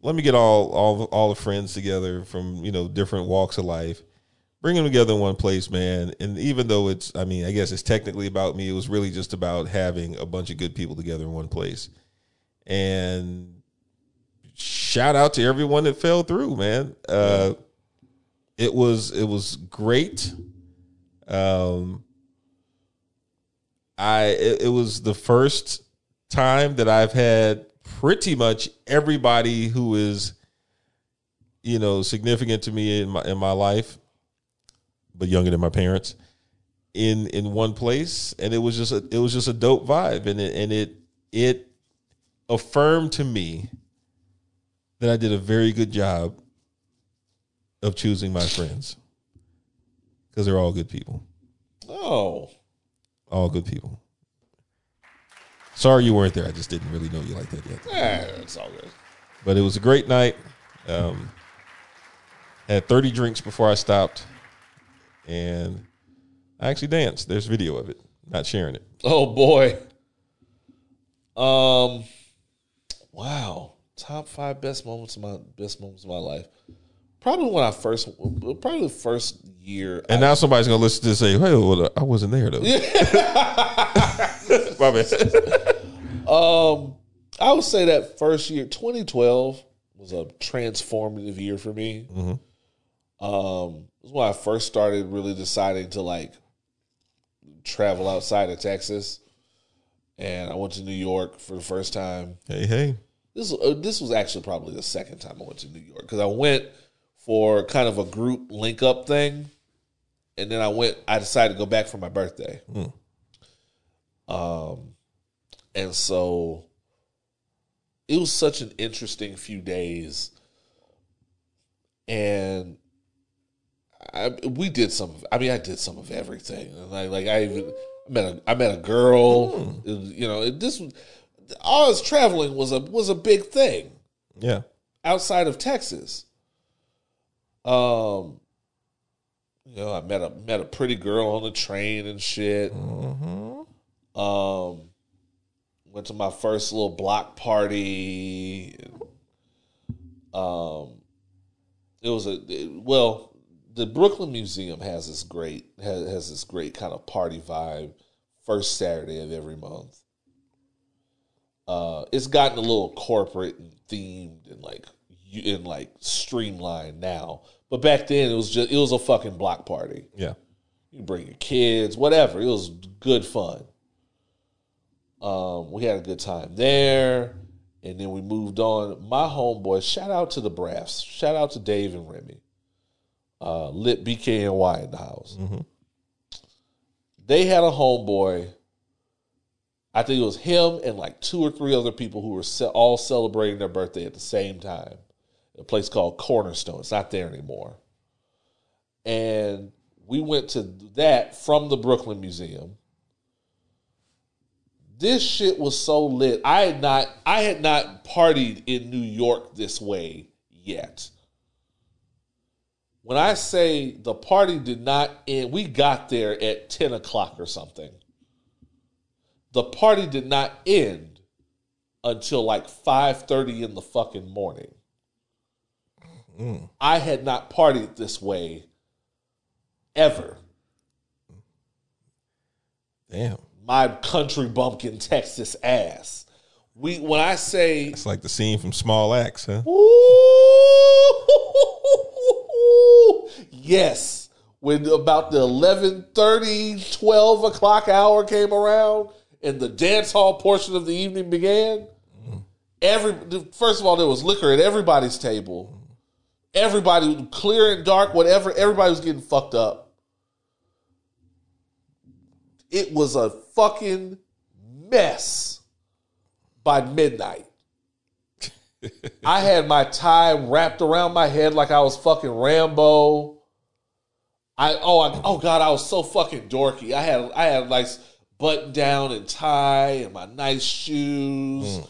let me get all all all the friends together from, you know, different walks of life. Bring them together in one place, man. And even though it's I mean, I guess it's technically about me, it was really just about having a bunch of good people together in one place. And shout out to everyone that fell through, man. Uh, it was it was great. Um, I it, it was the first time that I've had pretty much everybody who is, you know, significant to me in my in my life, but younger than my parents, in in one place, and it was just a, it was just a dope vibe, and it and it it affirmed to me that I did a very good job of choosing my friends because they're all good people, Oh. all good people. Sorry you weren't there. I just didn't really know you like that yet. Eh, it's all good. But it was a great night. Um, had 30 drinks before I stopped, and I actually danced. There's video of it. Not sharing it. Oh boy. Um. Wow. Top five best moments of my best moments of my life. Probably when I first, probably the first year. And now somebody's gonna listen to this and say, "Hey, well, I wasn't there though." My bad. Um, I would say that first year, 2012, was a transformative year for me. Um, it was when I first started really deciding to like travel outside of Texas, and I went to New York for the first time. Hey, hey. This uh, this was actually probably the second time I went to New York because I went for kind of a group link up thing, and then I went. I decided to go back for my birthday. Um, and so it was such an interesting few days, and I we did some. Of, I mean, I did some of everything. Like like I even met a I met a girl. Was, you know, this all us traveling was a was a big thing Yeah. outside of Texas. Um, you know, I met a met a pretty girl on the train and shit. Um, went to my first little block party. Um, it was a it- well, the Brooklyn Museum has this great has, has this great kind of party vibe. First Saturday of every month. Uh, it's gotten a little corporate and themed and like and like streamlined now. But back then it was just it was a fucking block party. Yeah. You bring your kids, whatever. It was good fun. Um, we had a good time there, and then we moved on. My homeboy, shout out to the Brass, shout out to Dave and Remy, uh, lit BKNY in the house. They had a homeboy. I think it was him and like two or three other people who were ce- all celebrating their birthday at the same time. A place called Cornerstone. It's not there anymore and we went to that from the Brooklyn Museum. This shit was so lit. I had not I had not partied in New York this way yet. When I say the party did not end, we got there at 10 o'clock or something. The party did not end until like 5:30 in the fucking morning. Mm. I had not partied this way ever. Damn. My country bumpkin Texas ass. We when I say It's like the scene from Small Axe, huh? Ooh, yes. When about the 11.30, 12 o'clock hour came around and the dance hall portion of the evening began, every first of all, there was liquor at everybody's table. Everybody, clear and dark, whatever, everybody was getting fucked up. It was a fucking mess by midnight. I had my tie wrapped around my head like I was fucking Rambo. I oh I, oh god, I was so fucking dorky. I had I had like button down and tie and my nice shoes. Hmm.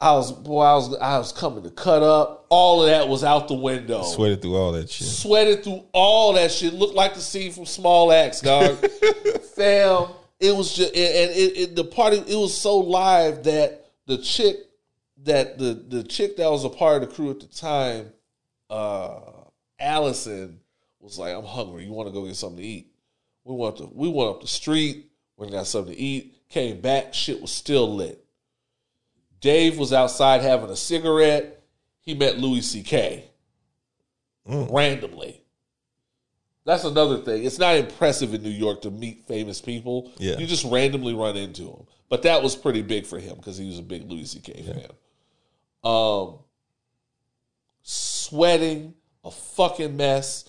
I was boy, I was I was coming to cut up. All of that was out the window. Sweated through all that shit. Sweated through all that shit. Looked like the scene from Small Axe, dog. Fam, it was just and it, it, the party. It was so live that the chick that the the chick that was a part of the crew at the time, uh, Allison was like, "I'm hungry. You want to go get something to eat?" We went to we went up the street. Went and got something to eat. Came back. Shit was still lit. Dave was outside having a cigarette. He met Louis C.K. randomly. That's another thing. It's not impressive in New York to meet famous people. Yeah. You just randomly run into them. But that was pretty big for him because he was a big Louis C.K. fan. Um, sweating, a fucking mess.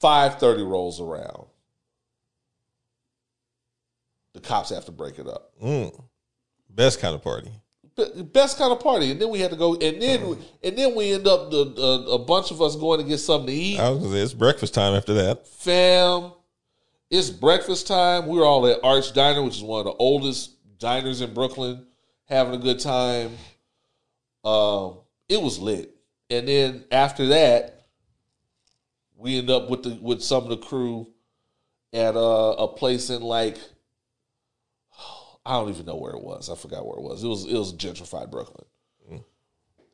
Five thirty rolls around. The cops have to break it up. Mm. Best kind of party. Be- best kind of party, and then we had to go, and then and then we end up the uh, a bunch of us going to get something to eat. I was gonna say it's breakfast time after that. Fam, it's breakfast time. We were all at Arch Diner, which is one of the oldest diners in Brooklyn, having a good time. Um, it was lit, and then after that, we end up with the with some of the crew at uh, a place in like I don't even know where it was. I forgot where it was. It was it was gentrified Brooklyn,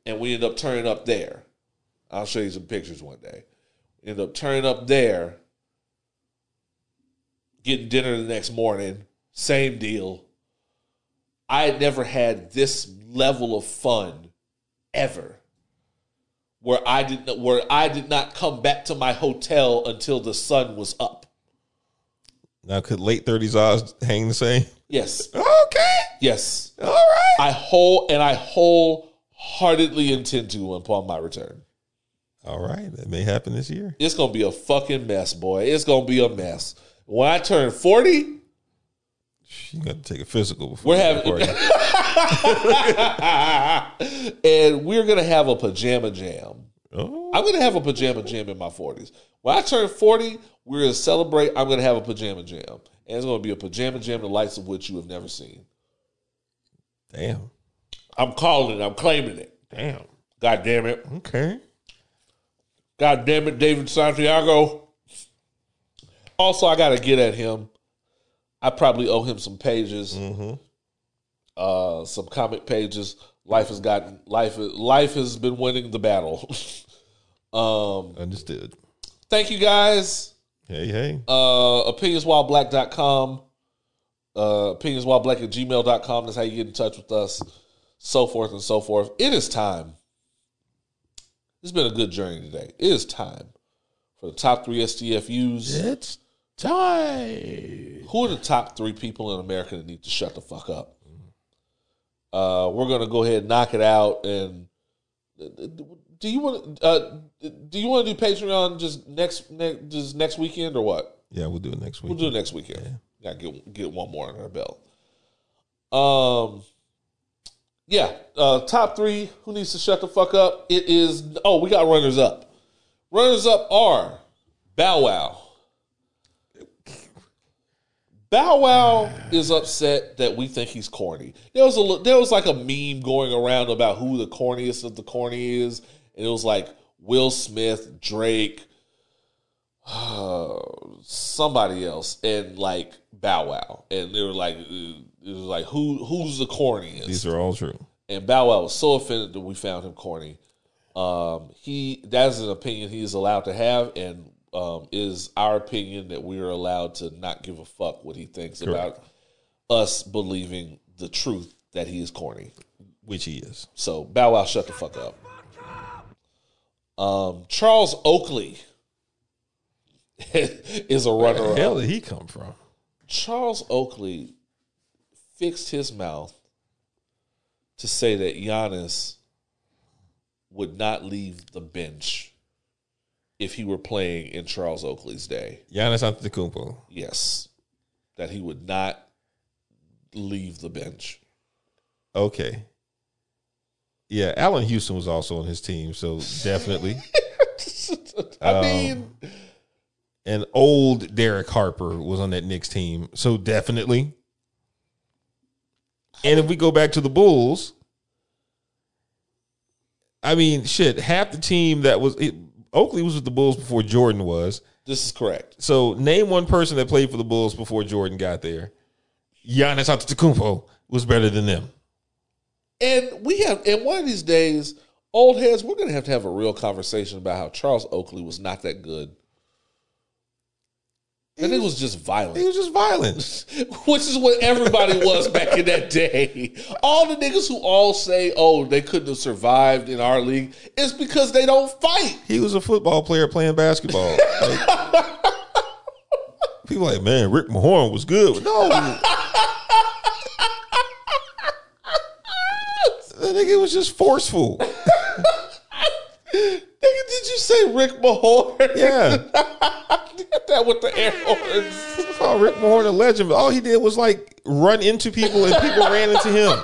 and we end up turning up there. I'll show you some pictures one day. End up turning up there, getting dinner the next morning. Same deal. I had never had this level of fun ever. Where I did not, where I did not come back to my hotel until the sun was up. Now could late thirties Oz hang the same? Yes. Okay. Yes. All right. I whole and I wholeheartedly intend to upon my return. All right. That may happen this year. It's gonna be a fucking mess, boy. It's gonna be a mess. When I turn 40, You got to take a physical before We're having-. and we're gonna have a pajama jam. oh, I'm gonna have a pajama jam in my 40s. When I turn 40, we're gonna celebrate. I'm gonna have a pajama jam. And it's gonna be a pajama jam, the likes of which you have never seen. damn. I'm calling it, I'm claiming it. Damn. God damn it. Okay. God damn it, David Santiago. Also, I got to get at him. I probably owe him some pages, mm-hmm. Uh, some comic pages. Life has gotten life. Life has been winning the battle. um, Understood. thank you guys. Hey, hey. Uh, opinionswhileblack.com, uh, opinionswhileblack at gmail.com. That's how you get in touch with us. So forth and so forth. It is time. It's been a good journey today. It is time for the top three STFUs. It's time. Who are the top three people in America that need to shut the fuck up? Uh, we're gonna go ahead and knock it out. And do you want uh, do you want to do Patreon just next, next just next weekend or what? Yeah, we'll do it next week. We'll do it next weekend. Got to get get one more on our belt. Um, yeah. Uh, top three. Who needs to shut the fuck up? It is. Oh, we got runners up. Runners up are Bow Wow. Bow Wow is upset that we think he's corny. There was a there was like a meme going around about who the corniest of the corny is, and it was like Will Smith, Drake, somebody else, and like Bow Wow, and they were like, uh, it was like who who's the corniest? These are all true. and Bow Wow was so offended that we found him corny. Um, he that's an opinion he is allowed to have, and um, is our opinion that we are allowed to not give a fuck what he thinks about us believing the truth that he is corny. which he is. So Bow Wow, shut the fuck up. Um, Charles Oakley is a Where the runner hell did he come from? Charles Oakley fixed his mouth to say that Giannis would not leave the bench if he were playing in Charles Oakley's day. Giannis Antetokounmpo. Yes, that he would not leave the bench. Okay. Yeah, Allan Houston was also on his team, so definitely. I Um, mean, and old Derek Harper was on that Knicks team, so definitely. And if we go back to the Bulls, I mean, shit, half the team that was it, Oakley was with the Bulls before Jordan was. this is correct. So name one person that played for the Bulls before Jordan got there. Giannis Antetokounmpo was better than them. And we have, and one of these days, old heads, we're going to have to have a real conversation about how Charles Oakley was not that good. And it was just violent. He was just violent. which is what everybody was back in that day. All the niggas who all say, oh, they couldn't have survived in our league, is because they don't fight. He was a football player playing basketball. Like, people like, man, Rick Mahorn was good. No. that nigga was just forceful. Nigga, did you say Rick Mahorn? Yeah. Get that with the air horns. Call Rick Mahorn a legend, but all he did was like run into people and people ran into him.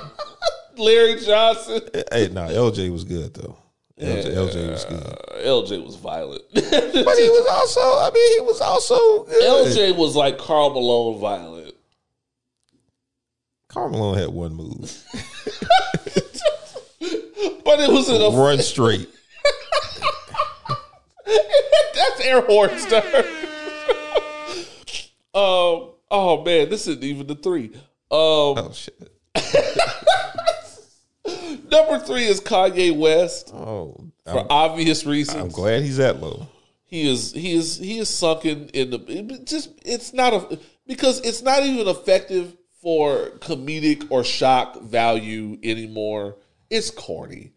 Larry Johnson. Hey, nah, LJ was good though. LJ, LJ was good. LJ was violent. But he was also, I mean, he was also good. LJ was like Karl Malone violent. Karl Malone had one move. But it was in a Run straight. That's air horns there. um. Oh man, this isn't even the three. Um. Oh shit. Number three is Kanye West Oh, for I'm, obvious reasons. I'm glad he's that low. he is. He is. He is sunken in the. it just. It's not a because it's not even effective for comedic or shock value anymore. It's corny.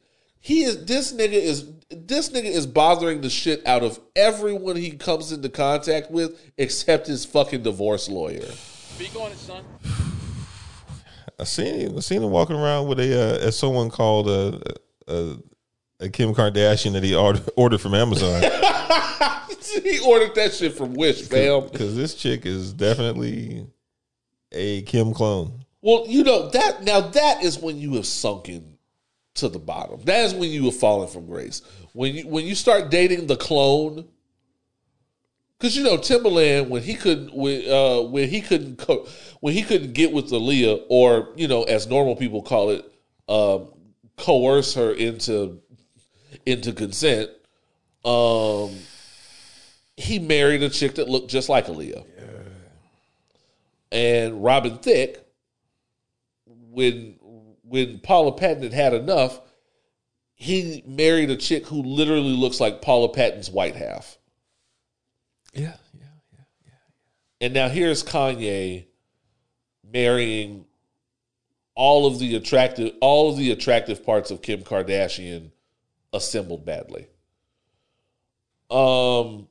He is. This nigga is. This nigga is bothering the shit out of everyone he comes into contact with, except his fucking divorce lawyer. Speak on it, son. I seen him. I seen him walking around with a uh, as someone called a, a a Kim Kardashian that he ordered, ordered from Amazon he ordered that shit from Wish, fam. because this chick is definitely a Kim clone. Well, you know that now that is when you have sunken to the bottom. That is when you have fallen from grace. When you when you start dating the clone, because you know Timbaland when he couldn't when, uh, when he couldn't co- when he couldn't get with Aaliyah or you know as normal people call it um, coerce her into into consent. Um, he married a chick that looked just like Aaliyah. And Robin Thicke, when when Paula Patton had had enough, he married a chick who literally looks like Paula Patton's white half. Yeah, yeah. Yeah, yeah. And now here's Kanye marrying all of the attractive all of the attractive parts of Kim Kardashian assembled badly. Um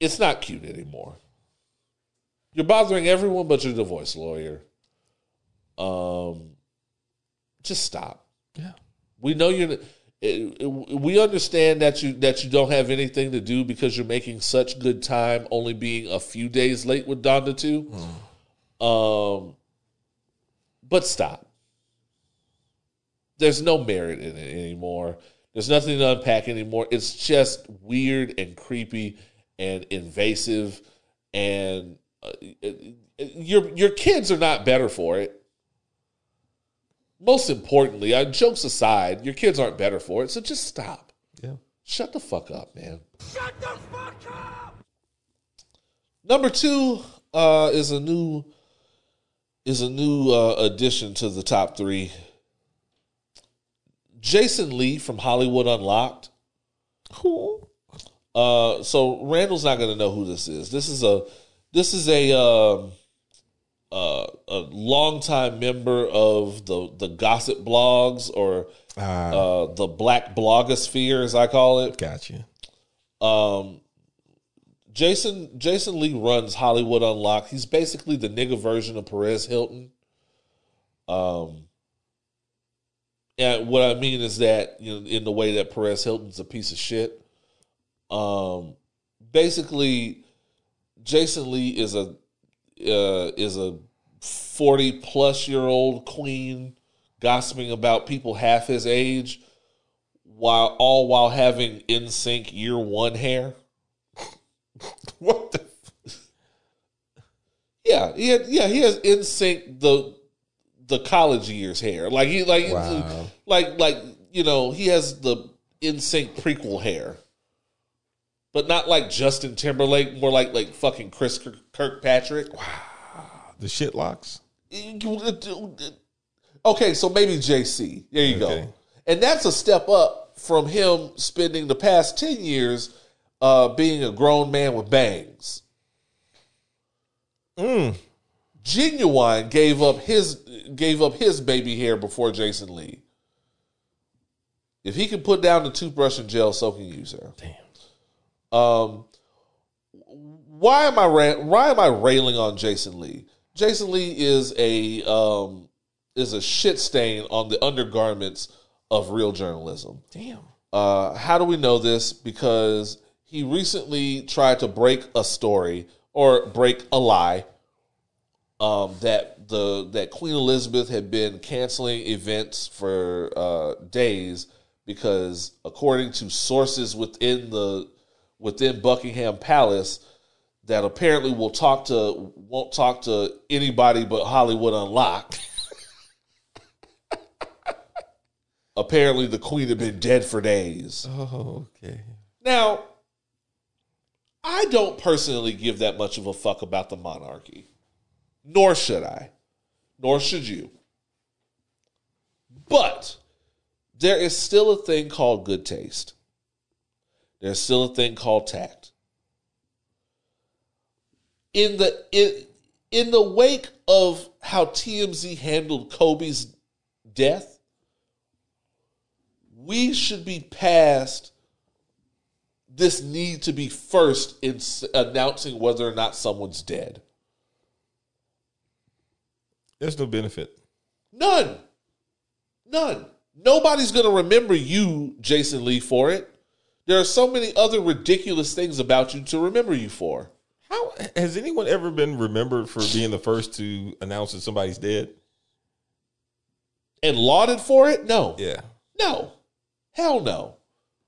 it's not cute anymore. You're bothering everyone but your divorce lawyer. Um just stop. Yeah. We know you're. it- it- We understand that you that you don't have anything to do because you're making such good time, only being a few days late with Donda two. Um, but stop. There's no merit in it anymore. There's nothing to unpack anymore. It's just weird and creepy and invasive, and uh, your your kids are not better for it most importantly, uh, jokes aside, your kids aren't better for it, so just stop. Yeah. Shut the fuck up, man. Shut the fuck up. Number two uh, is a new is a new uh, addition to the top three. Jason Lee from Hollywood Unlocked. Who? Uh, so Randle's not going to know who this is. This is a this is a um, uh, a longtime member of the the gossip blogs or Ah, uh, the black blogosphere, as I call it. gotcha. Um, Jason Jason Lee runs Hollywood Unlocked. He's basically the nigga version of Perez Hilton. Um, and what I mean is that you know, in the way that Perez Hilton's a piece of shit. Um, basically, Jason Lee is a uh, is a forty plus year old queen gossiping about people half his age, while all while having NSYNC year one hair. What the? Yeah, he had, yeah, he has NSYNC the the college years hair. Like he like Wow. like like you know, he has the NSYNC prequel hair. But not like Justin Timberlake, more like like fucking Chris Kirk- Kirkpatrick. The shit locks. Okay, so maybe JC. There you Okay. go. And that's a step up from him spending the past 10 years uh, being a grown man with bangs. Mm. Ginuwine gave up his gave up his baby hair before Jason Lee. If he can put down the toothbrush and gel, so can you, sir. Damn. Um, why am I ra- why am I railing on Jason Lee? Jason Lee is a um, is a shit stain on the undergarments of real journalism. Damn. Uh, how do we know this? Because he recently tried to break a story or break a lie um, that the that Queen Elizabeth had been canceling events for uh, days because, according to sources within the within Buckingham Palace, that apparently will talk to won't talk to anybody but Hollywood Unlocked. apparently, the Queen had been dead for days. Oh, okay. Now, I don't personally give that much of a fuck about the monarchy, nor should I, nor should you. But there is still a thing called good taste. There's still a thing called tact. In the in, in the wake of how TMZ handled Kobe's death, we should be past this need to be first in s- announcing whether or not someone's dead. There's no benefit. None. None. Nobody's going to remember you, Jason Lee, for it. There are so many other ridiculous things about you to remember you for. How has anyone ever been remembered for being the first to announce that somebody's dead? And lauded for it? No. Yeah. No. Hell no.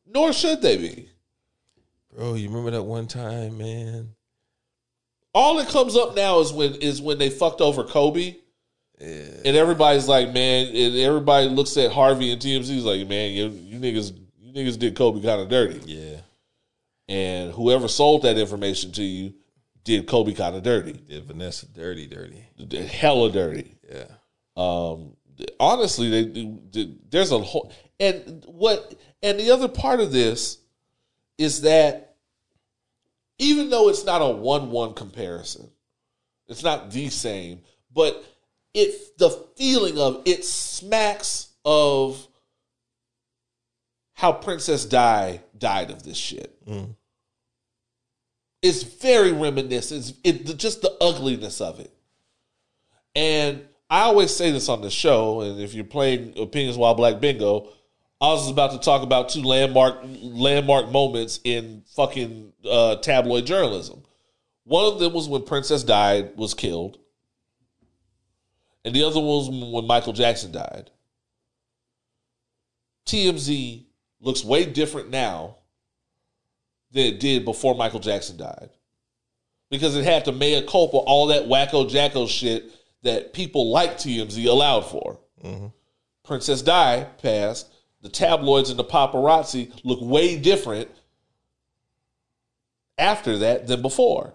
Nor should they be. Bro, you remember that one time, man? All that comes up now is when is when they fucked over Kobe. And everybody's like, man, and everybody looks at Harvey and TMZ's like, man, you, you niggas, you niggas did Kobe kind of dirty. Yeah. And whoever sold that information to you did Kobe kind of dirty, Did Vanessa dirty, dirty. Did hella dirty. Yeah. Um, honestly, they, they- there's a whole and what and the other part of this is that even though it's not a one-one comparison, it's not the same, but it the feeling of it smacks of how Princess Di died of this shit. It's very reminiscent. It's it, just the ugliness of it. And I always say this on the show, and if you're playing Opinions While Black Bingo, I was about to talk about two landmark landmark moments in fucking uh, tabloid journalism. One of them was when Princess died, was killed, and the other one was when Michael Jackson died. TMZ looks way different now than it did before Michael Jackson died. Because it had to mea culpa all that wacko jacko shit that people like TMZ allowed for. Mm-hmm. Princess Di passed. The tabloids and the paparazzi look way different after that than before,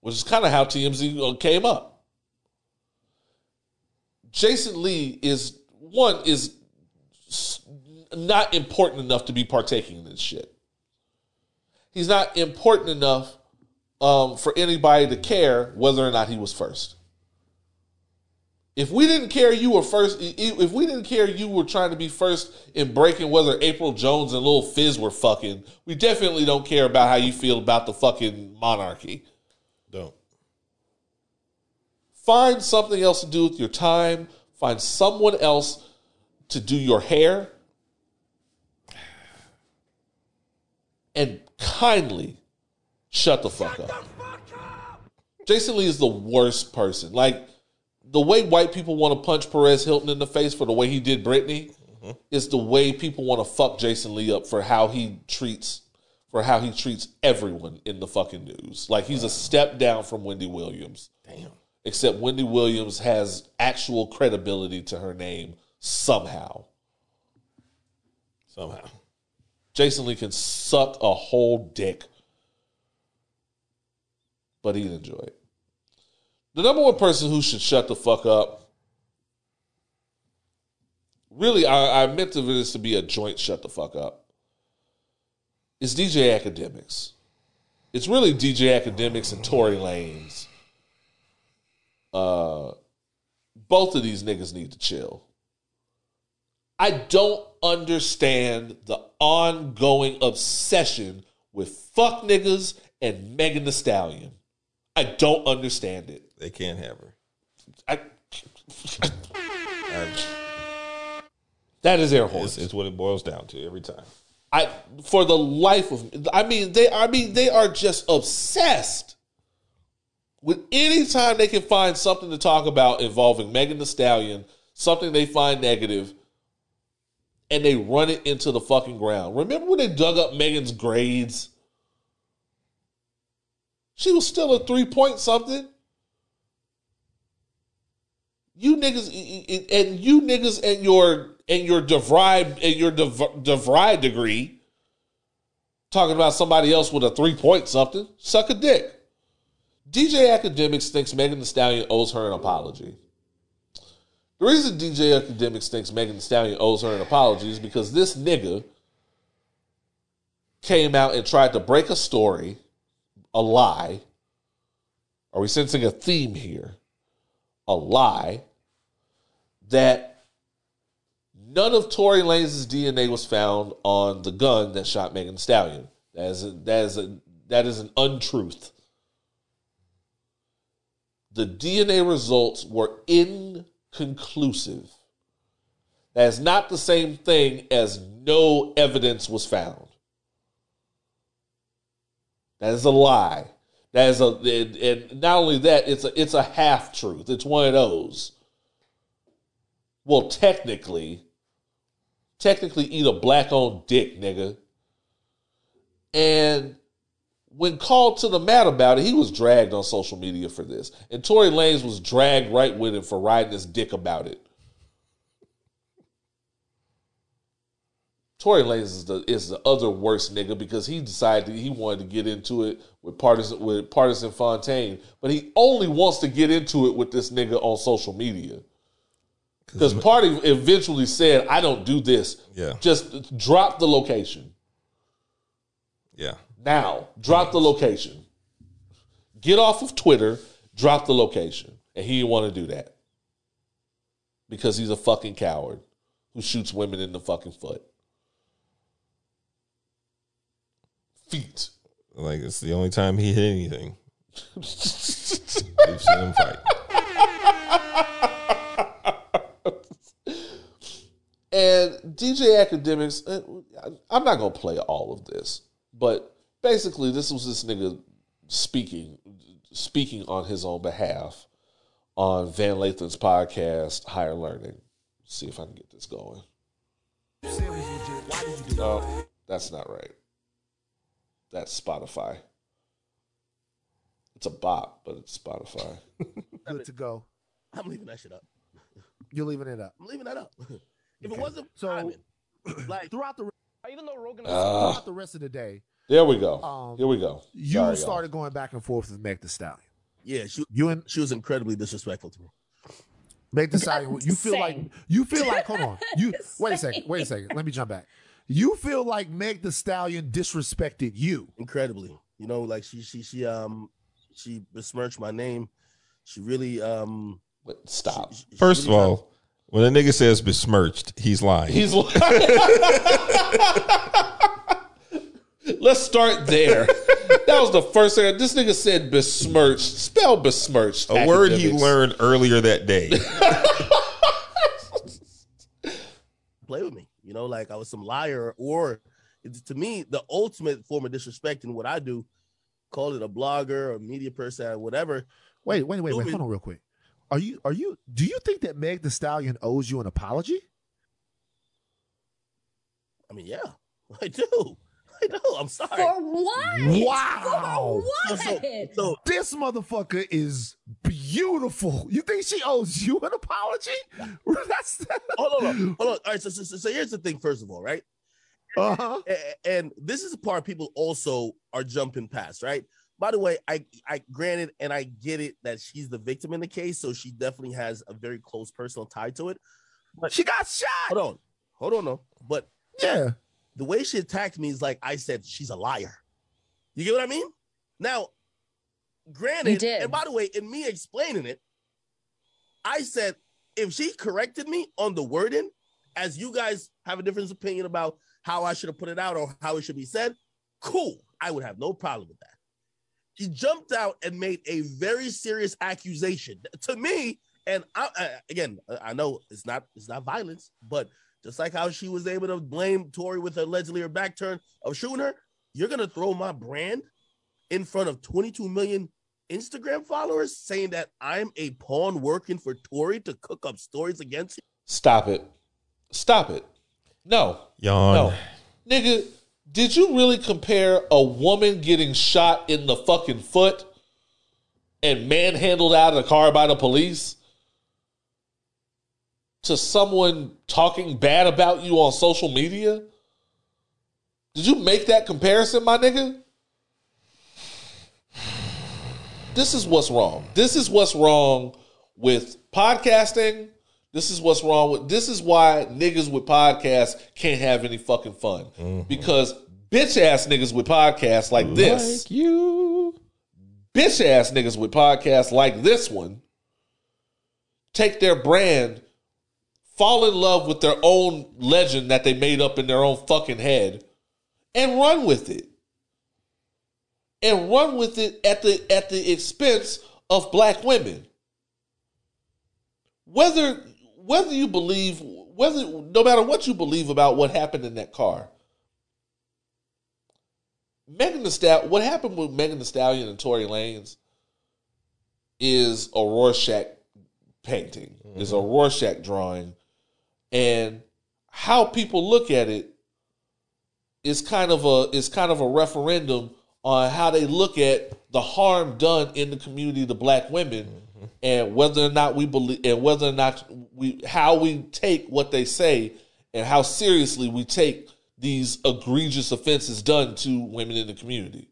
which is kind of how TMZ uh, came up. Jason Lee is one is not important enough to be partaking in this shit. he's not important enough um, for anybody to care whether or not he was first. If we didn't care you were first, if we didn't care you were trying to be first in breaking whether Apryl Jones and Lil Fizz were fucking, we definitely don't care about how you feel about the fucking monarchy. Don't. Find something else to do with your time. Find someone else to do your hair. And kindly shut the fuck up. Jason Lee is the worst person. Like the way white people want to punch Perez Hilton in the face for the way he did Britney mm-hmm. is the way people want to fuck Jason Lee up for how he treats for how he treats everyone in the fucking news. Like he's a step down from Wendy Williams. Damn. Except Wendy Williams has actual credibility to her name somehow. Somehow. Jason Lee can suck a whole dick, but he'd enjoy it. The number one person who should shut the fuck up, really, I, I meant for this to be a joint shut the fuck up, It's DJ Akademiks. It's really DJ Akademiks and Tory Lanez. Uh, both of these niggas need to chill. I don't understand the ongoing obsession with fuck niggas and Megan Thee Stallion. I don't understand it. They can't have her. I, I- that is air it's, horns. it's what it boils down to every time. I for the life of me, I mean they I mean they are just obsessed with any time they can find something to talk about involving Megan Thee Stallion, something they find negative, and they run it into the fucking ground. Remember when they dug up Megan's grades? She was still a three point something. You niggas and you niggas and your and your DeVry and your Dev- DeVry degree talking about somebody else with a three point something. Suck a dick. DJ Akademiks thinks Megan Thee Stallion owes her an apology. The reason DJ Akademiks thinks Megan Thee Stallion owes her an apology is because this nigga came out and tried to break a story, a lie. Are we sensing a theme here? A lie that none of Tory Lanez's DNA was found on the gun that shot Megan Thee Stallion. That is a, that is a, that is an untruth. The DNA results were inconclusive. That is not the same thing as no evidence was found. That is a lie. That is a and, and not only that, it's a it's a half truth. It's one of those. Well, technically, technically eat a black owned dick, nigga. And when called to the mat about it, he was dragged on social media for this. And Tory Lanez was dragged right with him for riding his dick about it. Tory Lanez is the is the other worst nigga because he decided he wanted to get into it with Pardison with Pardison Fontaine, but he only wants to get into it with this nigga on social media. Because Pardi eventually said, "I don't do this. Yeah. just drop the location Yeah. Now. Drop the location. Get off of Twitter. Drop the location." And he didn't want to do that because he's a fucking coward who shoots women in the fucking foot. Feet. Like it's the only time he hit anything. We've seen him fight. And DJ Akademiks, uh, I'm not gonna play all of this, but basically, this was this nigga speaking, speaking on his own behalf on Van Lathan's podcast, Higher Learning. see if I can get this going. No, that's not right. That's Spotify. It's a bot, but it's Spotify. Good to go. I'm leaving that shit up. You're leaving it up. I'm leaving that up. If it wasn't So- timing, like Throughout the Even though Rogan Ah. throughout the rest of the day, there we go. Um, Here we go. you Sorry, y'all. started going back and forth with Meg the Stallion. yeah, she You and she was incredibly disrespectful to me. Meg the Stallion, you feel like you feel like hold on. You wait a second, wait a second. Let me jump back. You feel like Meg the Stallion disrespected you. incredibly. You know, like she she she um she besmirched my name. She really um But stop. she- she First of really all, when a nigga says besmirched, he's lying. He's like, let's start there. That was the first thing. This nigga said besmirched. Spell besmirched. a word he learned earlier that day. play with me. You know, like I was some liar, or to me, the ultimate form of disrespect in what I do, call it a blogger or media person, or whatever. Wait, wait, wait, wait. Hold on, real quick. Are you? Are you? Do you think that Meg the Stallion owes you an apology? I mean, yeah, I do. I do. I'm sorry. For what? Wow. For what? so, so This motherfucker is beautiful. You think she owes you an apology? That's hold on, hold on. All right, so, so, so, so here's the thing. First of all, right, uh huh. A- and this is the part people also are jumping past, right? By the way, I I granted and I get it that she's the victim in the case, so she definitely has a very close personal tie to it. But She got shot. Hold on, hold on, no, but Yeah. The way she attacked me is like I said she's a liar. You get what I mean? Now, granted, and by the way, in me explaining it, I said if she corrected me on the wording, as you guys have a different opinion about how I should have put it out or how it should be said, cool. I would have no problem with that. She jumped out and made a very serious accusation to me, and I, I, again, I know it's not it's not violence, but just like how she was able to blame Tory with allegedly her back turn of shooting her, you're gonna throw my brand in front of 22 million Instagram followers saying that I'm a pawn working for Tory to cook up stories against you. Stop it. Stop it. No. Yawn. No. Nigga, did you really compare a woman getting shot in the fucking foot and manhandled out of the car by the police to someone talking bad about you on social media? Did you make that comparison, my nigga? This is what's wrong. This is what's wrong with podcasting. This is what's wrong with this is why niggas with podcasts can't have any fucking fun. Mm-hmm. Because bitch ass niggas with podcasts like this, Like you. bitch ass niggas with podcasts like this one take their brand, fall in love with their own legend that they made up in their own fucking head, and run with it. And run with it at the at the expense of black women. Whether whether you believe whether no matter what you believe about what happened in that car, Megan Thee Stallion, what happened with Megan Thee Stallion and Tory Lanez is a Rorschach painting, is a mm-hmm. Rorschach drawing, and how people look at it is kind of a is kind of a referendum on how they look at the harm done in the community to black women mm-hmm. and whether or not we believe and whether or not we how we take what they say and how seriously we take these egregious offenses done to women in the community.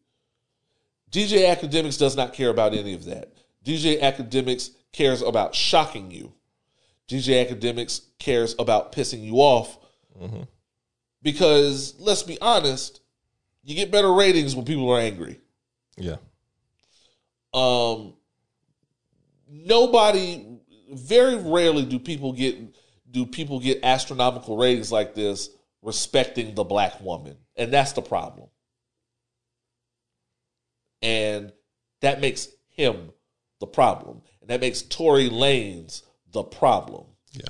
DJ Akademiks does not care about any of that. DJ Akademiks cares about shocking you. DJ Akademiks cares about pissing you off. Because let's be honest, you get better ratings when people are angry. Yeah. Um nobody very rarely do people get do people get astronomical ratings like this respecting the black woman. And that's the problem. And that makes him the problem. And that makes Tory Lanez the problem. Yeah.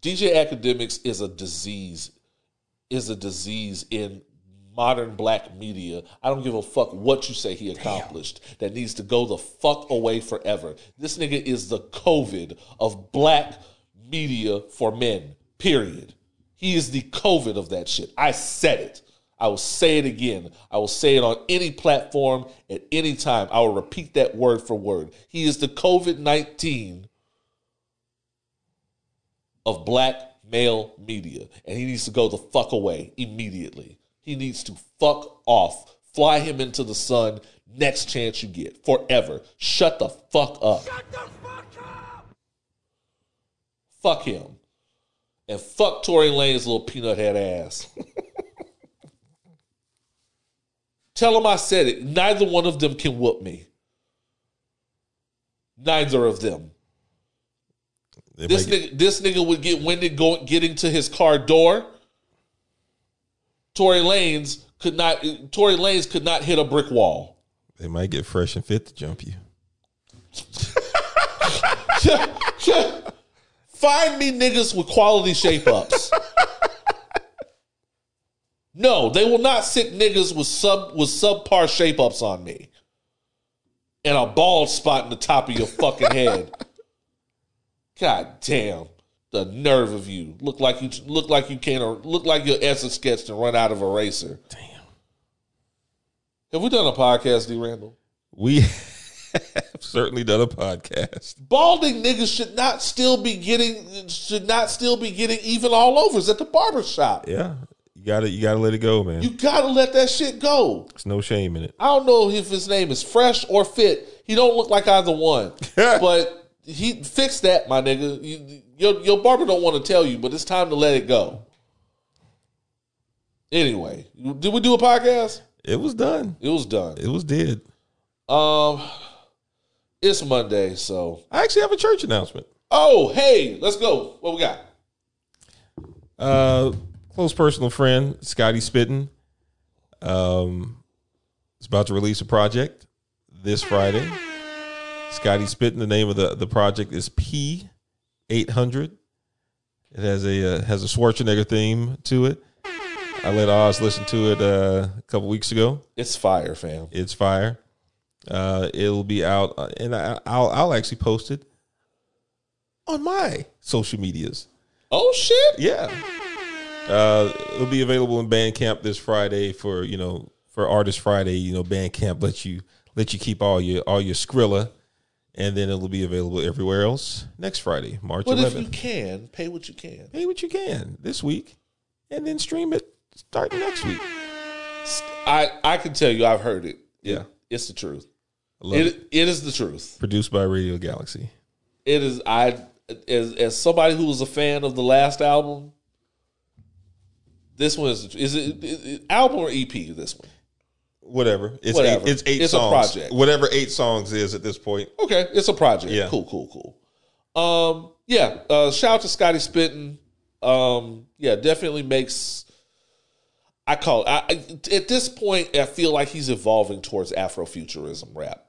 DJ Akademiks is a disease, is a disease in modern black media. I don't give a fuck what you say he accomplished. That needs to go the fuck away forever. This nigga is the COVID of black media for men. Period. He is the COVID of that shit. I said it. I will say it again. I will say it on any platform at any time. I will repeat that word for word. He is the COVID 19 of black male media. And he needs to go the fuck away immediately. He needs to fuck off. Fly him into the sun next chance you get. Forever. Shut the fuck up. Shut the Fuck him. and fuck Tory Lanez's little peanut head ass. Tell him I said it. Neither one of them can whoop me. Neither of them. They This nigga, this nigga would get winded going getting to his car door. Tory Lanez could not. Tory Lanez could not hit a brick wall. they might get fresh and fit to jump you. Find me niggas with quality shape ups. No, they will not sit niggas with sub with subpar shape ups on me. And a bald spot in the top of your fucking head. God damn. The nerve of you. Look like you look like you can't look like your etch a sketch and run out of eraser. Damn. Have we done a podcast, D Randle? We have certainly done a podcast. Balding niggas should not still be getting should not still be getting even all overs at the barber shop. Yeah, you gotta you gotta let it go, man. You gotta let that shit go. It's no shame in it. I don't know if his name is Fresh or Fit. He don't look like either one. but he fix that, my nigga. You, your your barber don't want to tell you, but it's time to let it go. Anyway, did we do a podcast? It was done. It was done. It was dead. Um, it's Monday, so I actually have a church announcement. oh hey, let's go. What we got? Uh, close personal friend Scotty Spitton, um, is about to release a project this Friday. Scotty Spitton. The name of the the project is P eight hundred. It has a uh, has a Schwarzenegger theme to it. I let Oz listen to it uh, a couple weeks ago. It's fire, fam. It's fire. Uh, it'll be out, uh, and I, I'll I'll actually post it on my social medias. Oh shit! Yeah. Uh, it'll be available in Bandcamp this Friday for you know for Artist Friday. You know, Bandcamp lets you let you keep all your all your Skrilla, and then it'll be available everywhere else next Friday, March But if you 11th. can, pay what you can. Pay what you can this week, and then stream it starting next week. I I can tell you, I've heard it. Yeah. It's the truth. It. It, it is the truth. Produced by Radio Galaxy. It is. I as as somebody who was a fan of the last album. This one is is it, is it album or EP? This one. Whatever. It's Whatever. eight. It's eight It's a songs. project. Whatever eight songs is at this point. Okay, it's a project. Yeah. Cool, cool, cool. Um, yeah. Uh, shout out to Scotty Spitton. Um, yeah, definitely makes. I call it. I, I- at this point, I feel like he's evolving towards Afrofuturism rap.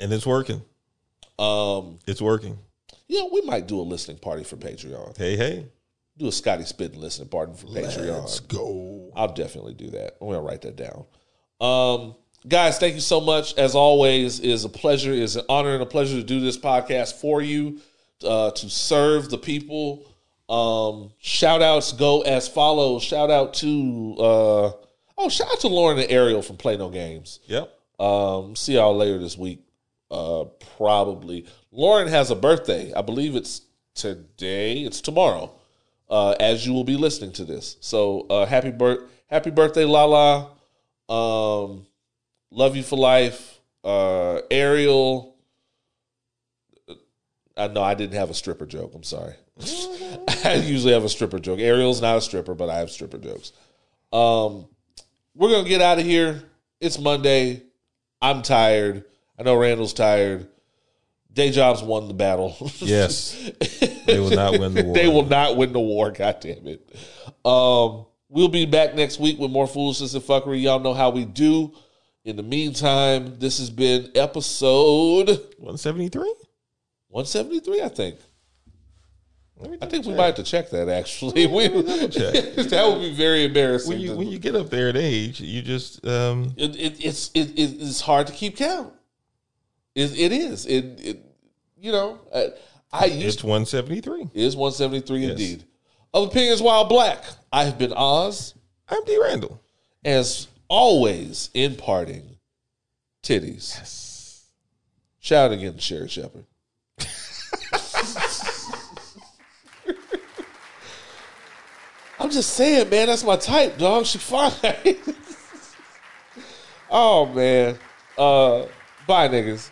And it's working. Um, It's working. yeah, we might do a listening party for Patreon. Hey, hey. Do a Scotty Spitton listening party for Patreon. Let's go. I'll definitely do that. I'm gonna write that down. Um, guys, thank you so much. As always, it is a pleasure, it is an honor and a pleasure to do this podcast for you, uh, to serve the people. Um, shout outs go as follows. Shout out to uh, oh, shout out to Lauren and Ariel from Play No Games. Yep. Um, see y'all later this week. Uh, probably. Lauren has a birthday. I believe it's today. It's tomorrow. Uh, as you will be listening to this. So uh, happy birth, happy birthday, Lala. Um, love you for life, uh, Ariel. I know I didn't have a stripper joke. I'm sorry. I usually have a stripper joke. Ariel's not a stripper, but I have stripper jokes. Um, we're gonna get out of here. It's Monday. I'm tired. I know Randle's tired. Day jobs won the battle. Yes. They will not win the war. they will not win the war. God damn it. Um, we'll be back next week with more foolishness and fuckery. Y'all know how we do. In the meantime, this has been episode 173? 173, I think. I think we check. might have to check that actually. We, check. that would be very embarrassing. when you to- when you get up there in age, you just um it, it, it's it, it, it's hard to keep count. It, it is. It, it you know I, I used it's 173. Is 173 Yes. indeed. Of opinions while black. I have been Oz. I'm D Randle. As always, in parting, titties. Shout out again, Sherri Shepherd. I'm just saying, man, that's my type, dog. She fine. oh man. Uh bye niggas.